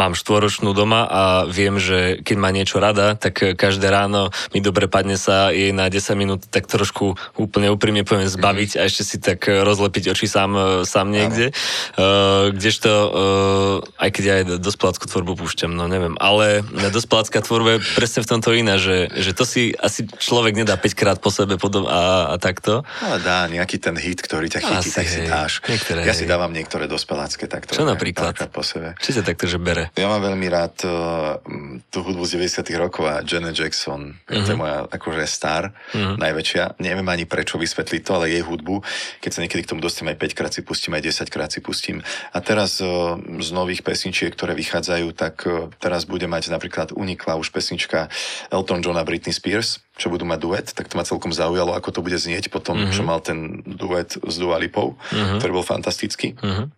mám štvoročnú doma a viem, že keď má niečo rada, tak každé ráno mi dobre padne sa jej na 10 minút tak trošku úplne úprimne poviem zbaviť a ešte si tak rozlepiť oči sám, sám niekde. Uh, kdežto, uh, aj keď ja aj dospeláckú tvorbu púšťam, no neviem, ale dospelácká tvorba je presne v tomto iná, že, že to si asi človek nedá 5 krát po sebe potom a, a takto. Ale dá nejaký ten hit, ktorý ťa chytí, asi, tak hej, si dáš. Niektoré, ja hej. si dávam niektoré dospelácké takto. Čo napríklad? Po sebe. Či sa takto, že bere? Ja mám veľmi rád uh, tú hudbu z 90 rokov a Janet Jackson, uh-huh. to je mhm. moja akože star, uh-huh. najväčšia. Neviem ani prečo vysvetliť to, ale jej hudbu, keď sa niekedy k tomu dostanem aj 5 krát si pustím, aj 10 krát si pustím. A teraz uh, z nových pesničiek, ktoré vychádzajú, tak uh, teraz bude mať napríklad unikla už pesnička Elton John a Britney Spears, čo budú mať duet, tak to ma celkom zaujalo, ako to bude znieť potom, uh-huh. čo mal ten duet s Dua Lipou, uh-huh. ktorý bol fantastický. Uh-huh.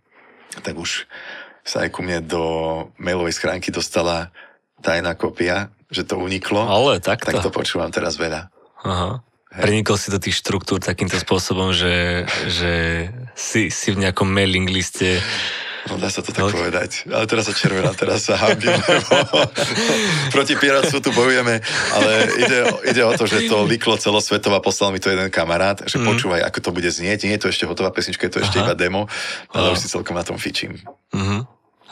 Tak už sa aj ku mne do mailovej schránky dostala tajná kopia, že to uniklo. Ale takto. Tak to počúvam teraz veľa. Aha. Prenikol si do tých štruktúr takýmto spôsobom, že, že si, si v nejakom mailing liste No dá sa to tak no. povedať. Ale teraz sa červená, teraz sa hambím, lebo proti pirátstvu tu bojujeme, ale ide, ide o to, že to liklo celosvetová, poslal mi to jeden kamarát, že mm. počúvaj, ako to bude znieť. Nie je to ešte hotová pesnička, je to ešte Aha. iba demo, ale Aha. už si celkom na tom fičím. Mm-hmm.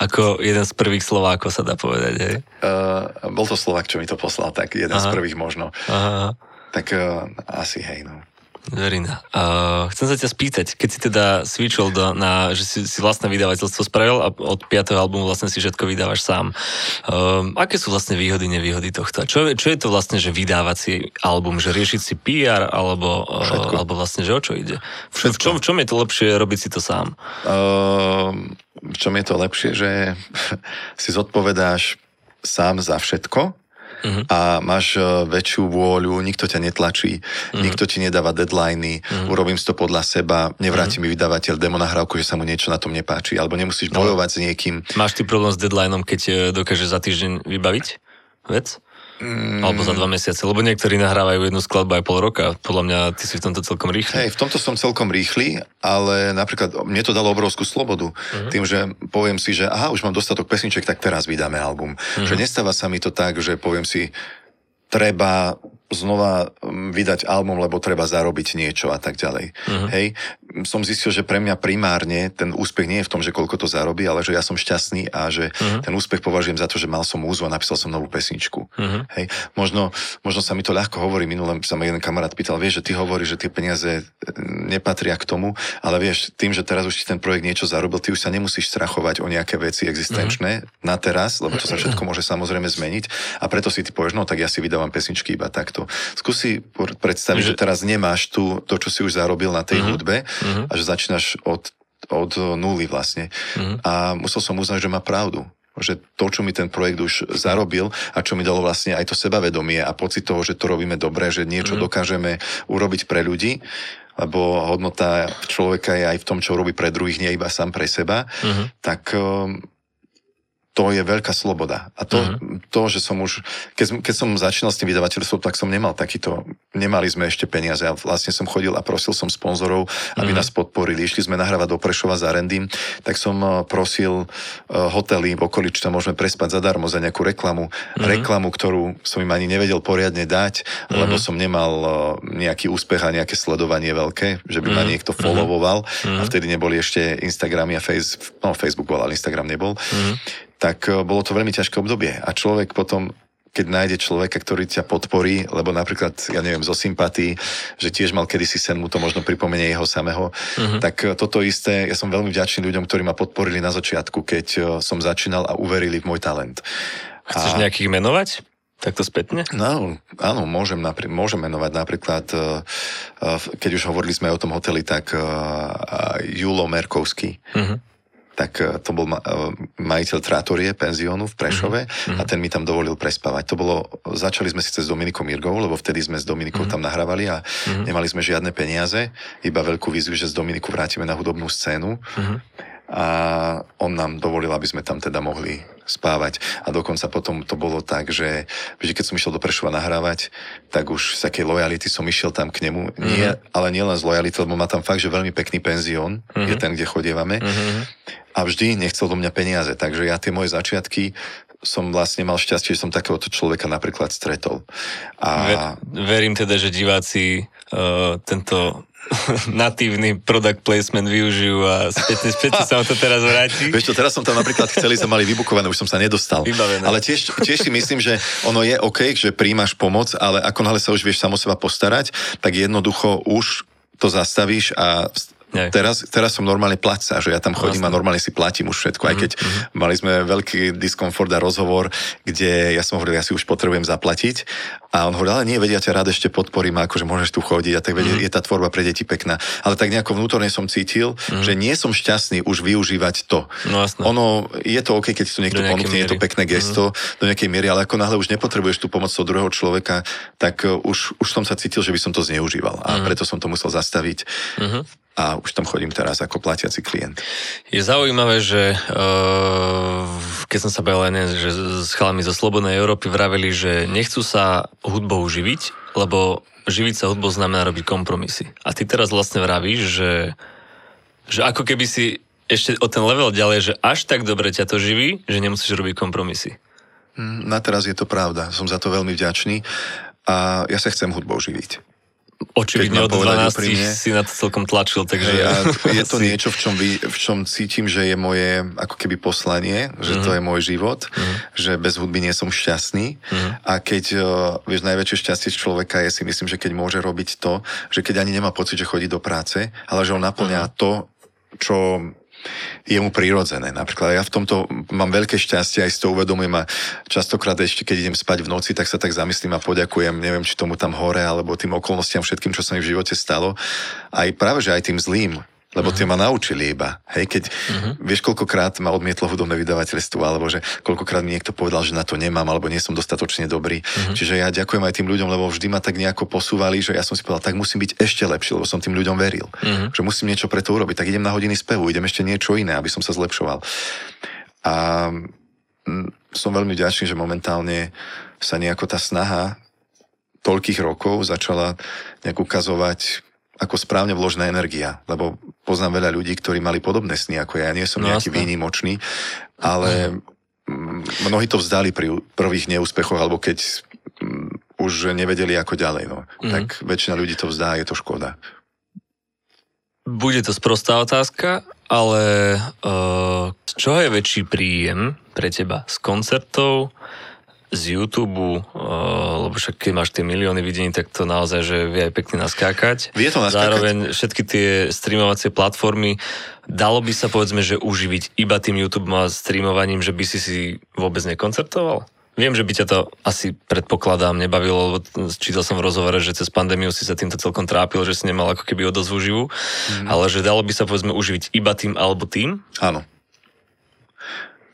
Ako jeden z prvých Slovákov sa dá povedať, hej? Uh, bol to Slovak, čo mi to poslal, tak jeden Aha. z prvých možno. Aha. Tak uh, asi hej, no. Verina, uh, chcem sa ťa spýtať, keď si teda switchol do, na, že si, si vlastné vydavateľstvo spravil a od 5. albumu vlastne si všetko vydávaš sám. Uh, aké sú vlastne výhody, nevýhody tohto? Čo, čo je to vlastne, že vydávací album? Že riešiť si PR alebo, uh, alebo vlastne, že o čo ide? V, v, čom, v čom je to lepšie robiť si to sám? Uh, v čom je to lepšie, že si zodpovedáš sám za všetko, uh-huh. a máš e, väčšiu vôľu, nikto ťa netlačí, uh-huh. nikto ti nedáva deadliny, uh-huh. urobím si to podľa seba, nevráti uh-huh. mi vydavateľ demo nahrávku, že sa mu niečo na tom nepáči, alebo nemusíš no. bojovať s niekým. Máš ty problém s deadlineom, keď e, dokáže za týždeň vybaviť vec? Mm. Alebo za dva mesiace, lebo niektorí nahrávajú jednu skladbu aj pol roka. Podľa mňa ty si v tomto celkom rýchly. Hej, v tomto som celkom rýchly, ale napríklad mne to dalo obrovskú slobodu. Uh-huh. Tým, že poviem si, že aha, už mám dostatok pesniček, tak teraz vydáme album. Uh-huh. Že nestáva sa mi to tak, že poviem si, treba znova mm, vydať album, lebo treba zarobiť niečo a tak ďalej. Uh-huh. Hej, som zistil, že pre mňa primárne ten úspech nie je v tom, že koľko to zarobí, ale že ja som šťastný a že uh-huh. ten úspech považujem za to, že mal som úzvu a napísal som novú pesničku. Uh-huh. Hej, možno, možno sa mi to ľahko hovorí, minulé sa ma jeden kamarát pýtal, vieš, že ty hovoríš, že tie peniaze e, nepatria k tomu, ale vieš, tým, že teraz už ti ten projekt niečo zarobil, ty už sa nemusíš strachovať o nejaké veci existenčné uh-huh. na teraz, lebo to sa všetko môže samozrejme zmeniť a preto si ty povieš, no tak ja si vydávam pesničky iba takto. Skúsi predstaviť, že, že teraz nemáš tu to, čo si už zarobil na tej uh-huh. hudbe, uh-huh. a že začínaš od, od nuly vlastne. Uh-huh. A musel som uznať, že má pravdu že to, čo mi ten projekt už zarobil a čo mi dalo vlastne aj to sebavedomie a pocit toho, že to robíme dobre, že niečo mm. dokážeme urobiť pre ľudí, lebo hodnota človeka je aj v tom, čo robí pre druhých, nie iba sám pre seba, mm-hmm. tak um, to je veľká sloboda. A to, uh-huh. to že som už, keď, keď som začínal s tým vydavateľstvom, tak som nemal takýto, nemali sme ešte peniaze a vlastne som chodil a prosil som sponzorov, aby uh-huh. nás podporili. Išli sme nahrávať do Prešova za Rendym, tak som eh, prosil uh, hotely v okolí, či tam môžeme prespať zadarmo za nejakú reklamu. Uh-huh. Reklamu, ktorú som im ani nevedel poriadne dať, uh-huh. lebo som nemal uh, nejaký úspech a nejaké sledovanie veľké, že by uh-huh. ma niekto followoval uh-huh. a vtedy neboli ešte Instagramy a face, no, Facebook bol, ale Instagram nebol. Uh-huh tak eh, bolo to veľmi ťažké obdobie. A človek potom keď nájde človeka, ktorý ťa podporí, lebo napríklad, ja neviem, zo sympatí, že tiež mal kedysi sen, mu to možno pripomenie jeho samého, uh-huh. tak eh, toto isté, ja som veľmi vďačný ľuďom, ktorí ma podporili na začiatku, keď eh, som začínal a uverili v môj talent. Chceš a... nejakých menovať? Takto spätne? No, áno, môžem, napr- môžem menovať napríklad, keď už hovorili sme o tom hoteli, tak Julo Merkovský. Uh-huh tak e, to bol ma, e, majiteľ trátorie penziónu v Prešove mm-hmm. a ten mi tam dovolil prespávať. To bolo, začali sme síce s Dominikom Mirgou, lebo vtedy sme s Dominikou mm-hmm. tam nahrávali a mm-hmm. nemali sme žiadne peniaze, iba veľkú výzvu, že z Dominiku vrátime na hudobnú scénu. Mm-hmm a on nám dovolil, aby sme tam teda mohli spávať. A dokonca potom to bolo tak, že vždy, keď som išiel do Prešova nahrávať, tak už z takej lojality som išiel tam k nemu. Mm-hmm. Nie, ale nielen z lojality, lebo má tam fakt, že veľmi pekný penzión, mm-hmm. je ten, kde chodievame. Mm-hmm. A vždy nechcel do mňa peniaze. Takže ja tie moje začiatky som vlastne mal šťastie, že som takéhoto človeka napríklad stretol. A... Verím teda, že diváci uh, tento natívny product placement využijú a spätne, spätne sa to teraz vráti. Vieš čo, teraz som tam napríklad chceli, sme mali vybukované, už som sa nedostal. Vybavené. Ale tiež, tiež si myslím, že ono je OK, že príjmaš pomoc, ale ako náhle sa už vieš samo seba postarať, tak jednoducho už to zastavíš a Teraz, teraz som normálne placa, že ja tam chodím Vlastne. a normálne si platím už všetko, aj mhm, keď mm-hmm. mali sme veľký diskomfort a rozhovor, kde ja som hovoril, ja si už potrebujem zaplatiť a on hovoril, ale nie, vedia, ťa rád ešte podporím, akože môžeš tu chodiť a tak vedia, mm. je tá tvorba pre deti pekná. Ale tak nejako vnútorne som cítil, mm. že nie som šťastný už využívať to. No, jasné. Ono, je to OK, keď tu niekto ponúkne, je to pekné mhm. gesto mm. do nejakej miery, ale ako náhle už nepotrebuješ tú pomoc od druhého človeka, tak uh, už, už som sa cítil, že by som to zneužíval a mm. preto som to musel zastaviť. Mm-hmm. A už tam chodím teraz ako platiaci klient. Je zaujímavé, že uh, keď som sa bavil že s chalami zo Slobodnej Európy vraveli, že nechcú sa hudbou živiť, lebo živiť sa hudbou znamená robiť kompromisy. A ty teraz vlastne vravíš, že, že ako keby si ešte o ten level ďalej, že až tak dobre ťa to živí, že nemusíš robiť kompromisy. Mm, na teraz je to pravda. Som za to veľmi vďačný a ja sa chcem hudbou živiť. Očividne od 12 si na to celkom tlačil, takže... Ja, je to niečo, v čom, vy, v čom cítim, že je moje ako keby poslanie, že mm-hmm. to mhm. je môj život, mm-hmm. že bez hudby nie som šťastný mm-hmm. a keď, vieš, najväčšie šťastie človeka je si myslím, že keď môže robiť to, že keď ani nemá pocit, že chodí do práce, ale že on naplňa mm-hmm. to, čo je mu prirodzené. Napríklad ja v tomto mám veľké šťastie, aj si to uvedomujem a častokrát ešte, keď idem spať v noci, tak sa tak zamyslím a poďakujem, neviem, či tomu tam hore, alebo tým okolnostiam všetkým, čo sa mi v živote stalo. Aj práve, že aj tým zlým, lebo tie ma naučili iba. Hej, keď uh-huh. vieš, koľkokrát ma odmietlo hudobné vydavateľstvo, alebo že koľkokrát mi niekto povedal, že na to nemám, alebo nie som dostatočne dobrý. Uh-huh. Čiže ja ďakujem aj tým ľuďom, lebo vždy ma tak nejako posúvali, že ja som si povedal, tak musím byť ešte lepší, lebo som tým ľuďom veril. Uh-huh. Že musím niečo pre to urobiť. Tak idem na hodiny spevu, idem ešte niečo iné, aby som sa zlepšoval. A som veľmi vďačný, že momentálne sa nejako tá snaha toľkých rokov začala nejak ukazovať ako správne vložená energia, lebo poznám veľa ľudí, ktorí mali podobné sny ako ja. Nie som no, nejaký výnimočný, ale mnohí to vzdali pri prvých neúspechoch, alebo keď mm, už nevedeli ako ďalej. No. Mm. Tak väčšina ľudí to vzdá, je to škoda. Bude to sprostá otázka, ale uh, čo je väčší príjem pre teba? Z koncertov, z YouTube, uh, lebo však keď máš tie milióny videní, tak to naozaj, že vie aj pekne naskákať. Vie to naskákať. Zároveň všetky tie streamovacie platformy, dalo by sa povedzme, že uživiť iba tým YouTube a streamovaním, že by si si vôbec nekoncertoval? Viem, že by ťa to asi predpokladám nebavilo, lebo čítal som v rozhovore, že cez pandémiu si sa týmto celkom trápil, že si nemal ako keby odozvu živú, mm. ale že dalo by sa povedzme uživiť iba tým alebo tým? Áno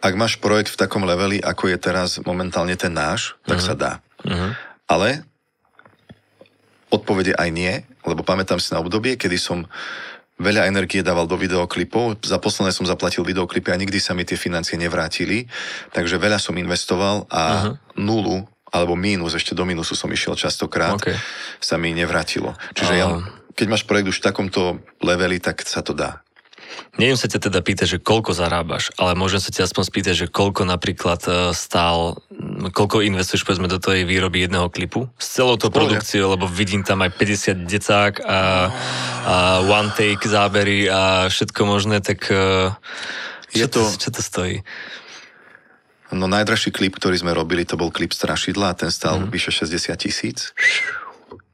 ak máš projekt v takom leveli, ako je teraz momentálne ten náš, tak uh-huh. sa dá. Uh-huh. Ale odpovede aj nie, lebo pamätám si na obdobie, kedy som veľa energie dával do videoklipov. Za posledné som zaplatil videoklipy a nikdy sa mi tie financie nevrátili. Takže veľa som investoval a uh-huh. nulu alebo mínus, ešte do mínusu som išiel častokrát, okay. sa mi nevrátilo. Čiže uh-huh. ja, keď máš projekt už v takomto leveli, tak sa to dá. Neviem sa ťa teda pýtať, že koľko zarábaš, ale môžem sa ťa aspoň spýtať, že koľko napríklad e, stál, koľko investuješ povedzme do tej výroby jedného klipu s celou tou produkciou, lebo vidím tam aj 50 decák a, a one take zábery a všetko možné, tak e, čo, to, čo to stojí? No najdražší klip, ktorý sme robili, to bol klip Strašidla a ten stal mm. vyše 60 tisíc.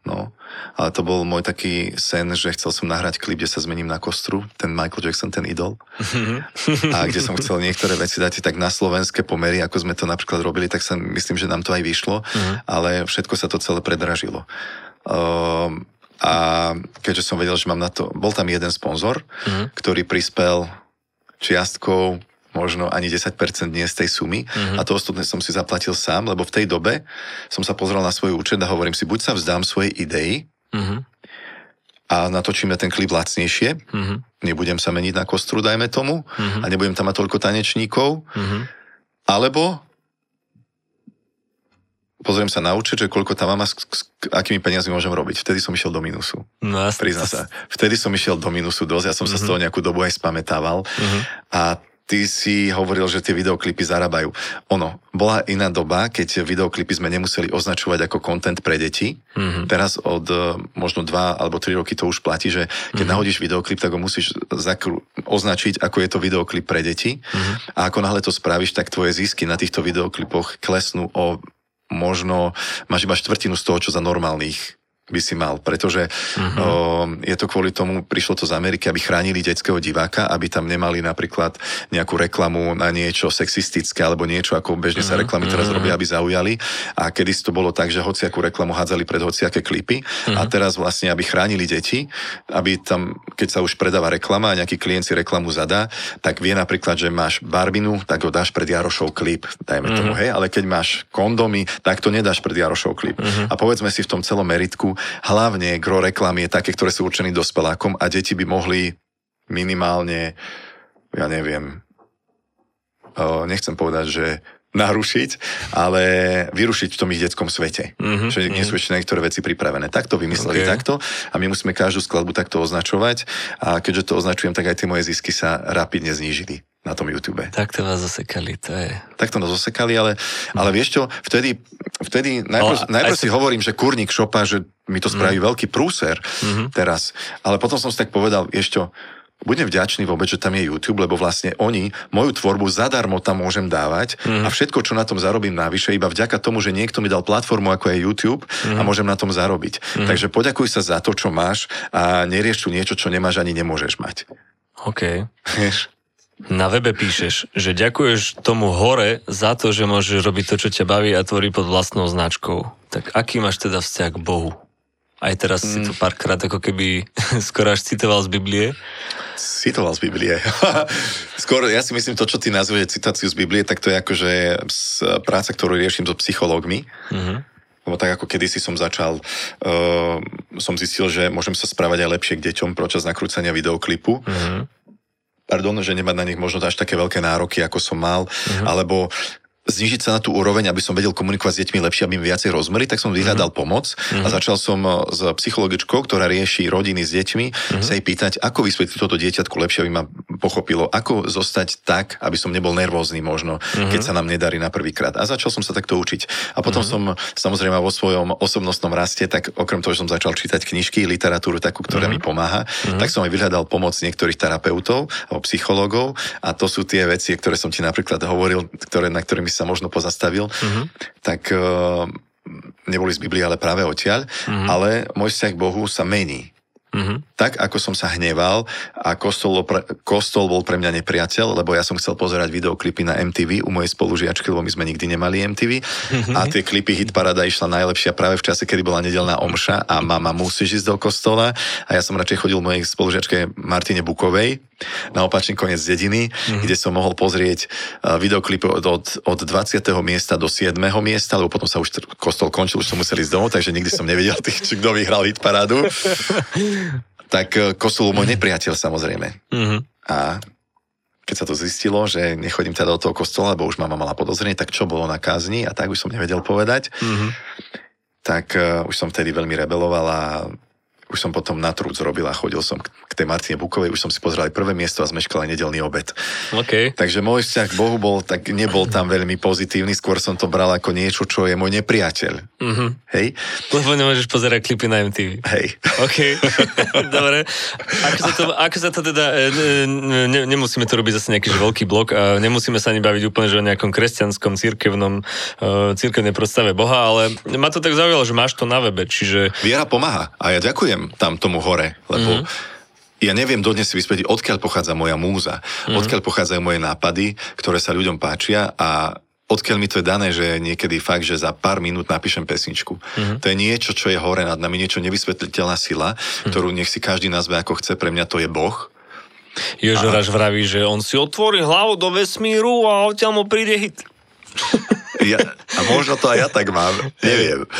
No ale to bol môj taký sen, že chcel som nahrať klip, kde sa zmením na kostru, ten Michael Jackson, ten idol. a kde som chcel niektoré veci dať tak na slovenské pomery, ako sme to napríklad robili, tak sa myslím, že nám to aj vyšlo, uh-huh. ale všetko sa to celé predražilo. Um, a keďže som vedel, že mám na to, bol tam jeden sponzor, uh-huh. ktorý prispel čiastkou možno ani 10% nie z tej sumy uh-huh. a to ostatné som si zaplatil sám, lebo v tej dobe som sa pozrel na svoj účet a hovorím si, buď sa vzdám svojej idei uh-huh. a natočíme ten klip lacnejšie, uh-huh. nebudem sa meniť na kostru, dajme tomu, uh-huh. a nebudem tam mať toľko tanečníkov, uh-huh. alebo pozriem sa na účet, že koľko tam mám a s, s akými peniazmi môžem robiť. Vtedy som išiel do minusu. No, Priznám sa. Vtedy som išiel do minusu dosť, ja som uh-huh. sa z toho nejakú dobu aj spametával. Uh-huh. A ty si hovoril, že tie videoklipy zarábajú. Ono, bola iná doba, keď videoklipy sme nemuseli označovať ako content pre deti. Mm-hmm. Teraz od e, možno dva alebo tri roky to už platí, že keď mm-hmm. nahodíš videoklip, tak ho musíš zakru- označiť, ako je to videoklip pre deti. Mm-hmm. A ako náhle to spravíš, tak tvoje zisky na týchto videoklipoch klesnú o možno, máš iba štvrtinu z toho, čo za normálnych by si mal, pretože uh-huh. o, je to kvôli tomu, prišlo to z Ameriky, aby chránili detského diváka, aby tam nemali napríklad nejakú reklamu na niečo sexistické alebo niečo, ako bežne uh-huh. sa mhm. reklamy teraz uh-huh. robia, aby zaujali. A kedy to bolo tak, že hociakú reklamu hádzali pred hociaké klipy uh-huh. a teraz vlastne, aby chránili deti, aby tam, keď sa už predáva reklama a nejaký klient si reklamu zadá, tak vie napríklad, že máš Barbinu, tak ho dáš pred Jarošov klip, dajme uh-huh. tomu, hej, ale keď máš kondomy, tak to nedáš pred Jarošov klip. Uh-huh. A povedzme si v tom celom meritku, hlavne gro reklamy je také, ktoré sú určené dospelákom a deti by mohli minimálne, ja neviem, nechcem povedať, že narušiť, ale vyrušiť v tom ich detskom svete. Mm-hmm, že nie sú ešte niektoré veci pripravené. Takto vymysleli okay. takto a my musíme každú skladbu takto označovať a keďže to označujem, tak aj tie moje zisky sa rapidne znížili na tom YouTube. Tak to vás zasekali, to je... Tak to nás zasekali, ale, ale vieš čo, vtedy, vtedy najprv, ale najprv si sa... hovorím, že kurník šopa, že mi to spraví mm. veľký prúser mm-hmm. teraz, ale potom som si tak povedal, čo, budem vďačný vôbec, že tam je YouTube, lebo vlastne oni moju tvorbu zadarmo tam môžem dávať mm. a všetko, čo na tom zarobím navyše, iba vďaka tomu, že niekto mi dal platformu ako je YouTube mm. a mhm. môžem na tom zarobiť. Mm. Takže poďakuj sa za to, čo máš a nerieš tu niečo, čo nemáš ani nemôžeš mať. OK. Vieš? Na webe píšeš, že ďakuješ tomu hore za to, že môžeš robiť to, čo ťa baví a tvorí pod vlastnou značkou. Tak aký máš teda vzťah k Bohu? Aj teraz mm. si to párkrát ako keby skoro až citoval z Biblie. Citoval z Biblie. Skôr, ja si myslím, to, čo ty nazveš citáciu z Biblie, tak to je akože práca, ktorú riešim so psychológmi. Mm-hmm. Lebo tak ako kedysi som začal, uh, som zistil, že môžem sa správať aj lepšie k deťom počas nakrúcania videoklipu. Mm-hmm. Pardon, že nemať na nich možno až také veľké nároky, ako som mal, mm-hmm. alebo znižiť sa na tú úroveň, aby som vedel komunikovať s deťmi lepšie, aby im viacej rozmery, tak som vyhľadal mm-hmm. pomoc mm-hmm. a mhm. začal som eh, s psychologičkou, ktorá rieši rodiny s deťmi, mm-hmm. sa jej pýtať, ako vysvetliť toto dieťatku lepšie, aby ma pochopilo, ako zostať tak, aby som nebol nervózny možno, mm-hmm. keď sa nám nedarí na prvýkrát. A začal som sa takto učiť. A potom mm-hmm. som samozrejme vo svojom osobnostnom raste, tak okrem toho, že som začal čítať knižky, literatúru takú, ktorá mm-hmm. mi pomáha, mm-hmm. tak som aj vyhľadal pomoc niektorých terapeutov alebo psychológov a to sú tie veci, ktoré som ti napríklad hovoril, ktoré, na ktorými sa možno pozastavil, mm-hmm. tak uh, neboli z Biblie, ale práve odtiaľ, mm-hmm. ale môj vzťah k Bohu sa mení. Mm-hmm. Tak, ako som sa hneval a kostol, kostol bol pre mňa nepriateľ, lebo ja som chcel pozerať videoklipy na MTV u mojej spolužiačky, lebo my sme nikdy nemali MTV mm-hmm. a tie klipy Hit Parada išla najlepšia práve v čase, kedy bola nedelná omša a mama musíš ísť do kostola a ja som radšej chodil mojej spolužiačke Martine Bukovej, na opačný koniec dediny, mm-hmm. kde som mohol pozrieť uh, videoklipy od, od, od 20. miesta do 7. miesta, lebo potom sa už kostol končil, už som musel ísť domov, takže nikdy som nevedel, tých, či kto vyhral hit parádu. tak uh, kostol môj nepriateľ samozrejme. Mm-hmm. A keď sa to zistilo, že nechodím teda do toho kostola, lebo už mama mala podozrenie, tak čo bolo na kázni a tak už som nevedel povedať. Mm-hmm. Tak uh, už som vtedy veľmi rebeloval a už som potom na trúd zrobil a chodil som k tej Martine Bukovej, už som si pozrel aj prvé miesto a zmeškal aj nedelný obed. Okay. Takže môj vzťah k Bohu bol, tak nebol tam veľmi pozitívny, skôr som to bral ako niečo, čo je môj nepriateľ. Mm-hmm. Hej? Lebo nemôžeš pozerať klipy na MTV. Hej. OK, dobre. Ako sa to, ako sa to teda, e, ne, nemusíme to robiť zase nejaký veľký blok a nemusíme sa ani baviť úplne že o nejakom kresťanskom církevnom, uh, církevnej predstave Boha, ale ma to tak zaujalo, že máš to na webe, čiže... Viera pomáha a ja ďakujem tam tomu hore, lebo mm-hmm. ja neviem dodnes si vysvetliť, odkiaľ pochádza moja múza, mm-hmm. odkiaľ pochádzajú moje nápady, ktoré sa ľuďom páčia a odkiaľ mi to je dané, že niekedy fakt, že za pár minút napíšem pesničku. Mm-hmm. To je niečo, čo je hore nad nami, niečo nevysvetliteľná sila, mm-hmm. ktorú nech si každý nazve ako chce, pre mňa to je Boh. Jožoráš a... vraví, že on si otvorí hlavu do vesmíru a odtiaľ mu príde hit. Ja, a možno to aj ja tak mám, neviem.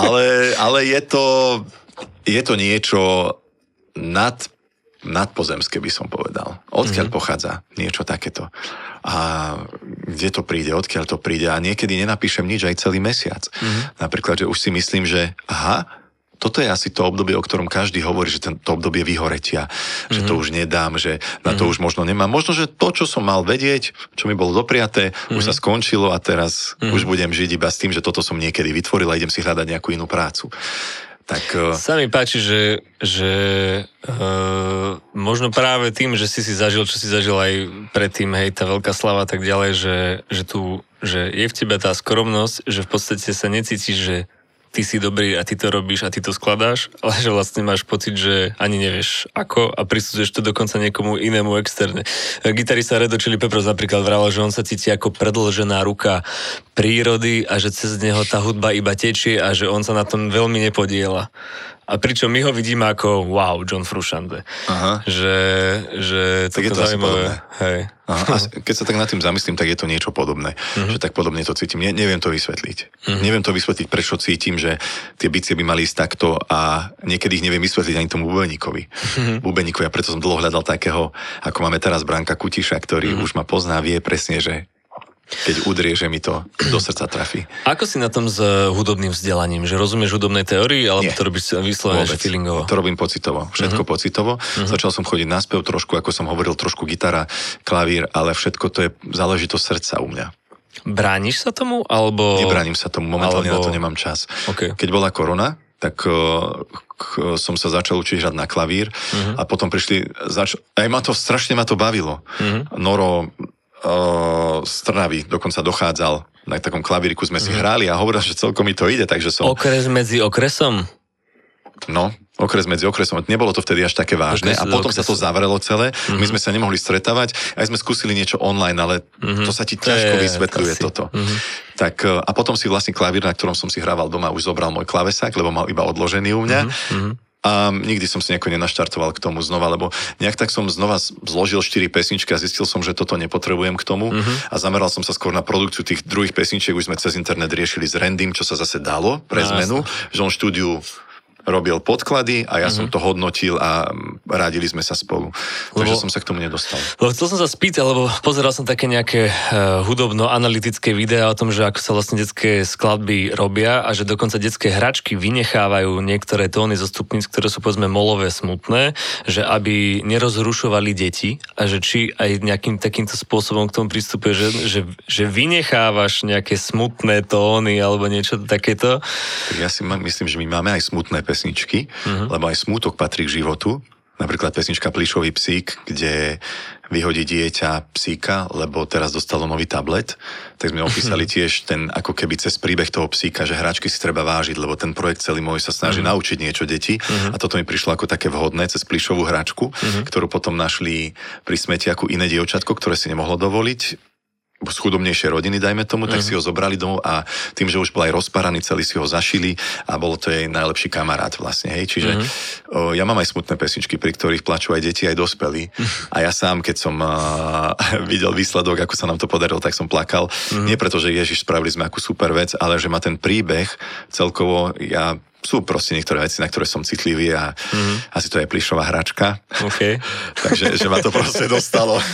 Ale, ale je to je to niečo nad, nadpozemské, by som povedal. Odkiaľ mm-hmm. pochádza niečo takéto. A kde to príde, odkiaľ to príde. A niekedy nenapíšem nič aj celý mesiac. Mm-hmm. Napríklad, že už si myslím, že aha, toto je asi to obdobie, o ktorom každý hovorí, že to obdobie vyhoretia, mm-hmm. že to mhm. už nedám, že na to mm-hmm. už možno nemám. Možno, že to, čo som mal vedieť, čo mi bolo dopriaté, mm-hmm. už sa mhm. skončilo a teraz mm-hmm. už budem žiť iba s tým, že toto som niekedy vytvoril a idem si hľadať nejakú inú prácu. Tak, uh... Sa mi páči, že, že uh, možno práve tým, že si si zažil, čo si zažil aj predtým, hej, tá veľká slava tak ďalej, že, že, tu, že je v tebe tá skromnosť, že v podstate sa necítiš, že ty si dobrý a ty to robíš a ty to skladáš, ale že vlastne máš pocit, že ani nevieš ako a prisudzuješ to dokonca niekomu inému externe. Gitarista Redo Chili Peppers napríklad vral, že on sa cíti ako predlžená ruka prírody a že cez neho tá hudba iba tečie a že on sa na tom veľmi nepodiela. A pričom my ho vidíme ako wow, John. Aha. Že, že tak je to zaujímavé. Hej. Aha. A keď sa tak nad tým zamyslím, tak je to niečo podobné. Uh-huh. Že tak podobne to cítim. Ne, neviem to vysvetliť. Uh-huh. Neviem to vysvetliť, prečo cítim, že tie bicie by mali ísť takto a niekedy ich neviem vysvetliť ani tomu bubeníkovi. Uh-huh. Bubeníkovi. A preto som dlho hľadal takého, ako máme teraz Branka Kutiša, ktorý uh-huh. už ma pozná, vie presne, že keď udrie, že mi to do srdca trafí. Ako si na tom s hudobným vzdelaním? Že rozumieš hudobnej teórii, alebo Nie. to robíš vyslovene feelingovo? To robím pocitovo, všetko uh-huh. pocitovo. Uh-huh. Začal som chodiť na spev trošku, ako som hovoril, trošku gitara, klavír, ale všetko to je záležitosť srdca u mňa. Brániš sa tomu, alebo... Nebránim sa tomu, momentálne alebo... na to nemám čas. Okay. Keď bola korona, tak uh, som sa začal učiť hrať na klavír uh-huh. a potom prišli, zač- aj ma to, strašne ma to bavilo. Uh-huh. Noro z Trnavy dokonca dochádzal, na takom klavíriku sme si mm. hrali a hovoril, že celkom mi to ide, takže som... Okres medzi okresom? No, okres medzi okresom. Nebolo to vtedy až také vážne okres, a potom okresom. sa to zavrelo celé. Mm-hmm. My sme sa nemohli stretávať, aj sme skúsili niečo online, ale mm-hmm. to sa ti ťažko vysvetľuje to toto. Mm-hmm. Tak e, a potom si vlastne klavír, na ktorom som si hrával doma, už zobral môj klavesák, lebo mal iba odložený u mňa. Mm-hmm a nikdy som si nejako nenaštartoval k tomu znova, lebo nejak tak som znova zložil 4 pesničky a zistil som, že toto nepotrebujem k tomu mm-hmm. a zameral som sa skôr na produkciu tých druhých pesničiek, už sme cez internet riešili s Randym, čo sa zase dalo pre zmenu, že on štúdiu robil podklady a ja mm-hmm. som mhm. to hodnotil a radili sme sa spolu. Lebo, Takže som sa k tomu nedostal. Lebo chcel som sa spýtať, lebo pozeral som také nejaké uh, hudobno-analytické videá o tom, že ako sa vlastne detské skladby robia a že dokonca detské hračky vynechávajú niektoré tóny zo stupníc, ktoré sú povedzme molové, smutné, že aby nerozrušovali deti a že či aj nejakým takýmto spôsobom k tomu pristupuje, že, že, že vynechávaš nejaké smutné tóny alebo niečo takéto. Tak ja si myslím, že my máme aj smutné pesničky, uh-huh. lebo aj smútok patrí k životu. Napríklad pesnička Plišový psík, kde vyhodí dieťa psíka, lebo teraz dostalo nový tablet, tak sme opísali tiež ten ako keby cez príbeh toho psíka, že hračky si treba vážiť, lebo ten projekt celý môj sa snaží uh-huh. naučiť niečo deti uh-huh. a toto mi prišlo ako také vhodné cez plišovú hračku, uh-huh. ktorú potom našli pri smetiaku iné dievčatko, ktoré si nemohlo dovoliť z chudobnejšej rodiny, dajme tomu, tak uh-huh. si ho zobrali domov a tým, že už bol aj rozparaný, celý si ho zašili a bolo to jej najlepší kamarát vlastne, hej. Čiže uh-huh. o, ja mám aj smutné pesničky, pri ktorých plačú aj deti, aj dospelí. Uh-huh. A ja sám, keď som uh, videl výsledok, ako sa nám to podarilo, tak som plakal. Uh-huh. Nie preto, že Ježiš, spravili sme akú super vec, ale že ma ten príbeh celkovo, ja sú proste niektoré veci, na ktoré som citlivý a mm-hmm. asi to je plišová hračka. Okay. Takže že ma to proste dostalo.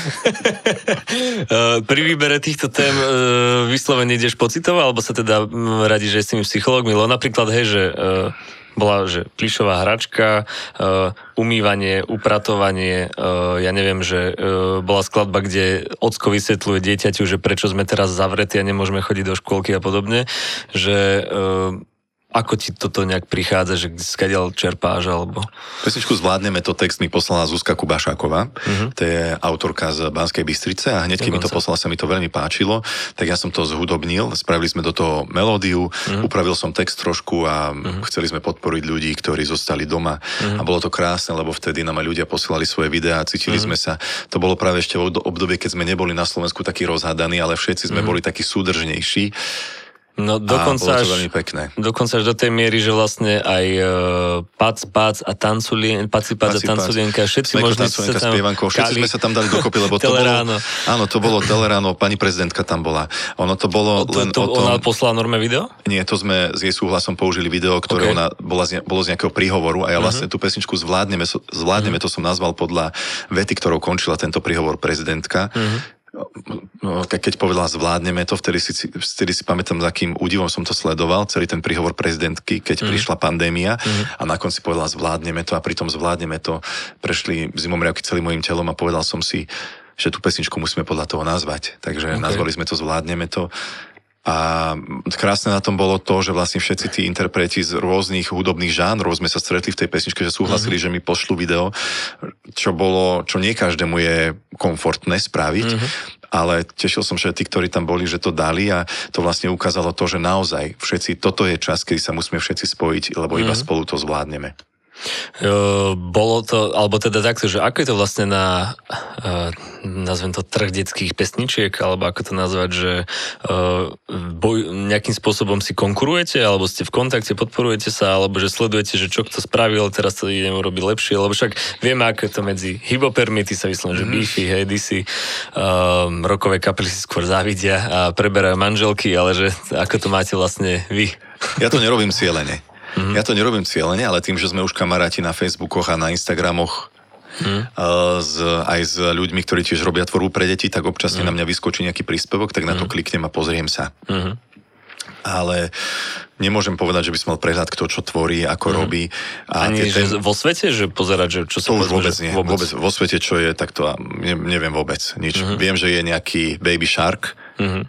Eh, pri výbere týchto tém uh, vyslovene ideš pocitovo, alebo sa teda radi, že s tými psychológmi, lebo napríklad, hej, že uh, bola, že plišová hračka, uh, umývanie, upratovanie, uh, ja neviem, že uh, bola skladba, kde ocko vysvetľuje dieťaťu, že prečo sme teraz zavretí a nemôžeme chodiť do škôlky a podobne, že ako ti toto nejak prichádza, že skadiaľ čerpáš, alebo... Pesničku Zvládneme to text mi poslala Zuzka Kubašáková, uh-huh. to je autorka z Banskej Bystrice a hneď, keď mi to poslala, sa mi to veľmi páčilo, tak ja som to zhudobnil, spravili sme do toho melódiu, uh-huh. upravil som text trošku a uh-huh. chceli sme podporiť ľudí, ktorí zostali doma uh-huh. a bolo to krásne, lebo vtedy nám aj ľudia posielali svoje videá, cítili uh-huh. sme sa, to bolo práve ešte v obdobie, keď sme neboli na Slovensku takí rozhádaní, ale všetci sme uh-huh. boli takí súdržnejší No dokonca, a to veľmi pekné. Dokonca až do tej miery, že vlastne aj uh, Pac, Pac a Tanculien, Paci, Pac a Tanculienka, všetci možní sa tam... Spievanko, všetci sme sa tam dali dokopy, lebo to bolo... Áno, to bolo Teleráno, pani prezidentka tam bola. Ono to bolo to, len to, o tom... Ona poslala norme video? Nie, to sme s jej súhlasom použili video, ktoré okay. ona bola z, bolo z nejakého príhovoru a ja mhm. vlastne uh-huh. tú pesničku zvládneme, zvládneme uh-huh. to som nazval podľa vety, ktorou končila tento príhovor prezidentka. Uh-huh keď povedala zvládneme to, vtedy si, vtedy si pamätám, za akým údivom som to sledoval, celý ten príhovor prezidentky, keď mm. prišla pandémia mm. a na konci povedala zvládneme to a pritom zvládneme to prešli zimomriavky celým mojim telom a povedal som si, že tú pesničku musíme podľa toho nazvať. Takže okay. nazvali sme to Zvládneme to. A krásne na tom bolo to, že vlastne všetci tí interpreti z rôznych hudobných žánrov sme sa stretli v tej pesničke, že súhlasili, mm-hmm. že mi pošlu video, čo bolo, čo nie každému je komfortné spraviť. Mm-hmm ale tešil som, že tí, ktorí tam boli, že to dali a to vlastne ukázalo to, že naozaj všetci, toto je čas, kedy sa musíme všetci spojiť, lebo mm-hmm. iba mhm. spolu to zvládneme. Bolo to, alebo teda takto, že ako je to vlastne na, nazvem to trh detských pesničiek, alebo ako to nazvať, že boj, nejakým spôsobom si konkurujete, alebo ste v kontakte, podporujete sa, alebo že sledujete, že čo kto spravil, teraz to idem urobiť lepšie, lebo však vieme, ako je to medzi hibopermi, ty sa vyslovene, že mm-hmm. beefy, hej, si um, rokové kapely si skôr závidia a preberajú manželky, ale že ako to máte vlastne vy? Ja to nerobím cieľene. Mm-hmm. Ja to nerobím cieľene, ale tým, že sme už kamaráti na Facebookoch a na Instagramoch Mm. S, aj s ľuďmi, ktorí tiež robia tvorbu pre deti, tak občas mm. na mňa vyskočí nejaký príspevok, tak na to mm. kliknem a pozriem sa. Mm. Ale nemôžem povedať, že by som mal prehľad, kto čo tvorí, ako mm. robí. A Ani ten... že vo svete, že pozerať, že čo sa to už vôbec nie. Vôbec. vôbec. Vo svete, čo je, tak to ne, neviem vôbec nič. Mm. Viem, že je nejaký Baby Shark, mm.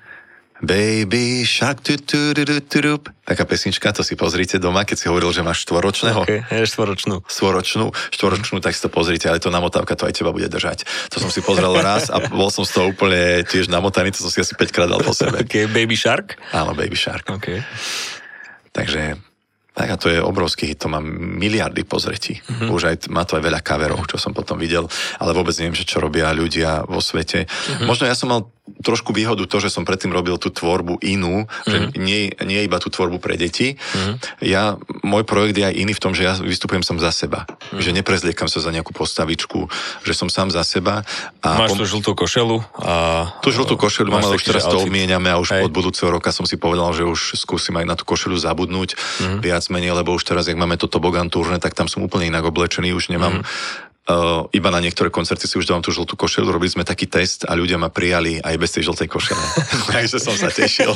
Baby Shark, tu, tu, tu, tu, tu, tu. Taká pesnička, to si pozrite doma, keď si hovoril, že máš štvoročného. Okay, je štvoročnú. Štvoročnú, štvoročnú, tak si to pozrite, ale to namotávka to aj teba bude držať. To som si pozrel raz a bol som z toho úplne tiež namotaný, to som si asi 5 krát dal po sebe. Okay, Baby Shark? Áno, Baby Shark. Okay. Takže tak a to je obrovský hit, to má miliardy pozretí. Mm-hmm. Už aj, má to aj veľa kaverov, čo som potom videl, ale vôbec neviem, že čo robia ľudia vo svete. Mm-hmm. Možno ja som mal trošku výhodu to, že som predtým robil tú tvorbu inú, mm-hmm. že mhm. nie, nie iba tú tvorbu pre deti. Mm-hmm. Ja, môj projekt je aj iný v tom, že ja vystupujem som za seba. Mm-hmm. Že neprezliekam sa za nejakú postavičku, že som sám za seba. A Máš pom- tú žltú košelu a... Tú žltú košelu mám, ale už teraz to obmieniame a už Hej. od budúceho roka som si povedal, že už skúsim aj na tú košelu zabudnúť mm-hmm. viac menej, lebo už teraz, jak máme toto Bogan turné, tak tam som úplne inak oblečený, už nemám mm-hmm Uh, iba na niektoré koncerty si už dávam tú žltú košelu, robili sme taký test a ľudia ma prijali aj bez tej žltej košele. Takže som sa tešil.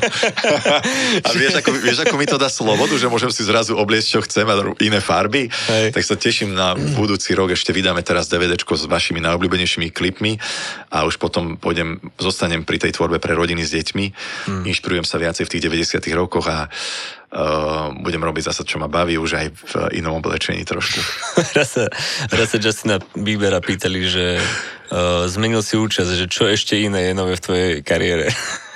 a vieš ako, vieš, ako mi to dá slobodu, že môžem si zrazu obliecť, čo chcem a iné farby? Hej. Tak sa teším na budúci rok, ešte vydáme teraz DVD s vašimi najobľúbenejšími klipmi a už potom pôjdem, zostanem pri tej tvorbe pre rodiny s deťmi, hmm. inšpirujem sa viacej v tých 90 rokoch a uh, budem robiť zase, čo ma baví, už aj v inom oblečení trošku. raz, sa, raz sa Justina Biebera pýtali, že uh, zmenil si účasť, že čo ešte iné je nové v tvojej kariére.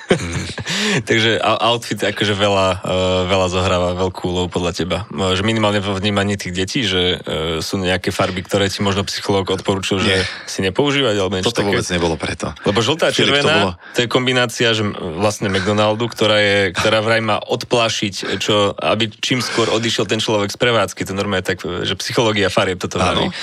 Mm. Takže outfit akože veľa, uh, veľa zohráva veľkú úlohu podľa teba. Že minimálne vo vnímaní tých detí, že uh, sú nejaké farby, ktoré ti možno psychológ odporúčil, že si nepoužívať, alebo niečo Toto také. vôbec nebolo preto. Lebo žltá a červená, to, bolo... to je kombinácia, že vlastne McDonaldu, ktorá, je, ktorá vraj má odplášiť, čo, aby čím skôr odišiel ten človek z prevádzky. To normálne tak, že psychológia farieb toto vraví.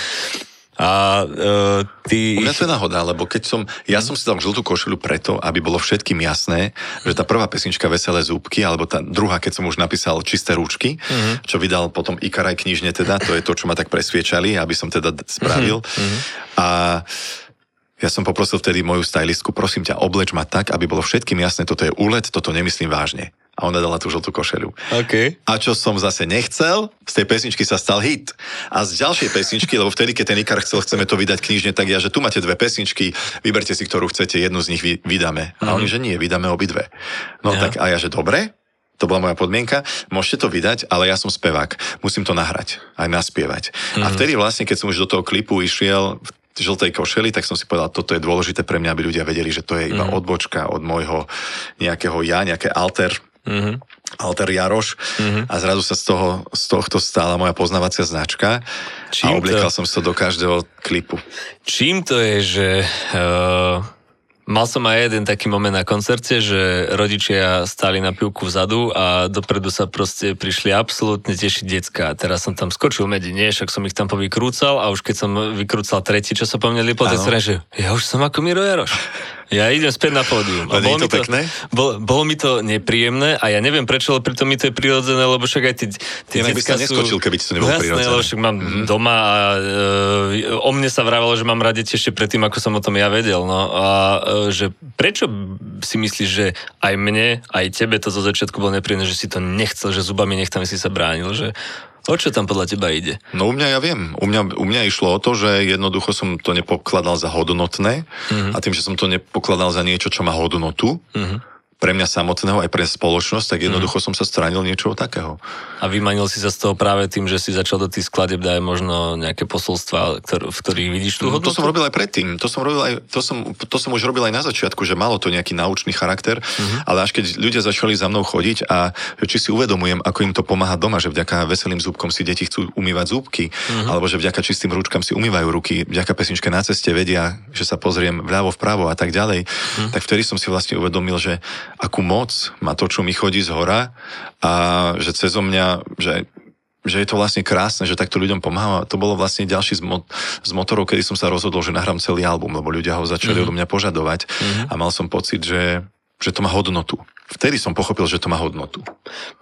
A uh, ty... U mňa to je náhoda, lebo keď som... Ja som si dal žltú košelu preto, aby bolo všetkým jasné, že tá prvá pesnička Veselé zúbky, alebo tá druhá, keď som už napísal Čisté rúčky, uh-huh. čo vydal potom Ikaraj knižne teda, to je to, čo ma tak presviečali, aby som teda spravil. Uh-huh. A ja som poprosil vtedy moju stylistku, prosím ťa, obleč ma tak, aby bolo všetkým jasné, toto je úlet, toto nemyslím vážne a ona dala tú žltú košelu. Okay. A čo som zase nechcel, z tej pesničky sa stal hit. A z ďalšej pesničky, lebo vtedy, keď ten Ikar chcel, chceme to vydať knižne, tak ja, že tu máte dve pesničky, vyberte si, ktorú chcete, jednu z nich vy, vydáme. Mm-hmm. A oni, mhm. že nie, vydáme obidve. No ja. tak a ja, že dobre, to bola moja podmienka, môžete to vydať, ale ja som spevák, musím to nahrať, aj naspievať. Mm-hmm. A mhm. vtedy vlastne, keď som už do toho klipu išiel, žltej košeli, tak som si povedal, toto je dôležité pre mňa, aby ľudia vedeli, že to je iba mm. odbočka od môjho nejakého ja, nejaké alter mm-hmm. Alter Jaroš mm-hmm. a zrazu sa z, toho, z tohto stála moja poznávacia značka Čím a obliekal to... som sa do každého klipu. Čím to je, že uh, Mal som aj jeden taký moment na koncerte, že rodičia stáli na pivku vzadu a dopredu sa proste prišli absolútne tešiť decka. Teraz som tam skočil medzi nie, však som ich tam povykrúcal a už keď som vykrúcal tretí, čo sa po mne lipo, tak že ja už som ako Miro Jaroš. Ja idem späť na pódium. A bolo, to mi to, bol, bolo mi to nepríjemné a ja neviem prečo, ale pritom mi to je prirodzené, lebo však aj tie, tie Inak by neskočil, keby to nebolo jasné, prirodzené. lebo však mám mm-hmm. doma a e, o mne sa vravalo, že mám radi ešte predtým, ako som o tom ja vedel. No. A e, že prečo si myslíš, že aj mne, aj tebe to zo začiatku bolo nepríjemné, že si to nechcel, že zubami nechtami si sa bránil, že O čo tam podľa teba ide? No u mňa ja viem. U mňa, u mňa išlo o to, že jednoducho som to nepokladal za hodnotné mm-hmm. a tým, že som to nepokladal za niečo, čo má hodnotu, mm-hmm pre mňa samotného, aj pre spoločnosť, tak jednoducho mm. som sa stranil niečoho takého. A vymanil si sa z toho práve tým, že si začal do tých skladeb dať možno nejaké posolstva, ktor- v ktorých vidíš tú hodnotu? To som robil aj predtým. To som, robil aj, to, som, to som už robil aj na začiatku, že malo to nejaký naučný charakter, mm-hmm. ale až keď ľudia začali za mnou chodiť a či si uvedomujem, ako im to pomáha doma, že vďaka veselým zúbkom si deti chcú umývať zúbky, mm-hmm. alebo že vďaka čistým rúčkam si umývajú ruky, vďaka pesničke na ceste vedia, že sa pozriem vľavo, vpravo a tak ďalej, mm-hmm. tak vtedy som si vlastne uvedomil, že akú moc má to, čo mi chodí z hora a že cez mňa, že že je to vlastne krásne, že takto ľuďom pomáha. To bolo vlastne ďalší z, mo- z motorov, kedy som sa rozhodol, že nahrám celý album, lebo ľudia ho začali mm-hmm. od mňa požadovať mm-hmm. a mal som pocit, že, že to má hodnotu. Vtedy som pochopil, že to má hodnotu.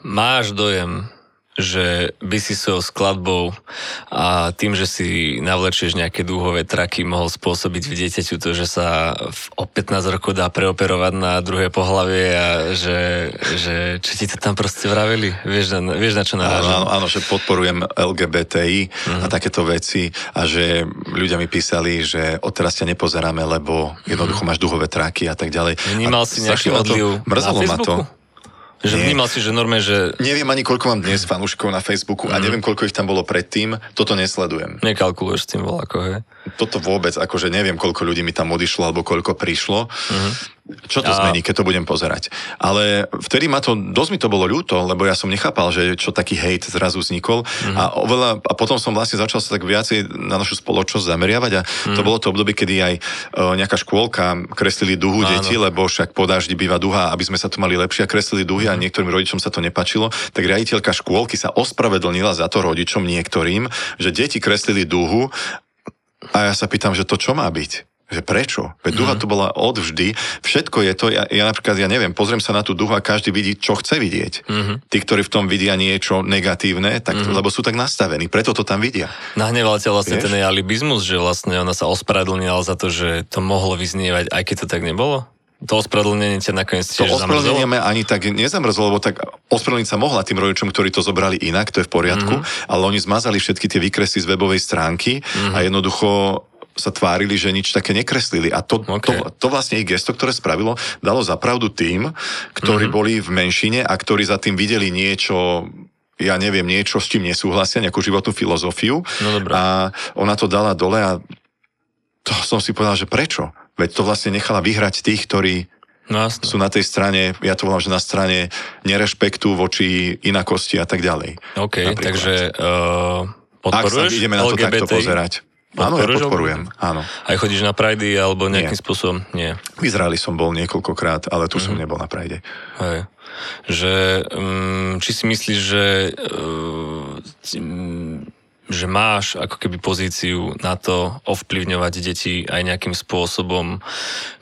Máš dojem, že by si svojou skladbou a tým, že si navlečieš nejaké dúhové traky, mohol spôsobiť v dieťaťu to, že sa v, o 15 rokov dá preoperovať na druhé pohlavie a že, že čo ti to tam proste vravili? Vieš, na, vieš na čo narážam? Áno, áno, že podporujem LGBTI uh-huh. a mhm. takéto veci a že ľudia mi písali, že odteraz ťa nepozeráme, lebo jednoducho uh-huh. máš dúhové traky a tak ďalej. Vnímal si nejaký odliv mrzelo ma to. Že Nie. vnímal si, že norme, že... Neviem ani koľko mám dnes fanúšikov na Facebooku mm. a mhm. neviem koľko ich tam bolo predtým, toto nesledujem. Nekalkuluješ s tým voľako, hej? Toto vôbec, akože neviem koľko ľudí mi tam odišlo alebo koľko prišlo. Mm. Čo to a... zmení, keď to budem pozerať? Ale vtedy ma to, dosť mi to bolo ľúto, lebo ja som nechápal, že čo taký hejt zrazu vznikol mm-hmm. a, oveľa, a potom som vlastne začal sa tak viacej na našu spoločnosť zameriavať a mm-hmm. to bolo to obdobie, kedy aj uh, nejaká škôlka kreslili duhu Áno. deti, lebo však po daždi býva duha, aby sme sa tu mali lepšie a kreslili duhy mm-hmm. a mhm. niektorým rodičom sa to nepačilo, tak riaditeľka škôlky sa ospravedlnila za to rodičom niektorým, že deti kreslili duhu a ja sa pýtam, že to čo má byť? Že prečo? Veď duha mm. tu bola odvždy. Všetko je to, ja, ja napríklad, ja neviem, pozriem sa na tú duhu a každý vidí, čo chce vidieť. Mm-hmm. Tí, ktorí v tom vidia niečo negatívne, tak, mm-hmm. lebo sú tak nastavení, preto to tam vidia. Nahneval ťa vlastne Vieš? ten alibizmus, že vlastne ona sa ospravedlnila za to, že to mohlo vyznievať, aj keď to tak nebolo? To ospravedlnenie ťa nakoniec tiež To ospravedlenie ani tak nezamrzlo, lebo tak ospravedlniť sa mohla tým rodičom, ktorí to zobrali inak, to je v poriadku, mm-hmm. ale oni zmazali všetky tie výkresy z webovej stránky mm-hmm. a jednoducho sa tvárili, že nič také nekreslili. A to, okay. to, to vlastne ich gesto, ktoré spravilo, dalo zapravdu tým, ktorí mm-hmm. boli v menšine a ktorí za tým videli niečo ja neviem, niečo, s čím nesúhlasia, nejakú životnú filozofiu. No dobré. A ona to dala dole a to som si povedal, že prečo? Veď to vlastne nechala vyhrať tých, ktorí no, sú na tej strane, ja to volám, že na strane nerešpektu voči inakosti a tak ďalej. OK, napríklad. takže uh, podporuješ Ak sa ideme na to takto pozerať. Áno, ja podporujem, áno. Aj chodíš na Pride alebo nejakým Nie. spôsobom? Nie. V Izraeli som bol niekoľkokrát, ale tu mm-hmm. som mhm. nebol na Pride. Hej. Že, um, či si myslíš, že uh, že máš ako keby pozíciu na to ovplyvňovať deti aj nejakým spôsobom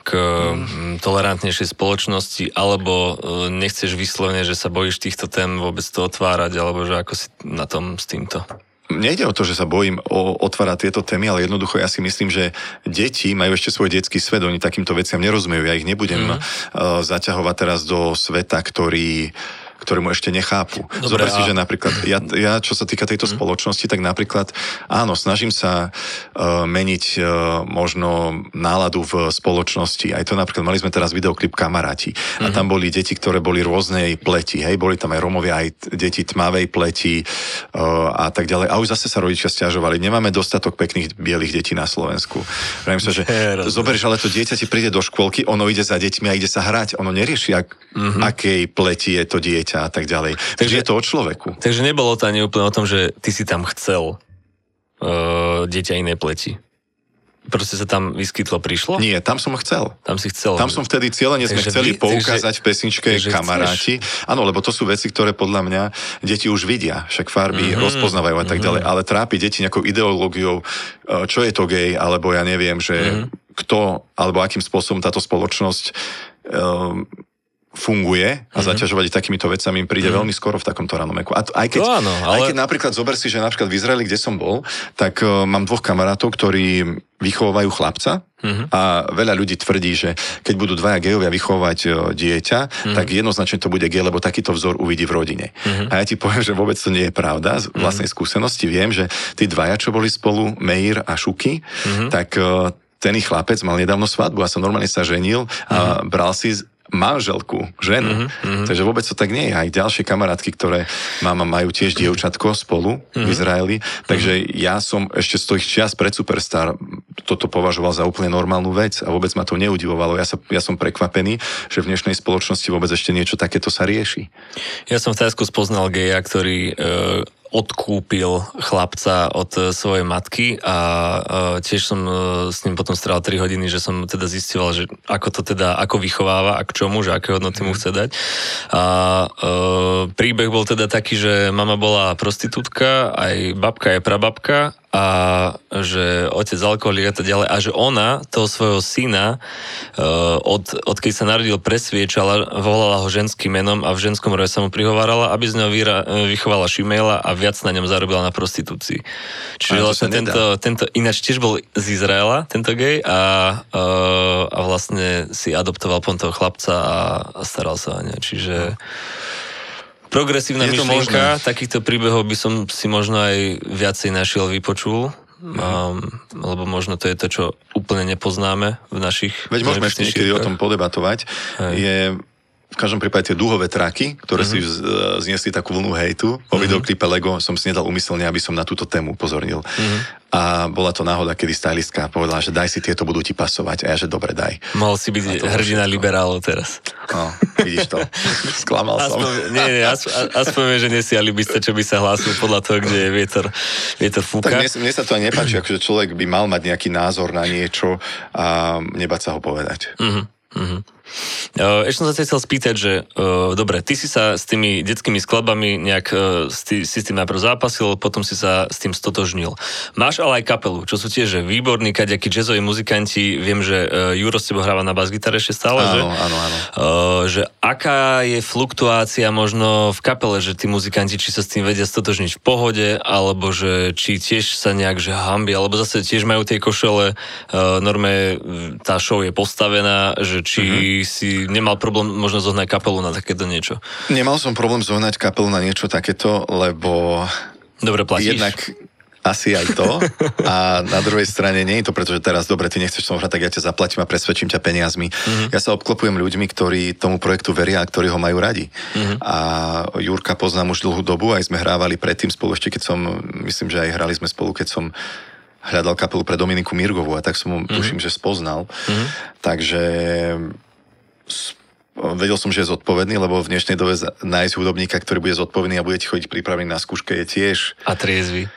k mm. tolerantnejšej spoločnosti, alebo uh, nechceš vyslovene, že sa bojíš týchto tém vôbec to otvárať, alebo že ako si na tom s týmto? Nejde o to, že sa bojím o, otvárať tieto témy, ale jednoducho ja si myslím, že deti majú ešte svoj detský svet, oni takýmto veciam nerozumejú. Ja ich nebudem mm. uh, zaťahovať teraz do sveta, ktorý ktoré mu ešte nechápu. Dobre, Zober si, a... že napríklad, ja, ja čo sa týka tejto mm. spoločnosti, tak napríklad, áno, snažím sa uh, meniť uh, možno náladu v spoločnosti. Aj to napríklad, mali sme teraz videoklip Kamaráti mm. a mhm. tam boli deti, ktoré boli rôznej pleti, hej, boli tam aj Romovia, aj deti tmavej pleti uh, a tak ďalej. A už zase sa rodičia stiažovali, nemáme dostatok pekných bielých detí na Slovensku. Vravím sa, že zoberieš, ale to dieťa ti príde do škôlky, ono ide za deťmi a ide sa hrať. Ono nerieši, ak, mm-hmm. akej pleti je to dieťa dieťa a tak ďalej. Takže je to o človeku. Takže nebolo to ani úplne o tom, že ty si tam chcel uh, dieťa inej pleti. Proste sa tam vyskytlo, prišlo? Nie, tam som chcel. Tam si chcel. Tam som vtedy cieľene sme chceli vy, poukázať takže, v pesničke kamaráti. Áno, lebo to sú veci, ktoré podľa mňa deti už vidia. Však farby mm-hmm, rozpoznávajú a tak mm-hmm. ďalej. Ale trápi deti nejakou ideológiou, uh, čo je to gej, alebo ja neviem, že mm-hmm. kto, alebo akým spôsobom táto spoločnosť um, funguje a mm-hmm. zaťažovať takýmito vecami im príde mm-hmm. veľmi skoro v takomto ranom veku. A to, aj, keď, to áno, ale... aj keď napríklad zober si, že napríklad v Izraeli, kde som bol, tak uh, mám dvoch kamarátov, ktorí vychovajú chlapca mm-hmm. a veľa ľudí tvrdí, že keď budú dvaja gejovia vychovať uh, dieťa, mm-hmm. tak jednoznačne to bude gej, lebo takýto vzor uvidí v rodine. Mm-hmm. A ja ti poviem, že vôbec to nie je pravda. Z mhm. vlastnej mm-hmm. skúsenosti viem, že tí dvaja, čo boli spolu, Meir a Šuky, mm-hmm. tak uh, ten ich chlapec mal nedávno svadbu a som normálne sa ženil a mm-hmm. bral si manželku, ženu. Mm-hmm. Takže vôbec to tak nie je. Aj ďalšie kamarátky, ktoré mama majú tiež dievčatko spolu mm-hmm. v mhm. Izraeli. Takže mm-hmm. ja som ešte z tých čias pred Superstar toto považoval za úplne normálnu vec a vôbec ma to neudivovalo. Ja, sa, ja som prekvapený, že v dnešnej spoločnosti vôbec ešte niečo takéto sa rieši. Ja som v Tajsku spoznal geja, ktorý e, odkúpil chlapca od e, svojej matky a e, tiež som e, s ním potom strával 3 hodiny, že som teda zistoval, že ako to teda, ako vychováva a k čomu, že aké hodnoty mu chce dať. A príbeh bol teda taký, že mama bola prostitútka, aj babka, aj prababka a že otec alkoholik a tak ďalej a že ona toho svojho syna uh, od, od keď sa narodil presviečala, volala ho ženským menom a v ženskom rode sa mu prihovárala, aby z neho vyra, vychovala Šimejla a viac na ňom zarobila na prostitúcii. Čiže vlastne tento, tento, ináč tiež bol z Izraela, tento gej a, uh, a vlastne si adoptoval pon toho chlapca a, a staral sa o ne. Čiže... No progresívna je myšlienka, takýchto príbehov by som si možno aj viacej našiel, vypočul. Mm. Um, lebo možno to je to, čo úplne nepoznáme v našich... Veď môžeme ešte niekedy o tom podebatovať. Hej. Je v každom prípade tie dúhové traky, ktoré mm-hmm. si zniesli takú vlnu hejtu. Po mm-hmm. videoklipe Lego som si nedal umyselne, aby som na túto tému upozornil. Mm-hmm. A bola to náhoda, kedy stylistka povedala, že daj si tieto, budú ti pasovať. A ja, že dobre, daj. Mohol si byť hrdina liberálov teraz. No, vidíš to. Sklamal aspoň, som. Nie, nie, aspoň, aspoň že nesi alibista, čo by sa hlásil podľa toho, kde je vietor, vietor fúka. Tak mne, mne sa to aj nepáči, akože človek by mal mať nejaký názor na niečo a nebať sa ho povedať. Mm-hmm. Mm-hmm. Ešte som sa chcel spýtať, že uh, dobre, ty si sa s tými detskými skladbami nejak uh, si, si s tým najprv zápasil, potom si sa s tým stotožnil. Máš ale aj kapelu, čo sú tiež výborní, kaďakí jazzoví muzikanti. Viem, že uh, Juro s tebou hráva na bas-gitare ešte stále, áno, že? Áno, áno. Uh, že aká je fluktuácia možno v kapele, že tí muzikanti, či sa s tým vedia stotožniť v pohode, alebo že či tiež sa nejak že hambi, alebo zase tiež majú tie košele, uh, norme tá show je postavená, že či mm-hmm si nemal problém možno zohnať kapelu na takéto niečo? Nemal som problém zohnať kapelu na niečo takéto, lebo... Dobre platíš? Jednak asi aj to. A na druhej strane nie je to, pretože teraz, dobre, ty nechceš som hrať, tak ja ťa zaplatím a presvedčím ťa peniazmi. Mm-hmm. Ja sa obklopujem ľuďmi, ktorí tomu projektu veria a ktorí ho majú radi. Mm-hmm. A Jurka poznám už dlhú dobu, aj sme hrávali predtým spolu, ešte keď som, myslím, že aj hrali sme spolu, keď som hľadal kapelu pre Dominiku Mirgovú a tak som mu, mm-hmm. tuším, že spoznal. Mm-hmm. Takže vedel som, že je zodpovedný, lebo v dnešnej dobe nájsť hudobníka, ktorý bude zodpovedný a bude ti chodiť pripravený na skúške je tiež... A triezvy.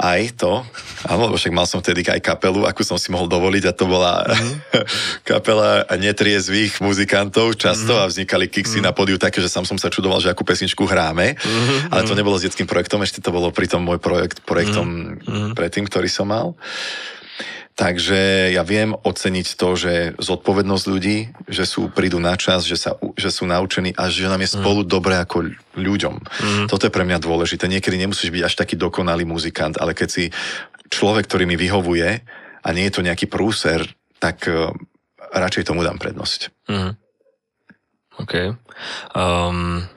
Aj to, áno, lebo však mal som vtedy aj kapelu, akú som si mohol dovoliť a to bola mm. kapela netriezvých muzikantov často mm. a vznikali kiksy mm. na podiu také, že sám som sa čudoval, že akú pesničku hráme, mm. ale to nebolo s detským projektom, ešte to bolo pri tom môj projekt, projektom mm. predtým, ktorý som mal. Takže ja viem oceniť to, že zodpovednosť ľudí, že sú, prídu na čas, že, sa, že sú naučení a že nám je spolu mm. dobre ako ľuďom. Mm. Toto je pre mňa dôležité. Niekedy nemusíš byť až taký dokonalý muzikant, ale keď si človek, ktorý mi vyhovuje a nie je to nejaký prúser, tak uh, radšej tomu dám prednosť. Mm. OK. Um,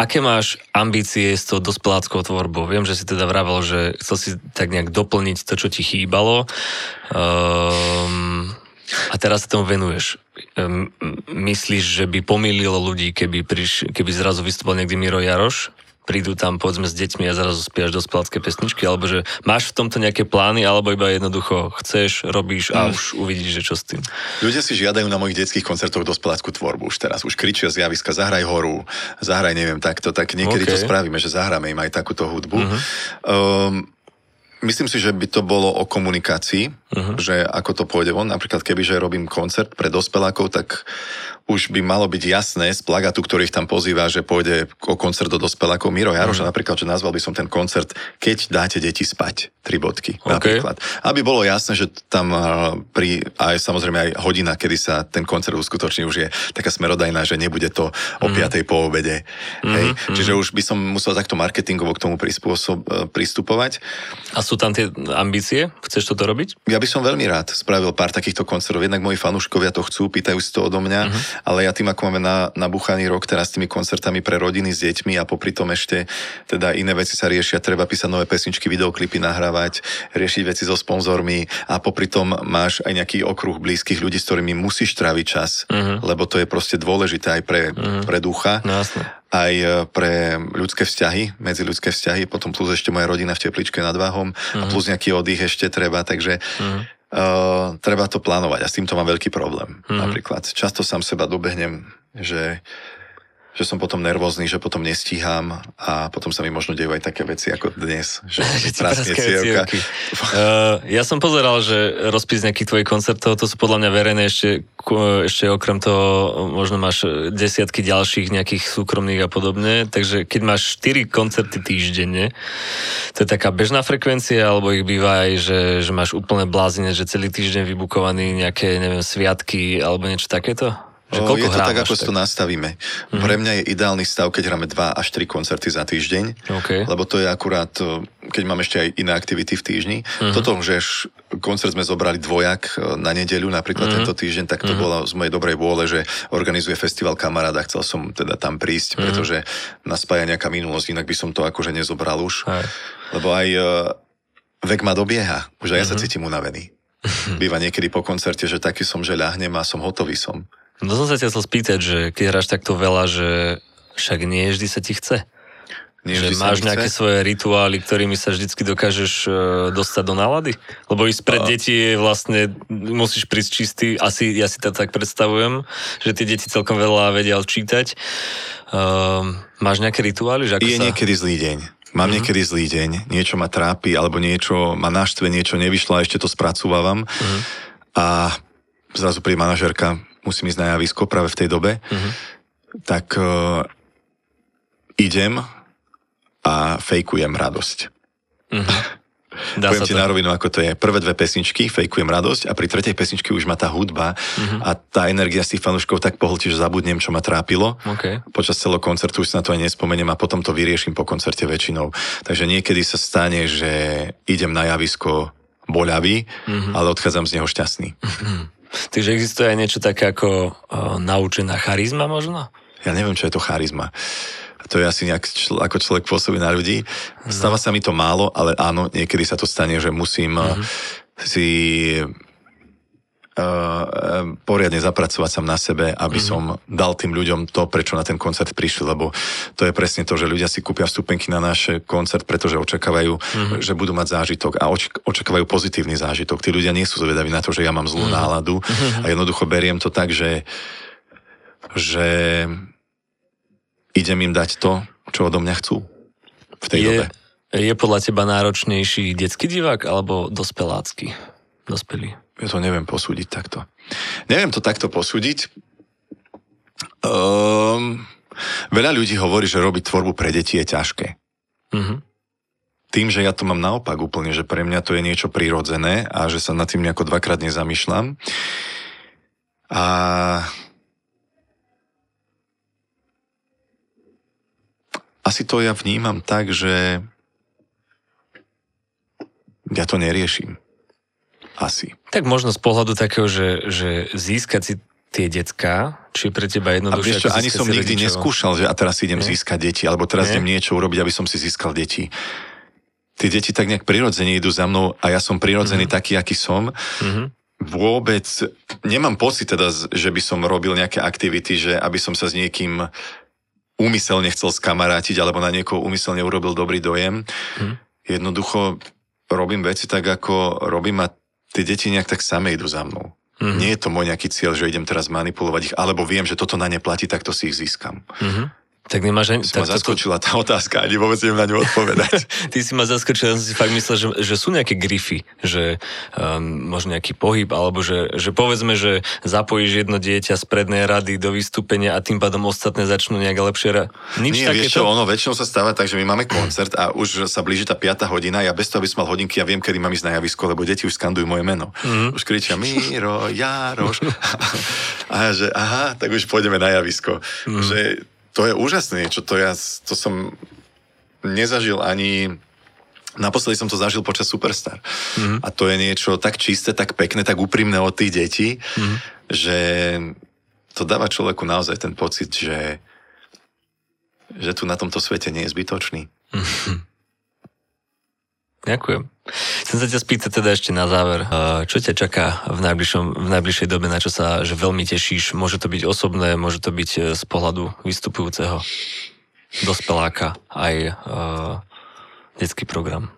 Aké máš ambície s tou dospeláckou tvorbou? Viem, že si teda vravel, že chcel si tak nejak doplniť to, čo ti chýbalo. Um, a teraz sa tomu venuješ. Um, myslíš, že by pomýlilo ľudí, keby, priš, keby zrazu vystupoval niekde Miro Jaroš prídu tam povedzme s deťmi a zrazu spievaš dospelácké pesničky, alebo že máš v tomto nejaké plány, alebo iba jednoducho chceš, robíš a mm. už uvidíš, že čo s tým. Ľudia si žiadajú na mojich detských koncertoch dospeláckú tvorbu už teraz. Už kričia z javiska, zahraj horu, zahraj neviem takto, tak niekedy okay. to spravíme, že zahráme im aj takúto hudbu. Mm-hmm. Um, Myslím si, že by to bolo o komunikácii, uh-huh. že ako to pôjde von. Napríklad, keby že robím koncert pre dospelákov, tak už by malo byť jasné z plagatu, ktorých tam pozýva, že pôjde o koncert do dospelákov. Miro Jaroša mm. napríklad, že nazval by som ten koncert Keď dáte deti spať. Tri bodky okay. napríklad. Aby bolo jasné, že tam pri, aj samozrejme aj hodina, kedy sa ten koncert uskutoční, už je taká smerodajná, že nebude to o mm. 5. po obede. Mm. Hej. Mm. Čiže už by som musel takto marketingovo k tomu prispôsob, e, pristupovať. A sú tam tie ambície? Chceš toto robiť? Ja by som veľmi rád spravil pár takýchto koncertov. Jednak moji fanúškovia to chcú, pýtajú si to odo mňa. Mm ale ja tým, ako máme na, nabuchaný rok teraz s tými koncertami pre rodiny s deťmi a popri tom ešte teda iné veci sa riešia, treba písať nové pesničky, videoklipy nahrávať, riešiť veci so sponzormi a popri tom máš aj nejaký okruh blízkych ľudí, s ktorými musíš tráviť čas, uh-huh. lebo to je proste dôležité aj pre, uh-huh. pre ducha. No, jasne aj e, pre ľudské vzťahy, medzi ľudské vzťahy, potom plus ešte moja rodina v tepličke nad Váhom uh-huh. a plus nejaký oddych ešte treba, takže uh-huh. Uh, treba to plánovať a s týmto mám veľký problém. Uh-huh. Napríklad často sám seba dobehnem, že že som potom nervózny, že potom nestíham a potom sa mi možno dejú aj také veci ako dnes, že, že praskne cievka. uh, ja som pozeral, že rozpis nejakých tvojich koncertov, to sú podľa mňa verejné ešte, ešte okrem toho možno máš desiatky ďalších nejakých súkromných a podobne, takže keď máš 4 koncerty týždenne, to je taká bežná frekvencia, alebo ich býva aj, že, že máš úplne blázine, že celý týždeň vybukovaný nejaké, neviem, sviatky alebo niečo takéto? Že koľko je to tak, ako si to nastavíme. Mm-hmm. Pre mňa je ideálny stav, keď hráme 2 až 3 koncerty za týždeň, okay. lebo to je akurát, keď mám ešte aj iné aktivity v týždni. Mm-hmm. Toto, že koncert sme zobrali dvojak e, na nedeľu, napríklad mm-hmm. tento týždeň, tak to mm-hmm. bolo z mojej dobrej vôle, že organizuje festival kamaráda, chcel som teda tam prísť, mm-hmm. pretože nás spája nejaká minulosť, inak by som to akože nezobral už. Aj. Lebo aj uh, vek ma dobieha, už aj ja mm-hmm. sa cítim unavený. Býva niekedy po koncerte, že taký som, že ľahnem a som hotový som. No som sa ťa chcel spýtať, že keď hráš takto veľa, že však nie vždy sa ti chce. Nie že máš nejaké chce? svoje rituály, ktorými sa vždycky dokážeš uh, dostať do nálady? Lebo ísť pred a... deti je vlastne, musíš prísť čistý, asi ja si to tak predstavujem, že tie deti celkom veľa vedia čítať. Uh, máš nejaké rituály? Že ako je sa... niekedy zlý deň. Mám uh-huh. niekedy zlý deň, niečo ma trápi, alebo niečo ma naštve, niečo nevyšlo a ešte to spracúvavam. Uh-huh. A zrazu príde manažerka, musím ísť na javisko práve v tej dobe, uh-huh. tak uh, idem a fejkujem radosť. Dá Poviem ti to. na rovinu, ako to je. Prvé dve pesničky, fejkujem radosť a pri tretej pesničke už má tá hudba uh-huh. a tá energia z tých fanúškov tak pohltí, že zabudnem, čo ma trápilo. Okay. Počas celého koncertu už sa na to aj nespomeniem a potom to vyrieším po koncerte väčšinou. Takže niekedy sa stane, že idem na javisko boľavý, uh-huh. ale odchádzam z neho šťastný. Uh-huh. Takže existuje aj niečo také ako uh, naučená charizma možno? Ja neviem, čo je to charizma. To je asi nejak, čl- ako človek pôsobí na ľudí. No. Stáva sa mi to málo, ale áno, niekedy sa to stane, že musím uh-huh. si poriadne zapracovať sa na sebe, aby mm-hmm. som dal tým ľuďom to, prečo na ten koncert prišli, lebo to je presne to, že ľudia si kúpia vstupenky na náš koncert, pretože očakávajú, mm-hmm. že budú mať zážitok a oč- očakávajú pozitívny zážitok. Tí ľudia nie sú zvedaví na to, že ja mám zlú mm-hmm. náladu mm-hmm. a jednoducho beriem to tak, že, že idem im dať to, čo odo mňa chcú v tej je, dobe. Je podľa teba náročnejší detský divák alebo dospelácky? Dospelý ja to neviem posúdiť takto. Neviem to takto posúdiť. Um, veľa ľudí hovorí, že robiť tvorbu pre deti je ťažké. Mm-hmm. Tým, že ja to mám naopak úplne, že pre mňa to je niečo prirodzené a že sa nad tým nejako dvakrát nezamýšľam. A asi to ja vnímam tak, že ja to neriešim. Asi. Tak možno z pohľadu takého, že, že získať si tie decka, či pre teba jednoduchšie? A čo, ani som nikdy rodičov. neskúšal, že a teraz idem Nie? získať deti, alebo teraz Nie? idem niečo urobiť, aby som si získal deti. Tie deti tak nejak prirodzene idú za mnou a ja som prirodzený mm-hmm. taký, aký som. Mm-hmm. Vôbec nemám pocit teda, že by som robil nejaké aktivity, že aby som sa s niekým úmyselne chcel skamarátiť alebo na niekoho úmyselne urobil dobrý dojem. Mm. Jednoducho robím veci tak, ako robím a tie deti nejak tak same idú za mnou. Mm-hmm. Nie je to môj nejaký cieľ, že idem teraz manipulovať ich, alebo viem, že toto na ne platí, tak to si ich získam. Mm-hmm. Tak nemáš ani... Tak ma zaskočila tá otázka, ani vôbec neviem na ňu odpovedať. Ty si ma zaskočil, ja som si fakt myslel, že, že sú nejaké grify, že um, možno nejaký pohyb, alebo že, že povedzme, že zapojíš jedno dieťa z prednej rady do vystúpenia a tým pádom ostatné začnú nejak lepšie... Ra... Nič Nie, vieš čo, ono väčšinou sa stáva tak, že my máme koncert a už sa blíži tá 5 hodina, ja bez toho, aby som mal hodinky, ja viem, kedy mám ísť na javisko, lebo deti už skandujú moje meno. Mm-hmm. Už kričia Miro, Jaroš. a že aha, tak už pôjdeme na javisko. Mm-hmm. Že to je úžasné niečo, to, ja, to som nezažil ani... Naposledy som to zažil počas Superstar. Mm-hmm. A to je niečo tak čisté, tak pekné, tak úprimné od tých detí, mm-hmm. že to dáva človeku naozaj ten pocit, že, že tu na tomto svete nie je zbytočný. Ďakujem. Chcem sa ťa spýtať teda ešte na záver. Čo ťa čaká v, v najbližšej dobe, na čo sa že veľmi tešíš? Môže to byť osobné, môže to byť e, z pohľadu vystupujúceho dospeláka aj uh, detský program.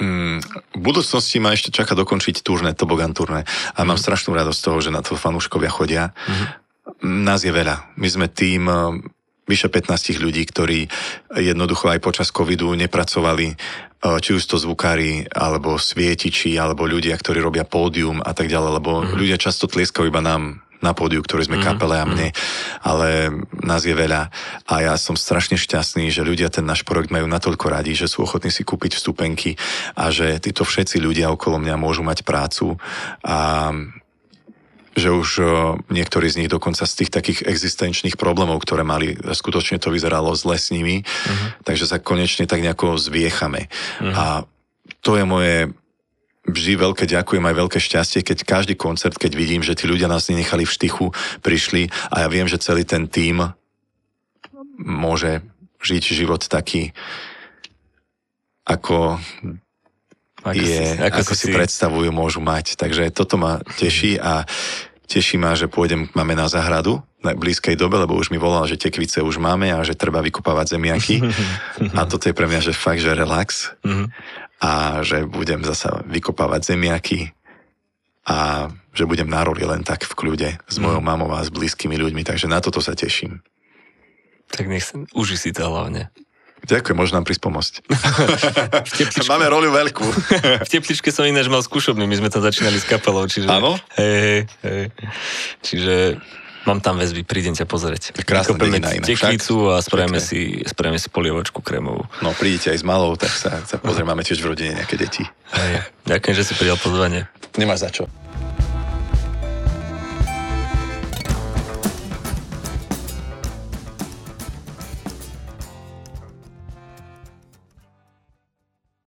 Mm, v budúcnosti ma ešte čaká dokončiť turné, tobogan turné. A mám mm. strašnú radosť z toho, že na to fanúškovia chodia. Mm. Nás je veľa. My sme tým vyše 15 ľudí, ktorí jednoducho aj počas covidu nepracovali, e, či už to zvukári, alebo svietiči, alebo ľudia, ktorí robia pódium a tak ďalej, lebo mm-hmm. ľudia často tlieskajú iba nám na pódiu, ktorí sme mm-hmm. kapele a mhm. mne, ale nás je veľa a ja som strašne šťastný, že ľudia ten náš projekt majú natoľko radi, že sú ochotní si kúpiť vstupenky a že títo všetci ľudia okolo mňa môžu mať prácu a že už niektorí z nich dokonca z tých takých existenčných problémov, ktoré mali, skutočne to vyzeralo zle s nimi, uh-huh. takže sa konečne tak nejako zviechame. Uh-huh. A to je moje vždy veľké ďakujem aj veľké šťastie, keď každý koncert, keď vidím, že tí ľudia nás nenechali v štychu, prišli a ja viem, že celý ten tím môže žiť život taký, ako ako, je, si, ako, ako si, si predstavujú, môžu mať. Takže toto ma teší a teší ma, že pôjdem, máme na záhradu na blízkej dobe, lebo už mi volal, že tekvice už máme a že treba vykopávať zemiaky. a toto je pre mňa, že fakt, že relax. Mhm. a že budem zasa vykopávať zemiaky a že budem na roli len tak v kľude s mojou mhm. mamou a s blízkymi ľuďmi, takže na toto sa teším. Tak nech sa, uži si to hlavne. Ďakujem, môžem nám prísť pomôcť. Máme rolu veľkú. v tepličke som ináč mal skúšobný, my sme tam začínali s kapelou, čiže... Áno? Hej, hej, hej. Čiže mám tam väzby, prídem ťa pozrieť. Krásna dedina inak. Tekvicu a spravíme si, spravíme si polievočku krémovú. No, prídete aj s malou, tak sa, sa pozrieme, máme tiež v rodine nejaké deti. Hej. Ďakujem, že si prijal pozvanie. Nemáš za čo.